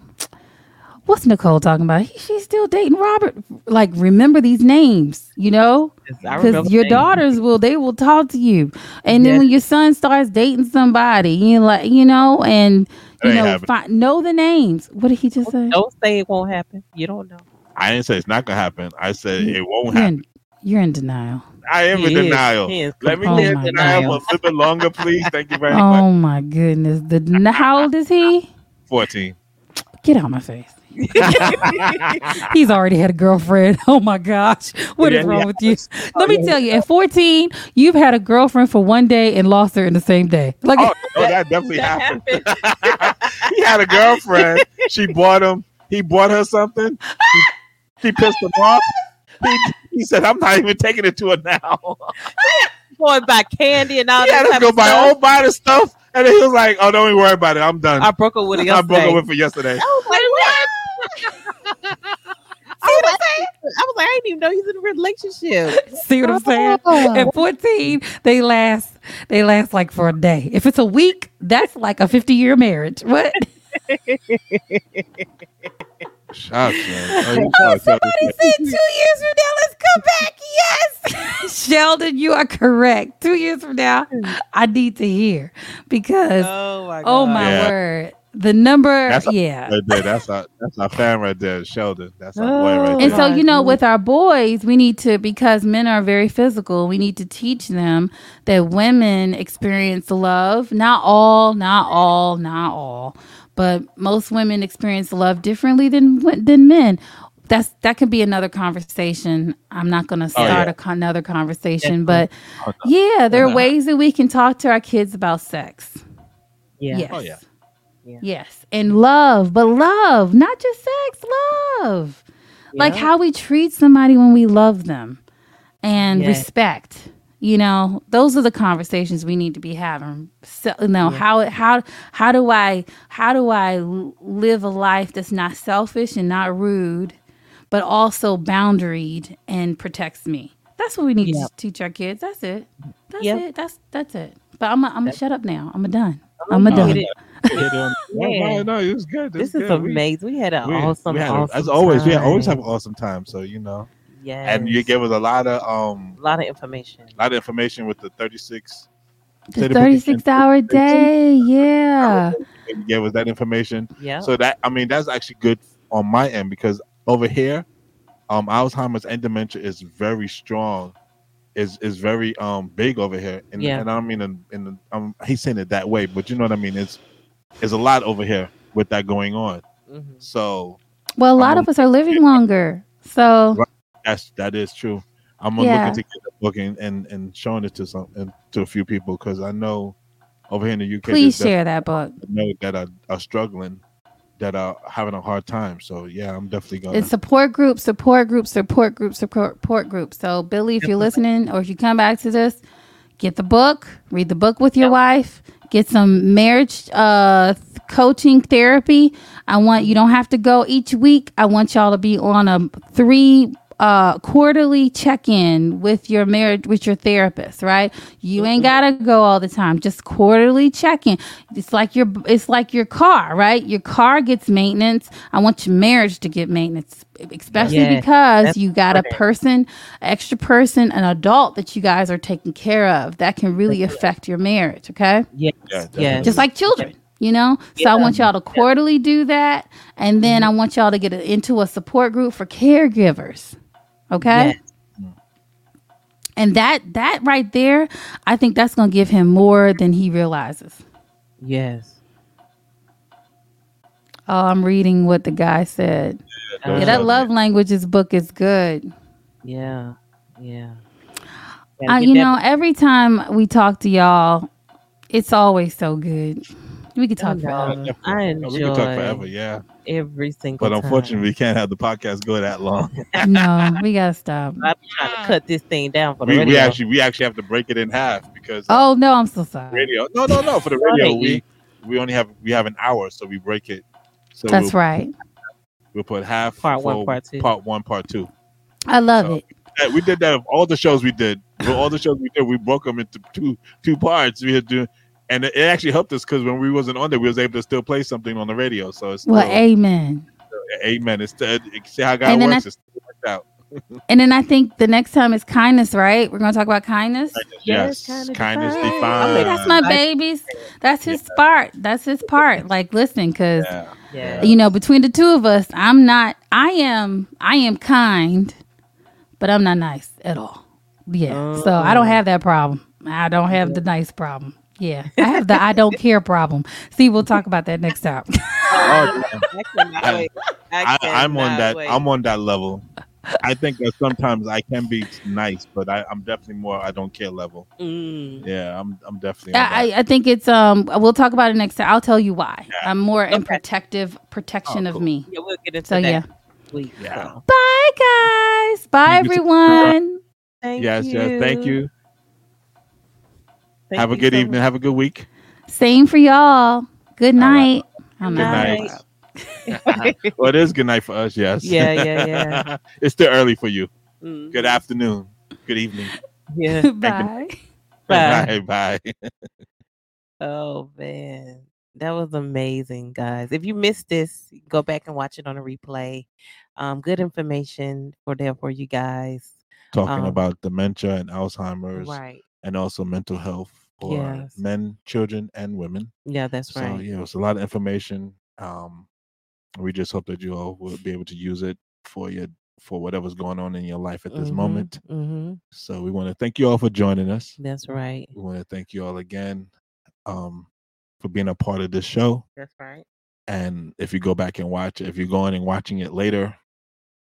what's Nicole talking about? He, she's still dating Robert. Like, remember these names, you know? Because remember your saying- daughters will, they will talk to you. And then when your son starts dating somebody, you like, you know, and you know, fi- know the names. What did he just say? Don't say it won't happen. You don't know. I didn't say it's not gonna happen. I said it won't You're happen. in, you're in denial. I am He in is. denial. Is Let me Oh in denial for a little bit longer, please. Thank you very oh much. Oh my goodness. The how old is he? Fourteen. Get out of my face. He's already had a girlfriend. Oh my gosh. What is Yeah, wrong yeah. with you? Let me tell you, at 14, you've had a girlfriend for one day and lost her in the same day. Like Oh, oh, that definitely That happened. he had a girlfriend. She bought him. He bought her something. She, she pissed him off. He, he said, "I'm not even taking it to her now." Going buy candy and all He had that. to go buy stuff. all buy the stuff, and then he was like, "Oh, don't even worry about it. I'm done." I broke up with her I broke yesterday. up with her yesterday. I was like, what? I was like, I was like, I didn't even know he's in a relationship. See what I'm oh. saying? Oh. At 14, they last they last like for a day. If it's a week, that's like a 50 year marriage. What? Shucks, man. Oh, Oh, somebody said two years from now, let's come back. Yes. Sheldon, you are correct. Two years from now, I need to hear because Oh my oh, god. oh my Yeah. word. The number, That's a- yeah. Right there. That's our that's our fan right there, Sheldon. That's our boy right Oh. there. And so, you know, with our boys, we need to, because men are very physical, we need to teach them that women experience love. Not all, not all, not all, but most women experience love differently than than men. That's that could be another conversation. I'm not going to Oh, start yeah. a, con- another conversation, but oh, yeah, there are ways that we can talk to our kids about sex. Yeah. Yes. Oh, yeah. Yeah. Yes. And love, but love, not just sex, love. Like how we treat somebody when we love them and Yeah. respect. You know, those are the conversations we need to be having. So, you know, Yeah. how how how do I how do i live a life that's not selfish and not rude, but also boundaried and protects me? That's what we need Yeah. to teach our kids. That's it. That's Yeah. it. That's that's it. But I'm i I'm gonna shut up now. I'm a done. I'm a Oh, done. it is. Hit on- No, Yeah. no, no, it was good. It This was is good. We- amazing. We had an we- awesome, we had awesome as always, we always have an awesome time. So you know, Yes. and you gave us a lot of um, a lot of information. a lot of information with the thirty six. The 36 hour day. Yeah. You gave us that information. Yeah. So that I mean, that's actually good on my end because over here, um, Alzheimer's and dementia is very strong. Is is very um big over here, and, Yeah. and I don't mean in, in the, um, he's saying it that way, but you know what I mean. It's it's a lot over here with that going on. Mhm. So Well, a lot Um, of us are living longer. So, Right. That's that is true. I'm Yeah. look into get the book and, and, and showing it to some and to a few people because I know over here in the UK, please share that book. definitely know that are, are struggling, that are having a hard time. So yeah, I'm definitely gonna. It's support group, support group, support group, support group. So, Billy, if you're listening or if you come back to this, get the book, read the book with your wife, get some marriage uh, coaching therapy. I want you don't have to go each week. I want y'all to be on a three uh quarterly check-in with your marriage with your therapist right? You ain't gotta go all the time just quarterly check-in. It's like your it's like your car right? Your car gets maintenance. I want your marriage to get maintenance especially Yeah, because that's you got a person extra person an adult that you guys are taking care of that can really affect your marriage okay? Yes. Yeah, just like children you know? So i want y'all to quarterly do that and then i want y'all to get into a support group for caregivers okay Yes. and that that right there i think that's going to give him more than he realizes Yes. oh i'm reading what the guy said Those yeah that are- love languages book is good Yeah. Yeah. uh, you know every time we talk to y'all it's always so good We could talk forever. know. I No, we can talk forever, yeah. every single But time. unfortunately, we can't have the podcast go that long. no, we gotta stop. I'm trying to cut this thing down for the we, radio. we actually we actually have to break it in half because uh, Oh no, I'm so sorry. radio. No, no, no. For the radio, hate you. we we only have we have an hour, so we break it. So That's we'll, right. We'll put half Part one, part two. part one, part two. I love So- it. Yeah, we did that. Of all the shows we did, for all the shows we did, we broke them into two two parts. We had to, and it actually helped us because when we wasn't on there, we was able to still play something on the radio. So it's Well, amen. amen. It's still, see how God And then works. I- It still worked out. And then I think the next time is kindness, right? We're gonna talk about kindness. Yes, Yes, kindness kindness defined. defined. That's my babies. That's his part. That's his part. Like, listen, because Yeah. Yeah. you know, between the two of us, I'm not. I am. I am kind, but I'm not nice at all. Yeah. So I don't uh-uh. have that problem. I don't have the nice problem. Yeah, I have the I don't care problem. See, we'll talk about that next time. Oh, I cannot I- wait. I I, I'm on that. wait. I'm on that level. I think that sometimes I can be nice, but I, I'm definitely more I don't care level. Mm. Yeah, I'm I'm definitely. I, I think it's um. We'll talk about it next time. I'll tell you why. Yeah. I'm more in protective protection Oh, of me. Yeah, we'll get into So that yeah. week. Yeah. so. Bye guys. Bye Thank you so everyone. Thank yes, you. yes. Thank you. Thank Have a good so evening. Have a good week. Same for y'all. Good All right. night. I'm Good out. night. night. well, it is good night for us. Yes. Yeah, yeah, yeah. it's still early for you. Mm. Good afternoon. Good evening. Yeah. Bye. Bye. Bye. Bye. Oh man, that was amazing, guys. If you missed this, go back and watch it on a replay. Um, good information for there for you guys. Talking Um, about dementia and Alzheimer's, Right. And also mental health for Yes. men, children, and women. Yeah, that's So right. So yeah, it was a lot of information. Um, we just hope that you all will be able to use it for your for whatever's going on in your life at this moment. hmm So we want to thank you all for joining us. That's right. We want to thank you all again um, for being a part of this show. That's right. And if you go back and watch, if you're going and watching it later,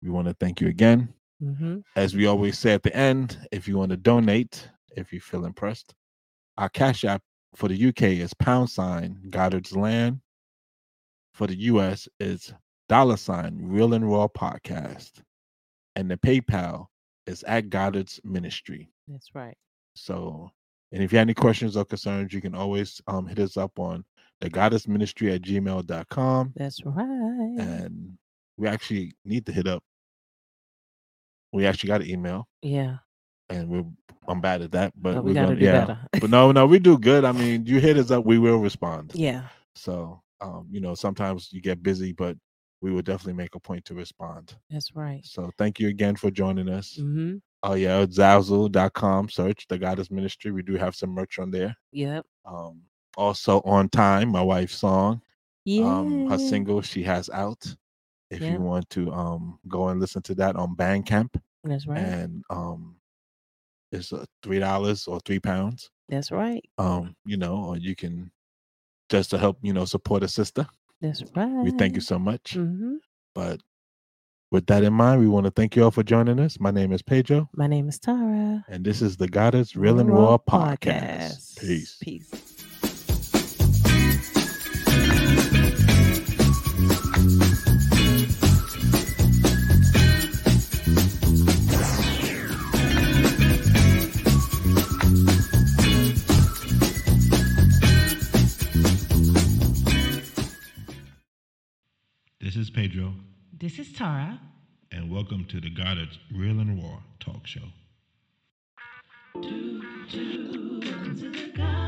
we want to thank you again. hmm As we always say at the end, if you want to donate, if you feel impressed, our cash app for the UK is pound sign Goddard's Land. For the US is dollar sign Real and Raw Podcast. And the PayPal is at Goddess Ministry. That's right. So, and if you have any questions or concerns, you can always um, hit us up on the goddess ministry at gmail.com. That's right. And we actually need to hit up. We actually got an email, yeah, and we're I'm bad at that, but but we we're got to gonna, do yeah. better. but no, no, we do good. I mean, you hit us up, we will respond. yeah. So, um, you know, sometimes you get busy, but we will definitely make a point to respond. That's right. So, thank you again for joining us. hmm Oh yeah, Zazzle.com. Search the Goddess Ministry. We do have some merch on there. Yep. Um, also on time, my wife's song, Yeah. um, her single she has out. If Yeah. you want to um go and listen to that on Bandcamp, That's right. and um, it's uh, three dollars or three pounds. That's right. Um, you know, or you can just to help you know support a sister. That's right. We thank you so much. hmm But with that in mind, we want to thank you all for joining us. My name is Pedro, My name is Tara. and this is the Goddess Real and Raw podcast. Peace. Peace. This is Pedro. This is Tara. And welcome to the Goddess Real and Raw Talk Show. Do, do,